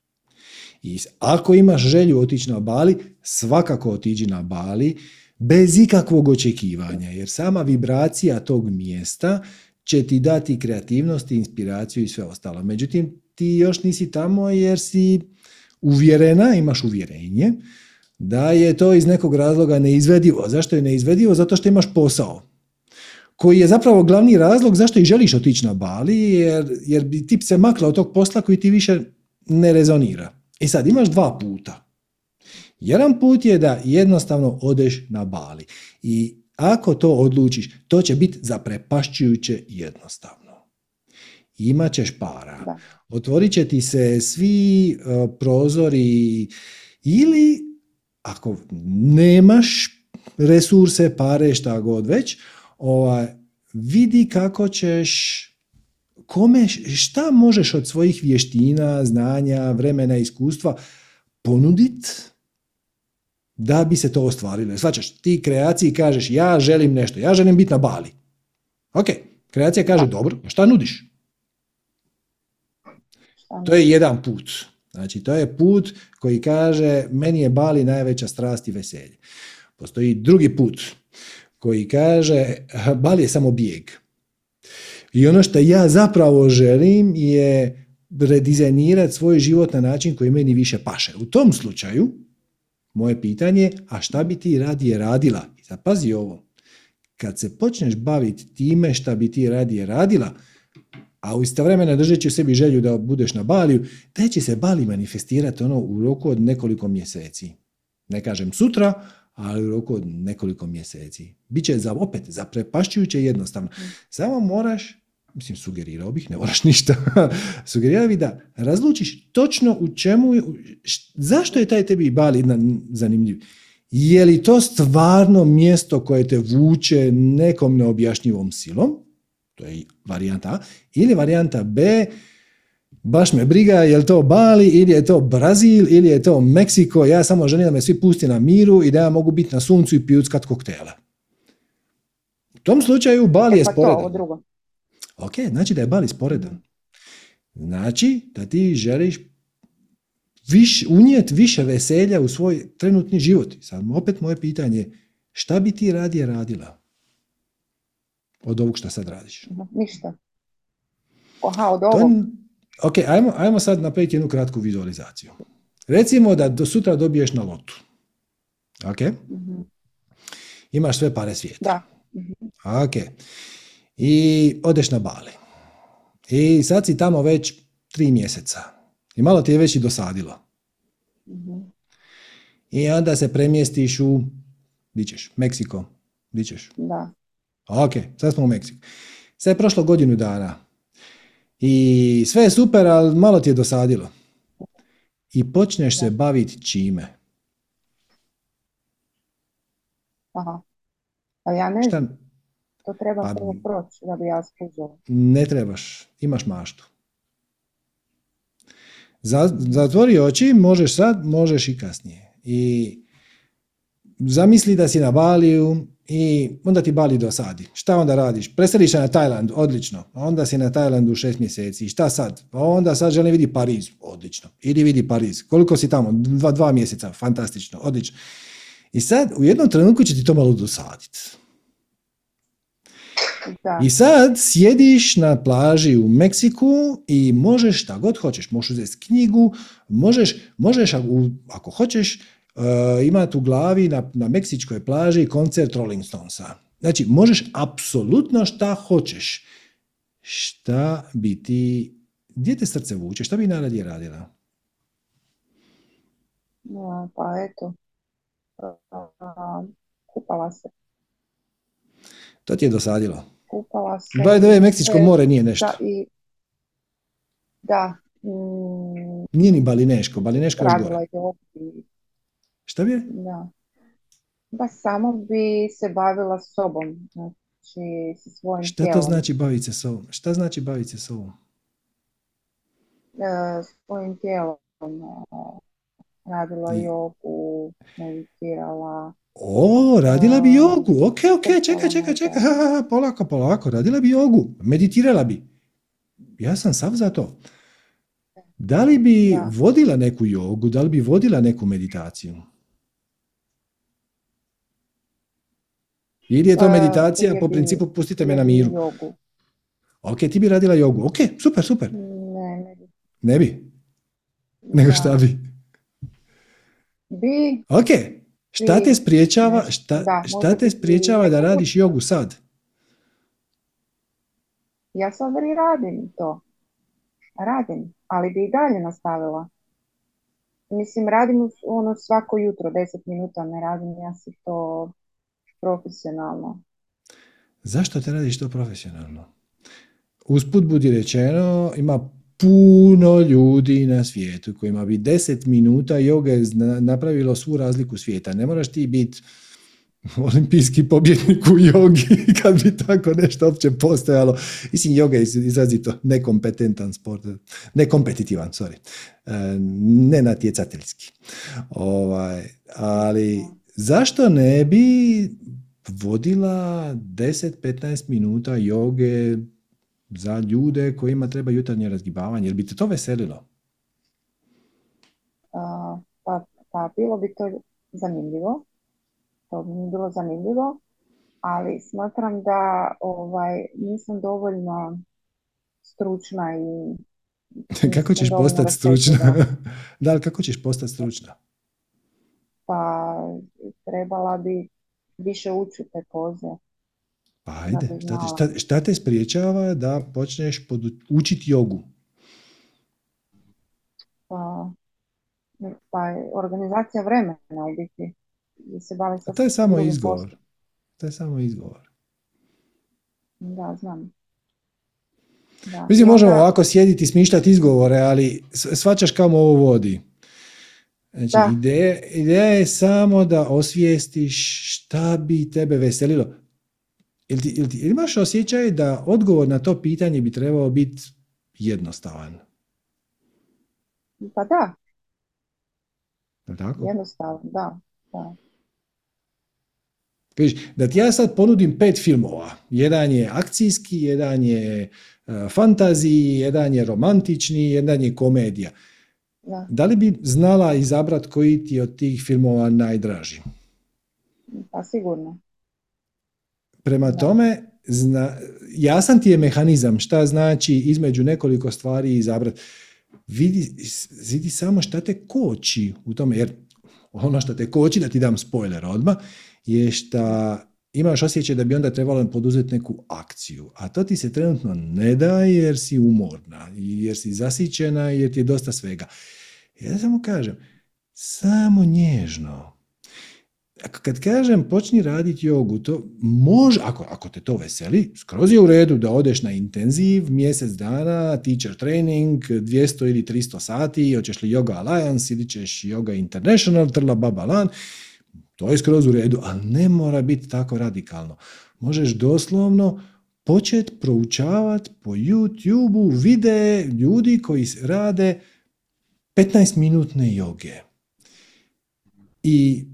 I ako imaš želju otići na Bali, svakako otiđi na Bali bez ikakvog očekivanja, jer sama vibracija tog mjesta će ti dati kreativnost, inspiraciju i sve ostalo. Međutim, ti još nisi tamo jer si uvjerena, imaš uvjerenje da je to iz nekog razloga neizvedivo. Zašto je neizvedivo? Zato što imaš posao koji je zapravo glavni razlog zašto i želiš otići na Bali, jer, jer bi tip se makla od tog posla koji ti više ne rezonira. I sad imaš dva puta. Jedan put je da jednostavno odeš na Bali. I ako to odlučiš, to će biti zaprepašćujuće jednostavno. Imaćeš para. Otvorit će ti se svi uh, prozori ili ako nemaš resurse, pare, šta god već, ovaj, vidi kako ćeš kome, šta možeš od svojih vještina, znanja, vremena, iskustva ponudit da bi se to ostvarilo. Svačaš, ti kreaciji kažeš ja želim nešto, ja želim biti na Bali. Ok, kreacija kaže dobro, šta nudiš? To je jedan put. Znači, to je put koji kaže meni je Bali najveća strast i veselje. Postoji drugi put koji kaže Bali je samo bijeg. I ono što ja zapravo želim je redizajnirati svoj život na način koji meni više paše. U tom slučaju, moje pitanje, a šta bi ti radije radila? I sad pazi ovo, kad se počneš baviti time šta bi ti radije radila, a u istovremeno držeći u sebi želju da budeš na Baliju, da će se Bali manifestirati ono u roku od nekoliko mjeseci. Ne kažem sutra, ali u roku nekoliko mjeseci. Biće za, opet zaprepašćujuće jednostavno. Samo moraš, mislim sugerirao bih, ne moraš *laughs* ništa, sugerirao bih da razlučiš točno u čemu, zašto je taj tebi Bali zanimljiv. Je li to stvarno mjesto koje te vuče nekom neobjašnjivom silom, to je varijanta A, ili varijanta B, baš me briga je li to Bali ili je to Brazil ili je to Meksiko, ja samo želim da me svi pusti na miru i da ja mogu biti na suncu i pijuckat koktela. U tom slučaju Bali je e, pa sporedan. Ok, znači da je Bali sporedan. Znači da ti želiš viš, unijeti više veselja u svoj trenutni život. Sad opet moje pitanje, šta bi ti radije radila od ovog što sad radiš? Ništa. Aha, od ovog. Ok, ajmo, ajmo sad napraviti jednu kratku vizualizaciju. Recimo da do sutra dobiješ na lotu. Ok? mm Imaš sve pare svijeta. Da. Ok. I odeš na Bali. I sad si tamo već tri mjeseca. I malo ti je već i dosadilo. mm I onda se premjestiš u, di ćeš, Meksiko. Di ćeš? Da. Ok, sad smo u Meksiku. Sad je prošlo godinu dana. I sve je super, ali malo ti je dosadilo. I počneš se baviti čime? Aha. A ja ne znam. To treba pa, prvo proći da bi ja skužila. Ne trebaš. Imaš maštu. Zatvori oči, možeš sad, možeš i kasnije. I zamisli da si na Baliju i onda ti Bali dosadi. Šta onda radiš? Preseliš se na Tajland, odlično. A onda si na Tajlandu šest mjeseci. Šta sad? Pa onda sad želim vidi Pariz, odlično. Idi vidi Pariz. Koliko si tamo? Dva, dva mjeseca, fantastično, odlično. I sad u jednom trenutku će ti to malo dosaditi. Da. I sad sjediš na plaži u Meksiku i možeš šta god hoćeš. Možeš uzeti knjigu, možeš, možeš ako, ako hoćeš uh, imati u glavi na, na meksičkoj plaži koncert Rolling Stonesa. Znači, možeš apsolutno šta hoćeš. Šta bi ti, gdje te srce vuče, šta bi najradije radila? Ja, pa eto, a, kupala se, To ti je dosadilo. kupala se. By the way, Meksičko E, more nije nešto. Da, i, da, mm, Nije ni balineško, balineško je gore. Šta bi je? Da. Pa samo bi se bavila sobom, znači sa svojim Šta to tijelom. znači baviti se sobom? Šta znači baviti se sobom? E, svojim tijelom e, radila I- jogu, meditirala. O, radila bi A, jogu. Ok, ok, čekaj, trpala čekaj, čekaj. Ha, ha, ha, polako, polako. Radila bi jogu. Meditirala bi. Ja sam sav za to. Da li bi Da. vodila neku jogu? Da li bi vodila neku meditaciju? Ili je to Pa, meditacija po principu pustite me na miru? Jogu. Ok, ti bi radila jogu. Ok, super, super. Ne, ne bi. Ne bi. Nego šta bi? Bi, Ok, šta te spriječava, šta, da, šta te spriječava da radiš jogu sad? ja sad i radim to. Radim, ali bi i dalje nastavila. Mislim, radim ono svako jutro, 10 minuta ne radim, ja si to profesionalno. Zašto te radiš to profesionalno? Usput budi rečeno, ima puno ljudi na svijetu kojima bi 10 minuta joge napravilo svu razliku svijeta. Ne moraš ti biti olimpijski pobjednik u jogi *laughs* kad bi tako nešto uopće postojalo. Mislim, joga je iz- izrazito nekompetentan sport, nekompetitivan, sorry, E, nenatjecateljski. Ovaj, ali zašto ne bi vodila 10-15 minuta joge za ljude kojima treba jutarnje razgibavanje? Jel bi te to veselilo? A, pa, pa bilo bi to zanimljivo. To bi mi bilo zanimljivo, ali smatram da ovaj, nisam dovoljno stručna i *laughs* kako ćeš postati stručna? *laughs* da, ali kako ćeš postati stručna? Pa trebala bi više ući u te poze. Pa ajde, šta te, šta, šta te spriječava da počneš podu- učiti jogu? Pa, pa organizacija vremena u biti. Se bavi sa to je samo izgovor. poslom. To je samo izgovor. Da, znam. Da. Mislim, možemo ovako sjediti i smišljati izgovore, ali s- shvaćaš kamo ovo vodi. Znači, Da. ideja, ideja je samo da osvijestiš šta bi tebe veselilo. Ti, jel ti- jel imaš osjećaj da odgovor na to pitanje bi trebao biti jednostavan? Pa da, Jel tako? jednostavno, da. da. Da ti ja sad ponudim pet filmova. Jedan je akcijski, jedan je uh, fantaziji, jedan je romantični, jedan je komedija. Da. Da li bi znala izabrat koji ti od tih filmova najdraži? Pa sigurno. Prema Da. tome, zna, jasan ti je mehanizam šta znači između nekoliko stvari izabrat. Vidi, vidi samo šta te koči u tome, jer ono što te koči, da ti dam spoiler odmah, je šta imaš osjećaj da bi onda trebalo poduzeti neku akciju, a to ti se trenutno ne da jer si umorna, jer si zasićena, jer ti je dosta svega. Ja samo kažem, samo nježno, kad kažem počni raditi jogu, to može, ako, ako te to veseli, skroz je u redu da odeš na intenziv, mjesec dana, teacher training, 200 ili 300 sati, hoćeš li Yoga Alliance ili ćeš Yoga International, trla baba lan, to je skroz u redu, ali ne mora biti tako radikalno. Možeš doslovno početi proučavati po YouTube-u videe ljudi koji rade 15 minutne joge. I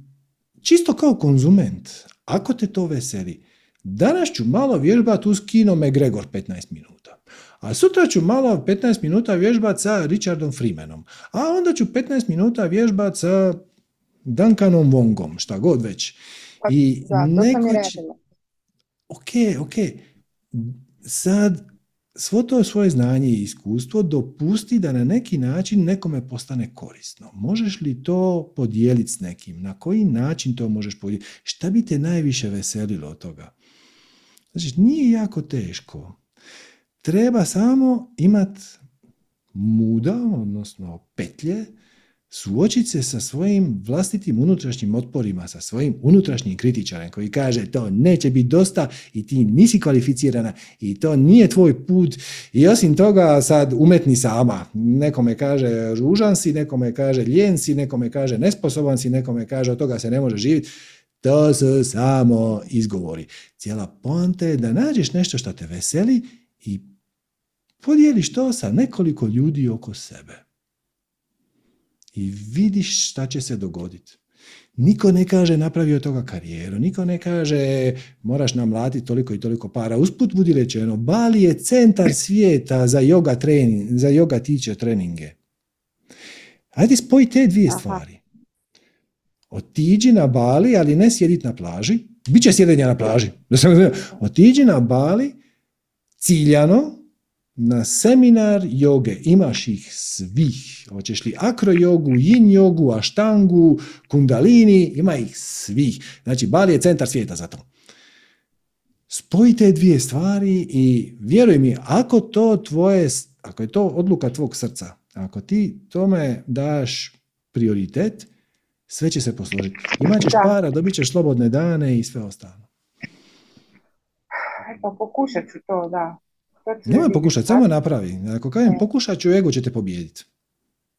čisto kao konzument, ako te to veseli, danas ću malo vježbati uz Kino McGregor 15 minuta. A sutra ću malo 15 minuta vježbati sa Richardom Freemanom. A onda ću 15 minuta vježbati sa Duncanom Wongom, šta god već. Pa, I da, neko će- ok, ok, sad svo to svoje znanje i iskustvo dopusti da na neki način nekome postane korisno. Možeš li to podijeliti s nekim? Na koji način to možeš podijeliti? Šta bi te najviše veselilo od toga? Znači, nije jako teško. Treba samo imat muda, odnosno petlje, suočiti se sa svojim vlastitim unutrašnjim otporima, sa svojim unutrašnjim kritičarem koji kaže to neće biti dosta i ti nisi kvalificirana i to nije tvoj put i osim toga sad umetni sama. Nekome kaže ružan si, nekome kaže lijen si, nekome kaže nesposoban si, nekome kaže od toga se ne može živjeti. To su samo izgovori. Cijela poanta je da nađeš nešto što te veseli i podijeliš to sa nekoliko ljudi oko sebe i vidiš šta će se dogoditi. Niko ne kaže napravi od toga karijeru, niko ne kaže moraš namlatiti toliko i toliko para. Usput budi rečeno, Bali je centar svijeta za yoga, trening, za yoga teacher treninge. Ajde spoji te dvije Aha. stvari. Otiđi na Bali, ali ne sjediti na plaži. Biće sjedenja na plaži. *laughs* Otiđi na Bali ciljano na seminar joge. Imaš ih svih. Hoćeš li akro jogu, yin jogu, aštangu, kundalini, ima ih svih. Znači, Bali je centar svijeta za to. Spoji te dvije stvari i vjeruj mi, ako to tvoje, ako je to odluka tvog srca, ako ti tome daš prioritet, sve će se posložiti. Imaćeš Da. para, dobit ćeš slobodne dane i sve ostalo. Pa pokušat ću to, da. Nemoj pokušati, sad. samo napravi. Ako kažem Ne. pokušat ću, ego će te pobijediti.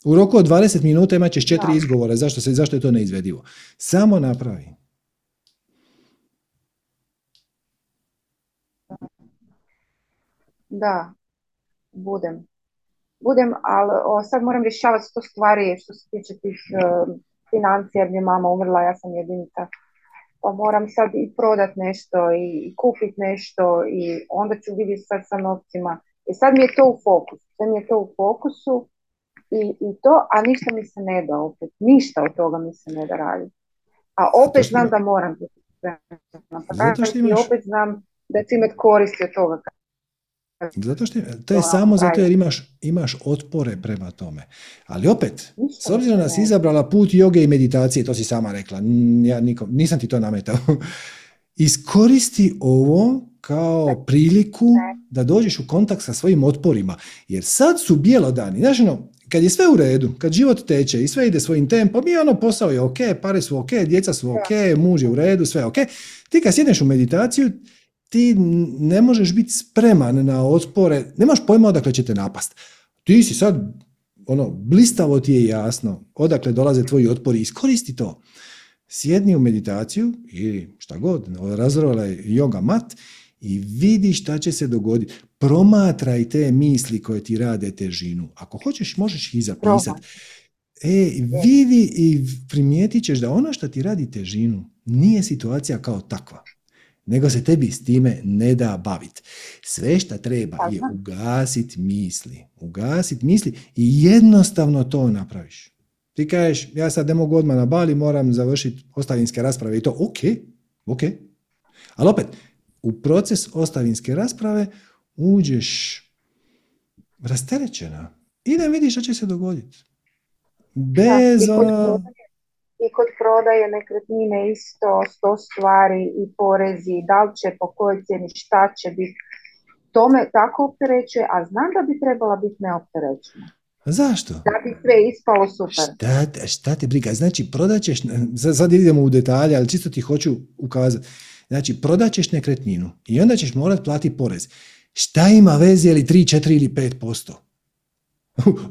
U roku od 20 minuta imat ćeš četiri izgovora zašto, se, zašto je to neizvedivo. Samo napravi. Da, budem. Budem, ali o, sad moram rješavati sto stvari što se tiče tih e, financija, jer mi je mama umrla, ja sam jedinica. Pa moram sad i prodat nešto i, kupit nešto i onda ću vidjeti sad sa novcima. I sad mi je to u fokusu, sad mi je to u fokusu i, i to, a ništa mi se ne da opet, ništa od toga mi se ne da raditi. A opet znam da moram biti. Pa Zato što I imaš- opet znam da ću imati koristi od toga. Zato što, to je samo zato jer imaš, imaš otpore prema tome. Ali opet, s obzirom da si izabrala put joge i meditacije, to si sama rekla, ja nikom, nisam ti to nametao, *laughs* iskoristi ovo kao priliku da dođeš u kontakt sa svojim otporima. Jer sad su bjelodani. Znaš, ono, kad je sve u redu, kad život teče i sve ide svojim tempom i ono posao je ok, pare su ok, djeca su ok, muž je u redu, sve ok. Ti kad sjedneš u meditaciju, ti ne možeš biti spreman na otpore, nemaš pojma odakle će te napast. Ti si sad, ono, blistavo ti je jasno odakle dolaze tvoji otpori, iskoristi to. Sjedni u meditaciju ili šta god, razrolaj yoga mat i vidi šta će se dogoditi. Promatraj te misli koje ti rade težinu. Ako hoćeš, možeš ih i zapisati. E, vidi i primijetit ćeš da ono što ti radi težinu nije situacija kao takva, nego se tebi s time ne da baviti. Sve što treba je ugasiti misli. Ugasiti misli i jednostavno to napraviš. Ti kažeš, ja sad ne mogu odmah na Bali, moram završiti ostavinske rasprave i to, ok, ok. Ali opet, u proces ostavinske rasprave uđeš rasterećena i da vidiš šta će se dogoditi. Bez... Da, ono- I kod prodaje nekretnine isto, sto stvari i porezi, da li će, po kojoj cijeni, šta će biti. To me tako opterećuje, a znam da bi trebala biti neopterećena. Zašto? Da bi sve ispalo super. Šta, šta te briga? Znači, prodaćeš, sad, sad idemo u detalje, ali čisto ti hoću ukazati. Znači, prodaćeš nekretninu i onda ćeš morat platiti porez. Šta ima veze je li 3, 4 ili 5%?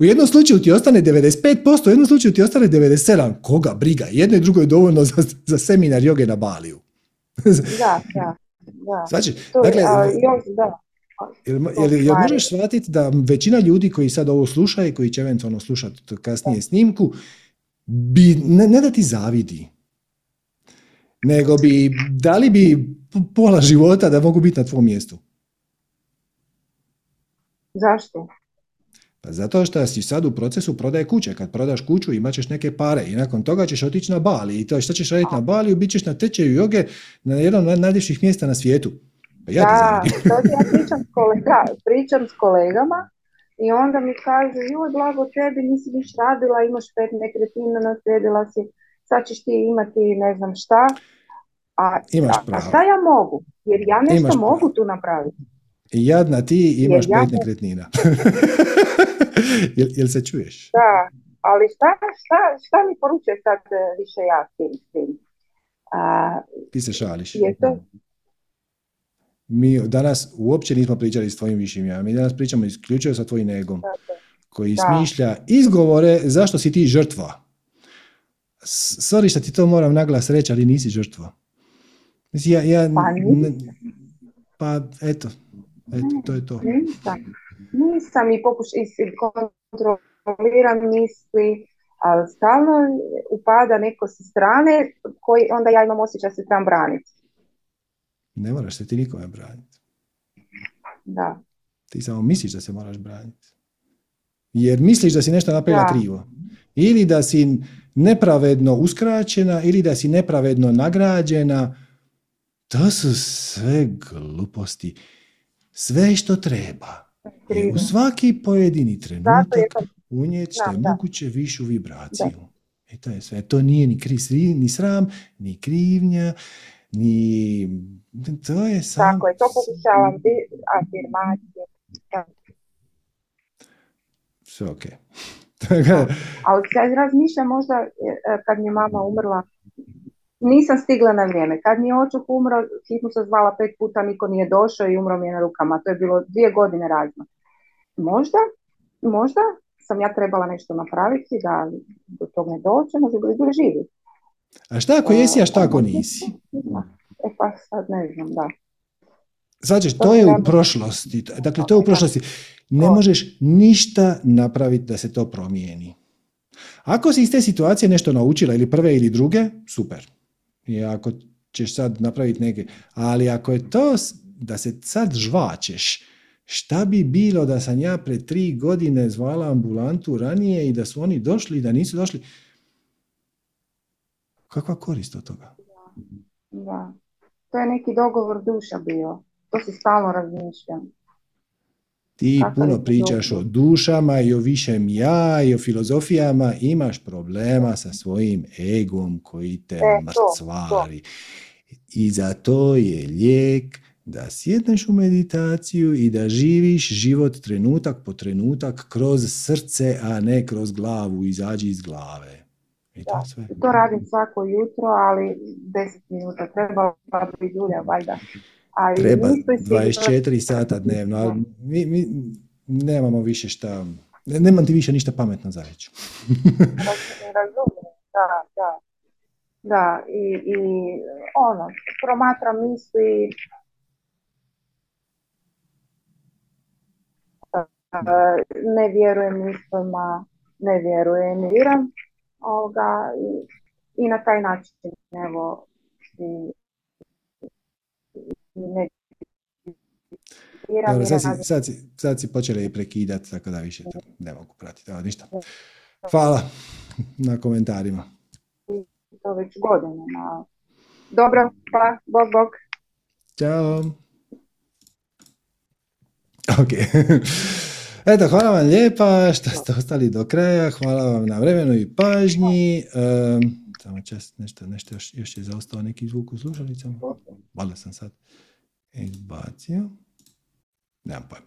U jednom slučaju ti ostane 95%, u jednom slučaju ti ostane 97%. Koga briga? Jedno i drugo je dovoljno za, za seminar joge na Baliju. Da, da, da. Znači, To, dakle, a, da. Jel, jel, jel možeš shvatiti da većina ljudi koji sad ovo slušaju, koji će eventualno slušati kasnije snimku, bi, ne, ne da ti zavidi, nego bi, dali bi pola života da mogu biti na tvom mjestu. Zašto? Pa zato što si sad u procesu prodaje kuće. Kad prodaš kuću imat ćeš neke pare i nakon toga ćeš otići na Bali. I to što ćeš raditi na Bali, bit ćeš na tečaju joge na jednom od najljepših mjesta na svijetu. Pa ja da, to ja pričam s, kolega, pričam s kolegama i onda mi kaže, joj, blago tebi, nisi viš radila, imaš pet nekretnina, naslijedila si, sad ćeš ti imati ne znam šta. A, imaš a, šta ja mogu? Jer ja nešto Imaš mogu tu napraviti. Jadna ti imaš pet ne- nekretnina. *laughs* *laughs* jel, jel se čuješ? Da, ali šta, šta, šta mi poručuje sad e, više ja s tim? S tim? A, Ti se šališ. je to, Mi danas uopće nismo pričali s tvojim višim ja. Mi danas pričamo isključivo sa tvojim egom koji Da. smišlja izgovore zašto si ti žrtva. Sorry što ti to moram naglas reći, ali nisi žrtva. Mislim, ja, ja, Pa pa eto, eto, to je to. nisam. Nisam i pokuš, i s- kontroliram misli, ali stalno upada neko sa strane koji onda ja imam osjećaj da se trebam braniti. Ne moraš se ti nikome braniti. Da. Ti samo misliš da se moraš braniti. Jer misliš da si nešto napravila krivo. Ili da si nepravedno uskraćena, ili da si nepravedno nagrađena. To su sve gluposti. Sve što treba. Krivo. u svaki pojedini trenutak Znam, da. moguće višu vibraciju. I to je sve. To nije ni, ni sram, ni krivnja, ni... To je samo... tako je, to pokušavam afirmacije. Sve ok. *laughs* Tako- Ali sad razmišljam možda e, e, kad mi je mama umrla, nisam stigla na vrijeme. Kad mi je očuh umro, hitno sam zvala pet puta, niko nije došao i umro mi je na rukama. To je bilo dvije godine razno. Možda, možda sam ja trebala nešto napraviti da do tog ne dođe, možda bi bili živi. A šta ako jesi, a šta ako nisi? E pa sad ne znam, da. Znači, To je u prošlosti. Dakle, to je u prošlosti. Ne možeš ništa napraviti da se to promijeni. Ako si iz te situacije nešto naučila ili prve ili druge, super. I ako ćeš sad napraviti neke, ali ako je to da se sad žvačeš, šta bi bilo da sam ja pred tri godine zvala ambulantu ranije i da su oni došli i da nisu došli? Kakva korist od toga? da. To je neki dogovor duša bio. To se stalno razmišljam. Ti je puno to pričaš o dušama i o višem ja i o filozofijama, imaš problema sa svojim egom koji te E, to, mrcvari. I za to je lijek da sjedneš u meditaciju i da živiš život trenutak po trenutak kroz srce, a ne kroz glavu, izađi iz glave. I to sve. To radim svako jutro, ali 10 minuta trebala bi dulje, valjda. Ali Treba nisam sigurna- 24 sata dnevno, ali mi, mi nemamo više šta, ne- nemam ti više ništa pametno za reći. Razumijem, da, da. Da, i, i ono, promatram misli, e, ne vjerujem mislima, ne vjerujem, ne vjerujem ovoga, i, i na taj način, evo, i ne Dobro, sad si, sad, si, sad si počela i prekidati, tako da više to ne mogu pratiti. Evo, ništa. Hvala na komentarima. to već godinama. Dobro, pa, bok, bok. Ćao. Ok. *laughs* Eto, hvala vam lijepa što ste ostali do kraja. Hvala vam na vremenu i pažnji. Ehm, samo čas, nešto, nešto još, još je zaostao neki zvuk u slušalicama. Valjda sam sad izbacio. Nemam pojma.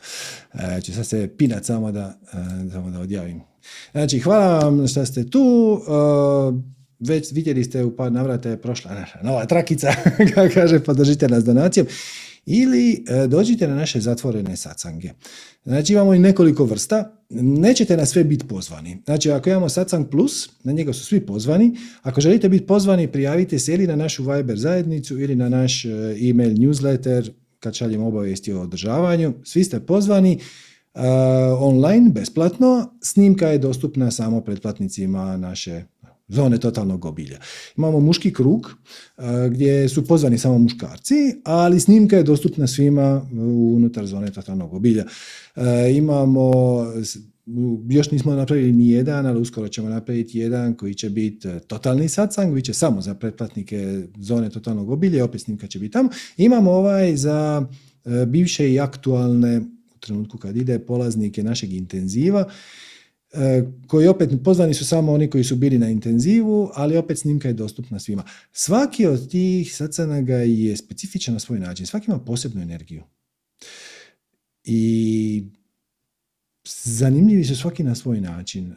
E, ću sad se pinat samo da, e, samo da odjavim. Znači, hvala vam što ste tu. E, već vidjeli ste u par navrata je prošla naša nova trakica, *laughs* kako kaže, podržite nas donacijom. Ili dođite na naše zatvorene sacange. Znači imamo i nekoliko vrsta, nećete na sve biti pozvani. Znači ako imamo sacang plus, na njega su svi pozvani. Ako želite biti pozvani, prijavite se ili na našu Viber zajednicu ili na naš email newsletter kad šaljemo obavijesti o održavanju. Svi ste pozvani e, online, besplatno. Snimka je dostupna samo pretplatnicima naše zone totalnog obilja. Imamo muški krug gdje su pozvani samo muškarci, ali snimka je dostupna svima unutar zone totalnog obilja. Imamo još nismo napravili ni jedan, ali uskoro ćemo napraviti jedan koji će biti totalni satsang, bit će samo za pretplatnike zone totalnog obilja, opet snimka će biti tamo. Imamo ovaj za bivše i aktualne u trenutku kad ide polaznike našeg intenziva E, koji opet pozvani su samo oni koji su bili na intenzivu, ali opet snimka je dostupna svima. Svaki od tih sacanaga je specifičan na svoj način, svaki ima posebnu energiju. I zanimljivi su svaki na svoj način. E,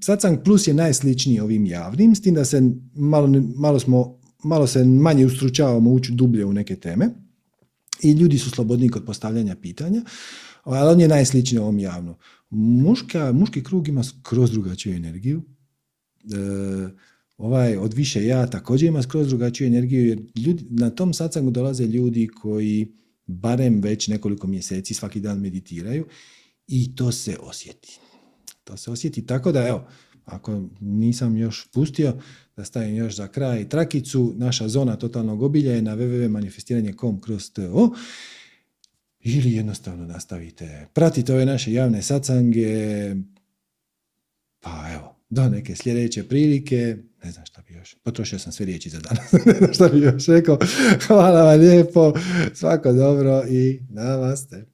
Satsang Plus je najsličniji ovim javnim, s tim da se malo, malo, smo, malo se manje ustručavamo ući dublje u neke teme i ljudi su slobodniji kod postavljanja pitanja, ali on je najsličniji ovom javnom. Muška, muški krug ima skroz drugačiju energiju. E, ovaj od više ja također ima skroz drugačiju energiju jer ljudi, na tom sacangu dolaze ljudi koji barem već nekoliko mjeseci svaki dan meditiraju i to se osjeti. To se osjeti tako da evo, ako nisam još pustio, da stavim još za kraj trakicu, naša zona totalnog obilja je na www.manifestiranje.com kroz to ili jednostavno nastavite. Pratite ove naše javne sacange, pa evo, do neke sljedeće prilike, ne znam šta bi još, potrošio sam sve riječi za danas, *laughs* ne znam šta bi još rekao, hvala vam lijepo, svako dobro i namaste.